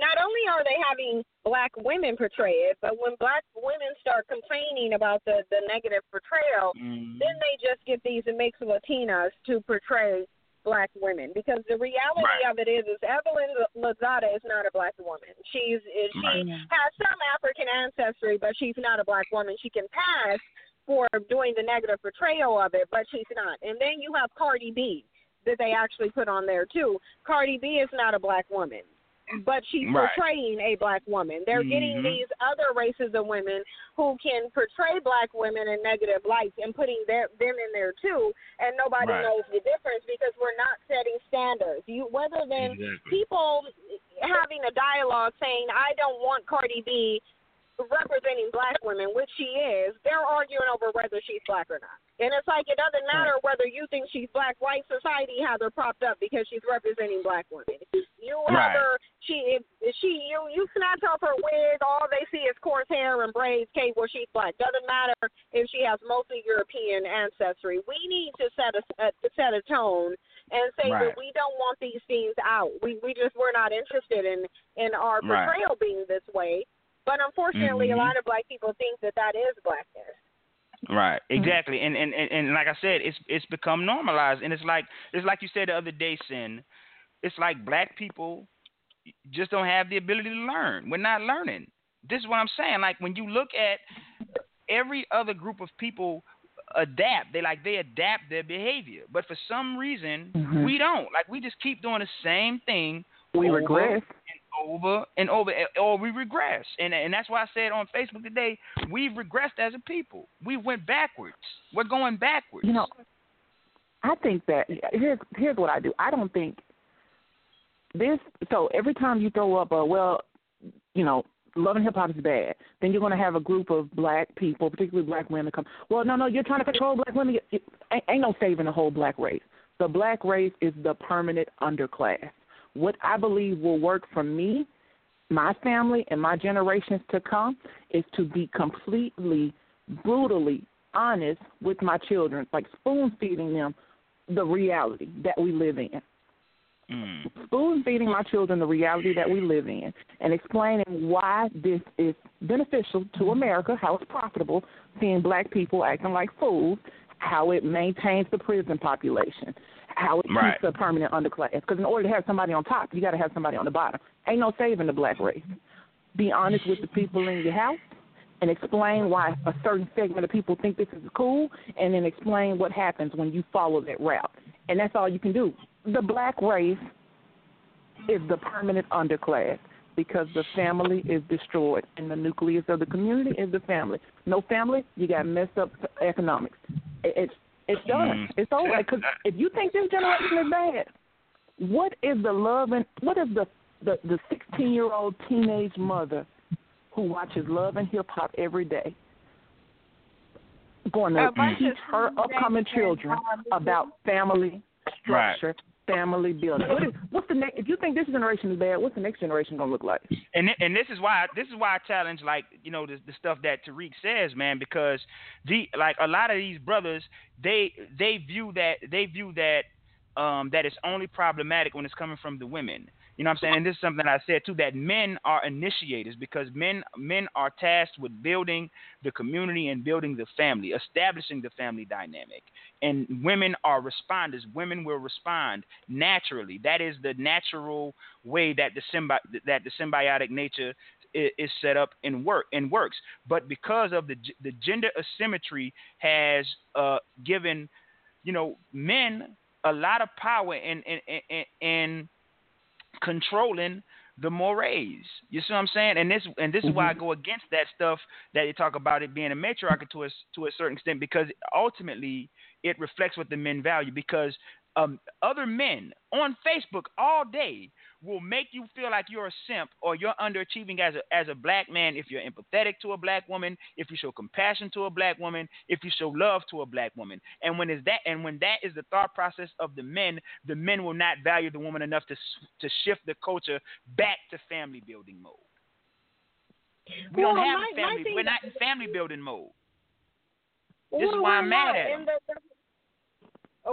not only are they having black women portray it, but when black women start complaining about the the negative portrayal, Mhm. then they just get these mixed Latinas to portray black women because the reality Right. of it is is Evelyn Lozada is not a black woman. She's is- she Right. has some African ancestry, but she's not a black woman. She can pass for doing the negative portrayal of it, but she's not. And then you have Cardi B that they actually put on there too. Cardi B is not a black woman. But she's Right. portraying a black woman. They're getting Mhm. these other races of women who can portray black women in negative lights and putting their, them in there too, and nobody Right. knows the difference because we're not setting standards. You whether than Exactly. people having a dialogue saying, "I don't want Cardi B representing black women," which she is, they're arguing over whether she's black or not. And it's like it doesn't matter whether you think she's black. White society has her propped up because she's representing black women. You have Right. her. She if, she you you snatch off her wig, all they see is coarse hair and braids. Okay, well she's black. Doesn't matter if she has mostly European ancestry. We need to set a set, set a tone and say Right. that we don't want these things out. We we just we're not interested in in our Right. portrayal being this way. But unfortunately, Mhm. a lot of black people think that that is blackness. Right, exactly, and, and and and like I said, it's it's become normalized, and it's like it's like you said the other day, sin. It's like black people just don't have the ability to learn. We're not learning. This is what I'm saying. Like when you look at every other group of people adapt, they like they adapt their behavior, but for some reason Mhm. we don't. Like we just keep doing the same thing We over regress. Over and over, or we regress. And and that's why I said on Facebook today, we've regressed as a people. We went backwards. We're going backwards. You know, I think that here's here's what I do. I don't think this. So every time you throw up a well, you know, love and hip hop is bad, then you're going to have a group of black people, particularly black women, come. Well, no, no, you're trying to control black women. You- you- Ain't, ain't no saving the whole black race. The black race is the permanent underclass. What I believe will work for me my family and my generations to come is to be completely, brutally honest with my children, like spoon feeding them the reality that we live in. Mm. Spoon feeding my children the reality that we live in and explaining why this is beneficial to America, how it's profitable, seeing black people acting like fools, how it maintains the prison population, how it right. keeps a permanent underclass. Because in order to have somebody on top, you got to have somebody on the bottom. Ain't no saving the black race. Be honest with the people in your house and explain why a certain segment of people think this is cool, and then explain what happens when you follow that route. And that's all you can do. The black race is the permanent underclass because the family is destroyed and the nucleus of the community is the family. No family, you got messed up economics. It's it's done. Mm. It's over. Because if you think this generation is bad, what is the love and what is the the the sixteen year old teenage mother who watches love and hip hop every day going to teach her upcoming children about family structure, right family building. What is, what's the next? If you think this generation is bad, what's the next generation gonna look like? And and this is why this is why I challenge like you know the, the stuff that Tariq says, man, because the like a lot of these brothers they they view that they view that um that it's only problematic when it's coming from the women. You know what I'm saying? And this is something I said too that men are initiators because men men are tasked with building the community and building the family, establishing the family dynamic. And women are responders. Women will respond naturally. That is the natural way that the symbi- that the symbiotic nature is set up and work and works. But because of the the gender asymmetry has uh, given, you know, men a lot of power and in in, in controlling the mores. You see what I'm saying? And this and this mm-hmm. is why I mm-hmm. go against that stuff that you talk about it being a matriarchy to a to a certain extent because ultimately it reflects what the men value because um, other men on Facebook all day will make you feel like you're a simp or you're underachieving as a as a black man if you're empathetic to a black woman, if you show compassion to a black woman, if you show love to a black woman. And when is that and when that is the thought process of the men, the men will not value the woman enough to to shift the culture back to family building mode. We well, don't have my, family. We're not in family building mode. This well, is why I'm mad at them. The,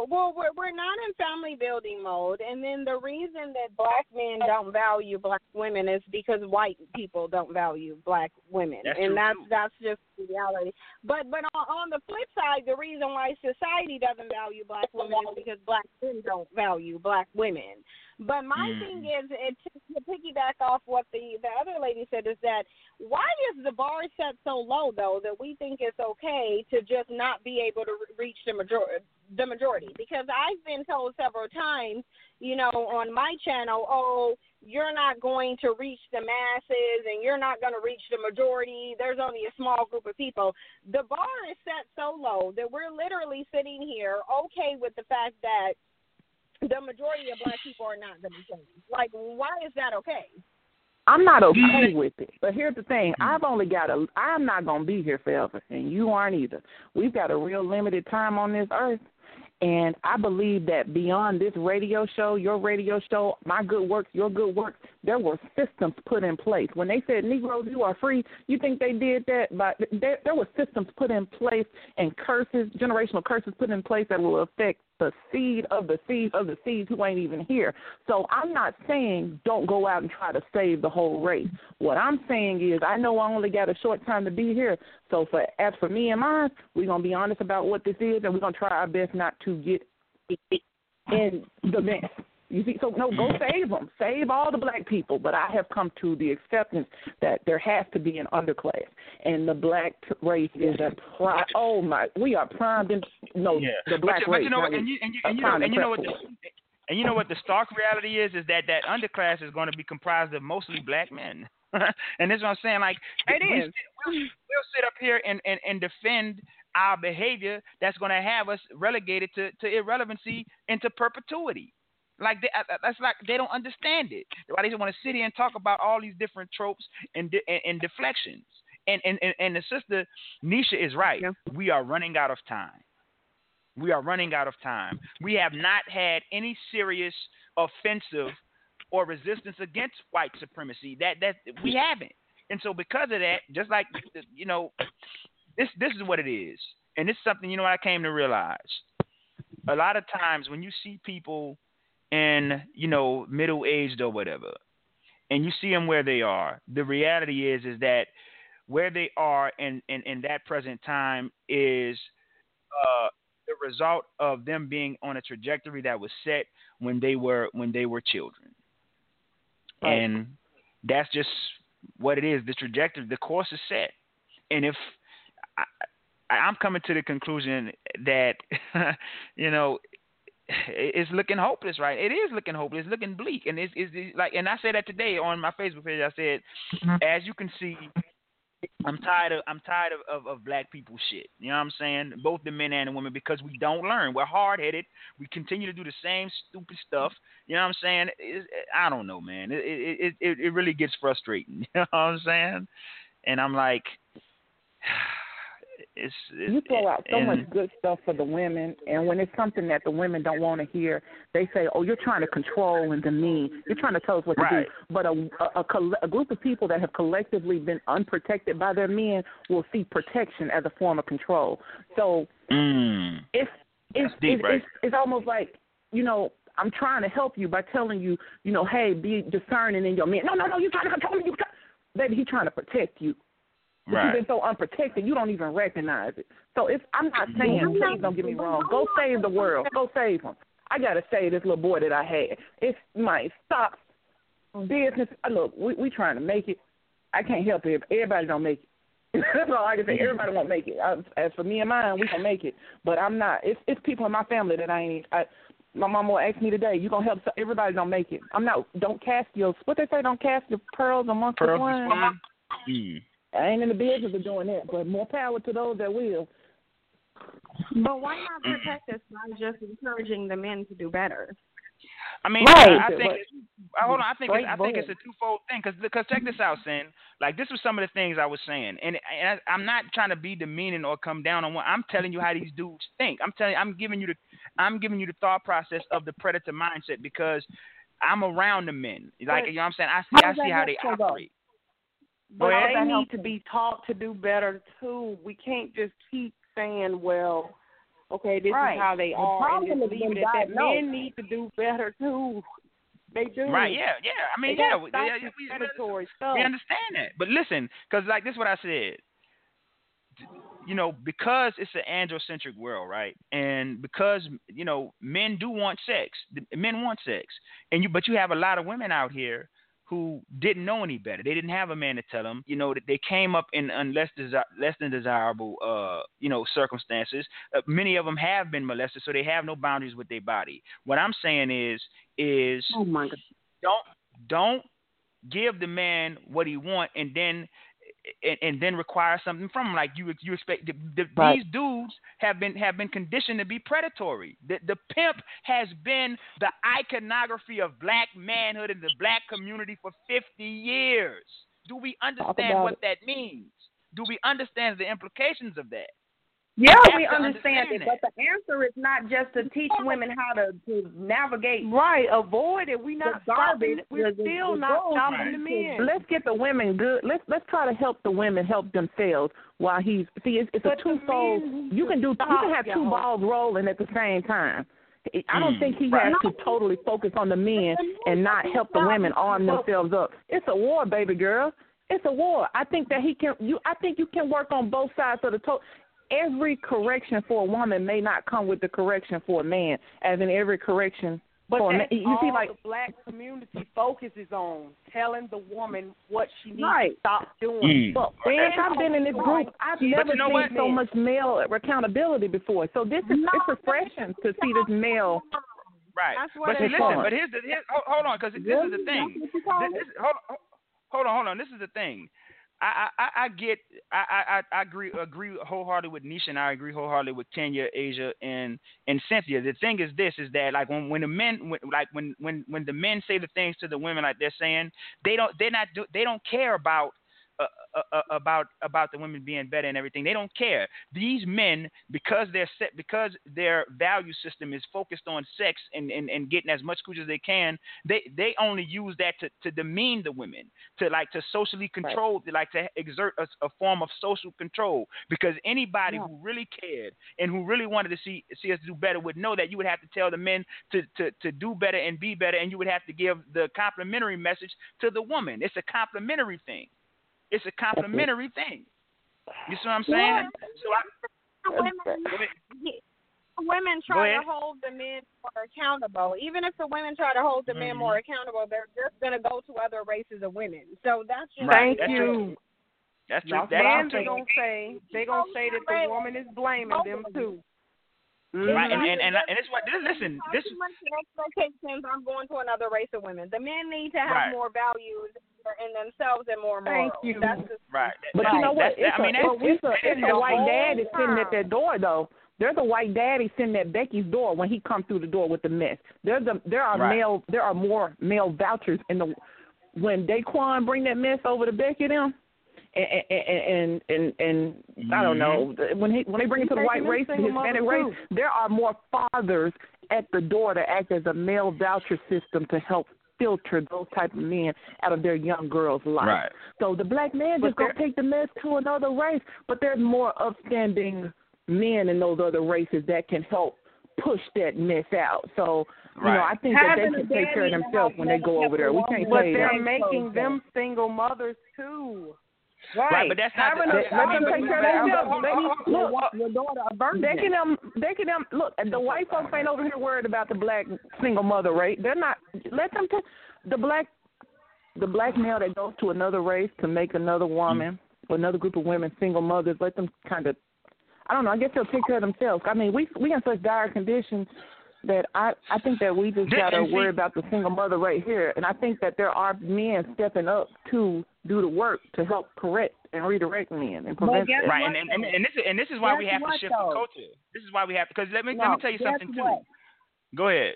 well, we're we're not in family building mode, and then the reason that black men don't value black women is because white people don't value black women, that's and that's that's just reality. But but on, on the flip side, the reason why society doesn't value black women is because black men don't value black women. But my mm. thing is, it, to piggyback off what the the other lady said, is that why is the bar set so low though that we think it's okay to just not be able to reach the majority? The majority, because I've been told several times, you know, on my channel, oh, you're not going to reach the masses and you're not going to reach the majority. There's only a small group of people. The bar is set so low that we're literally sitting here okay with the fact that the majority of black people are not going to change. Like, why is that okay? I'm not okay with it. But here's the thing: mm-hmm. I've only got a. I'm not going to be here forever, and you aren't either. We've got a real limited time on this earth, and I believe that beyond this radio show, your radio show, my good work, your good work, there were systems put in place. When they said Negroes, you are free, you think they did that? But there, there were systems put in place and curses, generational curses put in place that will affect the seed of the seed of the seeds who ain't even here. So I'm not saying don't go out and try to save the whole race. What I'm saying is I know I only got a short time to be here. So for as for me and mine, we're gonna be honest about what this is, and we're gonna try our best not to get in the mess. You see, so no, go save them, save all the black people. But I have come to the acceptance that there has to be an underclass, and the black race is a pri- Oh my, we are primed in no yeah. the black but, race. But you know, what, and you and you, and you know, and you know what the and you know what the stark reality is is that that underclass is going to be comprised of mostly black men. and this is what I'm saying. Like it we, is. We'll, we'll sit up here and, and, and defend our behavior that's going to have us relegated to, to irrelevancy into perpetuity. Like they, uh, uh, that's like they don't understand it. Why they just want to sit here and talk about all these different tropes and and, and deflections. And, and and and the sister Nisha is right. Yeah. We are running out of time. We are running out of time. We have not had any serious offensive or resistance against white supremacy. That that we haven't. And so because of that, just like you know, this this is what it is. And it's something, you know what I came to realize. A lot of times when you see people in, you know, middle aged or whatever, and you see them where they are, the reality is is that where they are in, in, in that present time is uh, the result of them being on a trajectory that was set when they were when they were children. Right. And that's just what it is. The trajectory, the course is set. And if I, I'm coming to the conclusion that you know it's looking hopeless, right? It is looking hopeless. It's looking bleak, and it's, it's, it's like, and I said that today on my Facebook page. I said, mm-hmm. as you can see, I'm tired of I'm tired of, of, of, black people shit. You know what I'm saying? Both the men and the women because we don't learn. We're hard headed. We continue to do the same stupid stuff. You know what I'm saying? It, I don't know, man. It, it it it really gets frustrating. You know what I'm saying? And I'm like it's, it's you throw out so and, much good stuff for the women, and when it's something that the women don't want to hear, they say, "Oh, you're trying to control and demean. You're trying to tell us what right. to do." But a, a, a, a group of people that have collectively been unprotected by their men will see protection as a form of control. So mm. it's it's deep, it's, right? it's it's almost like you know I'm trying to help you by telling you, you know, hey, be discerning in your men. No, no, no, you're trying to control me. You baby, he's trying to protect you. But right. you've been so unprotected, you don't even recognize it. So if I'm not mm-hmm. saying, please don't get me wrong, go save the world, go save them. I gotta save this little boy that I had. It's my stop business. Uh, look, we we trying to make it. I can't help it. If everybody don't make it. That's all I can say. Everybody won't make it. As for me and mine, we can make it. But I'm not. It's it's people in my family that I ain't. I, my mom will ask me today, "You gonna help?" Everybody don't make it. I'm not. Don't cast your what they say. Don't cast your pearls amongst pearls the swine. Mm. I ain't in the business of doing that, but more power to those that will. But why not mm-hmm. protect us by just encouraging the men to do better? I mean, right. I, I think. hold on, I think it's, I think it's a twofold thing. Because because check this out, Sin. Like this was some of the things I was saying, and, and I, I'm not trying to be demeaning or come down on what I'm telling you how these dudes think. I'm telling, I'm giving you the, I'm giving you the thought process of the predator mindset because I'm around the men. Like you know what I'm saying. I see, I see how they operate. But they need to be taught to do better too. We can't just keep saying, "Well, okay, this right. is how they the are," and just leave it at that. Men need to do better too. They do. Right? Yeah, yeah. I mean, they yeah, we, yeah, we, predatory stuff. we understand that. But listen, because like this, is what I said. You know, because it's an androcentric world, right? And because you know, men do want sex. Men want sex, and you, but you have a lot of women out here who didn't know any better. They didn't have a man to tell them. You know, that they came up in less desi- less than desirable, uh, you know, circumstances. Uh, many of them have been molested, so they have no boundaries with their body. What I'm saying is, is oh my God. don't don't give the man what he want and then and, and, then require something from them. Like you, you expect the, the, right. these dudes have been have been conditioned to be predatory. The, the pimp has been the iconography of black manhood in the black community for 50 years. Do we understand what it. that means? Do we understand the implications of that? Yeah, we, we understand, understand it, but the answer is not just to teach women how to, to navigate. Right, avoid it. We're not stopping. We're the- still the not goals. stopping the men. Let's get the women good. Let's let's try to help the women help themselves while he's see. It's, it's But a the twofold. men You can do. You can have two y'all. balls rolling at the same time. I don't Mm, think he right. has to totally focus on the men and not help the women arm themselves up. It's a war, baby girl. It's a war. I think that he can. You. I think you can work on both sides of the toe. Every correction for a woman may not come with the correction for a man, as in every correction But for a man. You all see, like the black community focuses on telling the woman what she needs Right. to stop doing. Mm. Well, since I've been in this group, I've never you know seen what? so much male accountability before. So this is it's refreshing to see this male. Right. That's what But see, listen. for. But here's the here, hold, hold on, because this is the thing. This, this, hold, hold on, hold on. This is the thing. I, I, I get I, I, I agree agree wholeheartedly with Nisha and I agree wholeheartedly with Kenyah, Asia, and and Cynthia. The thing is this is that like when when the men when, like when when when the men say the things to the women like they're saying they don't they're not do, they don't care about uh, uh, uh, about about the women being better and everything. They don't care. These men, because they're set, because their value system is focused on sex and, and, and getting as much cooch as they can, they they only use that to, to demean the women, to like to socially control, right. like to exert a, a, form of social control. Because anybody yeah. who really cared and who really wanted to see see us do better would know that you would have to tell the men to, to, to do better and be better, and you would have to give the complimentary message to the woman. It's a complimentary thing. It's a complimentary thing. You see what I'm saying? Yeah. So I, women, women try to hold the men more accountable. Even if the women try to hold the mm-hmm. men more accountable, they're just going to go to other races of women. So that's just thank that's you. True. That's true. That's men are gonna say they gonna say that the woman is blaming them too. Mm-hmm. Right, and and and, and it's what this listen. This is expectations. I'm going to another race of women. The men need to have right. more values in themselves and more morals. Thank you. That's just, right. But right. you know what? That's, it's I mean, a, it's, a, it's a white dad is sitting at that door though. There's a white daddy sitting at Becky's door when he comes through the door with the mess. There's a there are right. male there are more male vouchers in the when Daquan bring that mess over to Becky them. And and and, and, and I don't know mm-hmm. when he when they bring it to the white race, the Hispanic race, there are more fathers at the door to act as a male voucher system to help filter those type of men out of their young girls' life. Right. So the black man just gonna take the mess to another race, but there's more upstanding men in those other races that can help push that mess out. So you know, I think that they can take care of themselves when they go over there. We can't but say they're that. making them single mothers too. Right. right, but that's not Having the, a, let them take care of themselves. They, uh, uh, look, your daughter a virgin. They can them, um, they can them. Look, the white folks ain't over here worried about the black single mother rate. They're not. Let them. T- the black, the black male that goes to another race to make another mm. woman mm-hmm. or another group of women single mothers. Let them kind of. I don't know. I guess they'll take care of themselves. I mean, we we in such dire conditions that I I think that we just gotta worry about the single mother right here, and I think that there are men stepping up to do the work to help correct and redirect men and prevent that. Right, and, and and and this is and this is why guess we have what, to shift though? the culture. This is why we have to because let me No, let me tell you guess something too. what? Go ahead.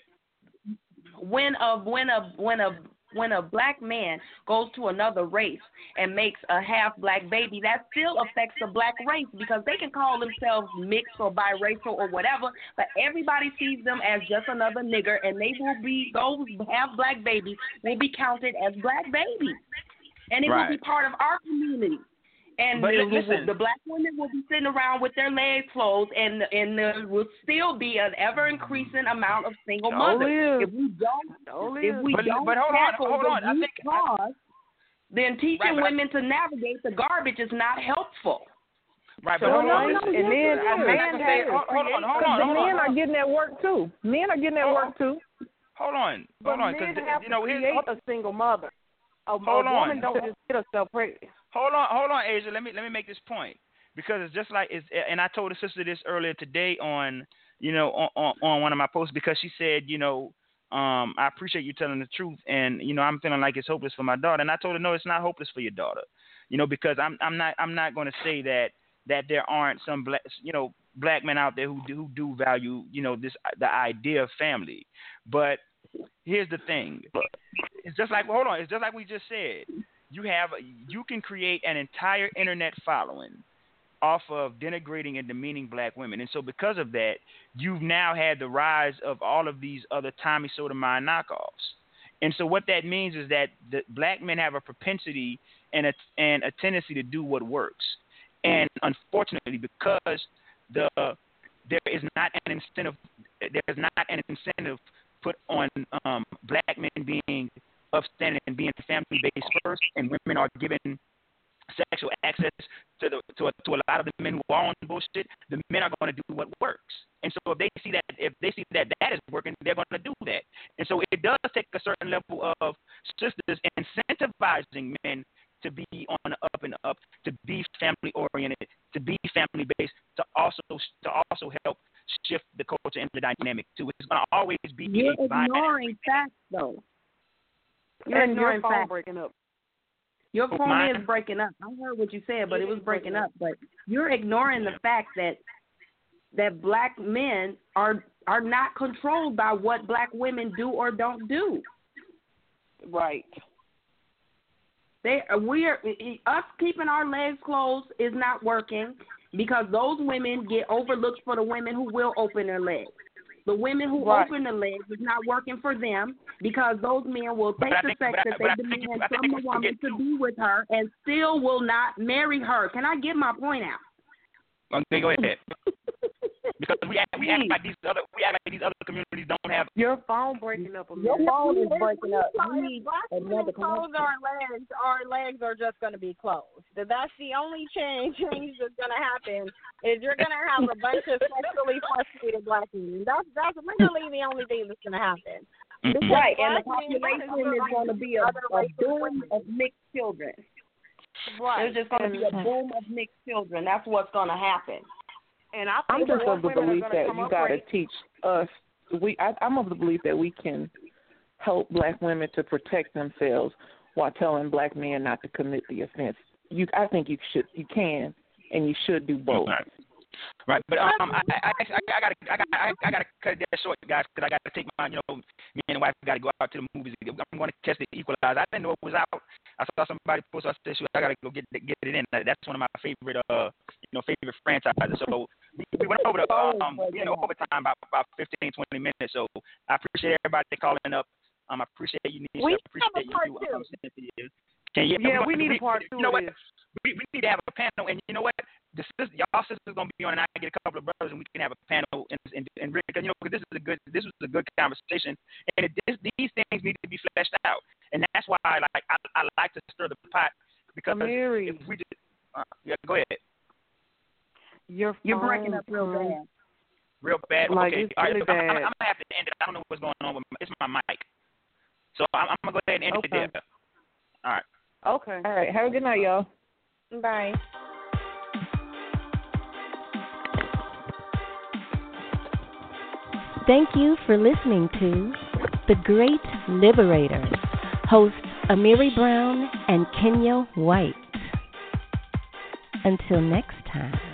when a when a when a when a black man goes to another race and makes a half black baby, that still affects the black race because they can call themselves mixed or biracial or whatever, but everybody sees them as just another nigger, and they will be those half black babies will be counted as black babies, and it will be part of our community. And But the, listen. the black women will be sitting around with their legs closed, and and there will still be an ever increasing amount of single So mothers. is. If we don't oh, So if we But- don't but hold on, tackle hold the on. I root think- cause, then teaching Right, but I- women to navigate the garbage is not helpful. Right, So but hold no, on. no, and then a. I'm man not gonna say. Hold, hold on, hold on, Because the men are getting at work too. Men are getting at work too. Hold on, But hold on, men because have you know to here's create a single mother. A, Hold a on. woman don't just get herself pregnant. Hold on, hold on, Asia. Let me let me make this point. Because it's just like it's. And I told a sister this earlier today on you know on, on on one of my posts because she said you know um I appreciate you telling the truth and you know I'm feeling like it's hopeless for my daughter. And I told her no it's not hopeless for your daughter. You know because I'm I'm not I'm not going to say that that there aren't some black you know black men out there who do, who do value you know this the idea of family. But here's the thing. It's just like hold on it's just like we just said you have you can create an entire internet following off of denigrating and demeaning black women. And so because of that, you've now had the rise of all of these other Tommy Sotomayor knockoffs. And so what that means is that the black men have a propensity and a and a tendency to do what works. And unfortunately, because the there is not an incentive there is not an incentive put on um, black men being upstanding and being family based first, and women are given sexual access to the to a, to a lot of the men who are on bullshit. The men are going to do what works, and so if they see that if they see that that is working, they're going to do that. And so it does take a certain level of sisters incentivizing men to be on the up and up, to be family oriented, to be family based, to also to also help shift the culture and the dynamic too. It's going to always be You're ignoring facts, though. You're And your ignoring phone facts. breaking up. Your phone mine? is breaking up. I heard what you said, but It it was breaking breaking up. But you're ignoring the fact that that black men are are not controlled by what black women do or don't do. Right. They we're us keeping our legs closed is not working because those women get overlooked for the women who will open their legs. The women who Right. open the legs is not working for them because those men will take the think- sex that I they demand from the woman to be with her and still will not marry her. Can I get my point out? Okay, go ahead. Because we act, we act like these other we act like these other communities don't have. Your phone breaking up a Your phone is breaking up. we- We need black another close our legs. Our legs are just going to be closed. That's the only change change that's going to happen. Is you're going to have a bunch of sexually frustrated black women. That's that's literally the only thing that's going to happen. Right, and the population is going to be a, a races boom of mixed children. Right. There's just going to be a mm-hmm. boom of mixed children. That's what's going to happen. And I I'm just of the belief that you got to teach us. We, I, I'm of the belief that we can help black women to protect themselves while telling black men not to commit the offense. You, I think you should, you can, and you should do both. Right. Right, but um, I, I, I, I gotta, I gotta, I, I gotta cut that short, guys, because I gotta take my, you know, me and the wife gotta go out to the movies. I'm going to catch the Equalizer. I didn't know it was out. I saw somebody post. I said, "Shoot, I gotta go get get it in." That's one of my favorite, uh, you know, favorite franchises. So we, we went over the, um, you know, overtime about about 15, 20 minutes. So I appreciate everybody calling up. Um, I appreciate you, Nisha. We I appreciate have a part you, um, Cynthia. Can you, Yeah, we, we need a part two You know what? We, we need to have a panel, and you know what? The sis, y'all sisters gonna be on, and I get a couple of brothers, and we can have a panel and and, and Rick, you know, because this is a good, this was a good conversation, and it, this, these things need to be fleshed out, and that's why I like I, I like to stir the pot because Amiri. if we just, uh, yeah, go ahead, Your You're breaking up real bad. real bad. Like, okay, it's all right, really I'm, I'm. I'm gonna have to end it. I don't know what's going on with my, it's my mic, so I'm, I'm gonna go ahead and end Okay. it there. All right. Okay. All right, have a good night, y'all. Bye. Thank you for listening to The Great Liberators, hosts Amiri Brown and Kenyah White. Until next time.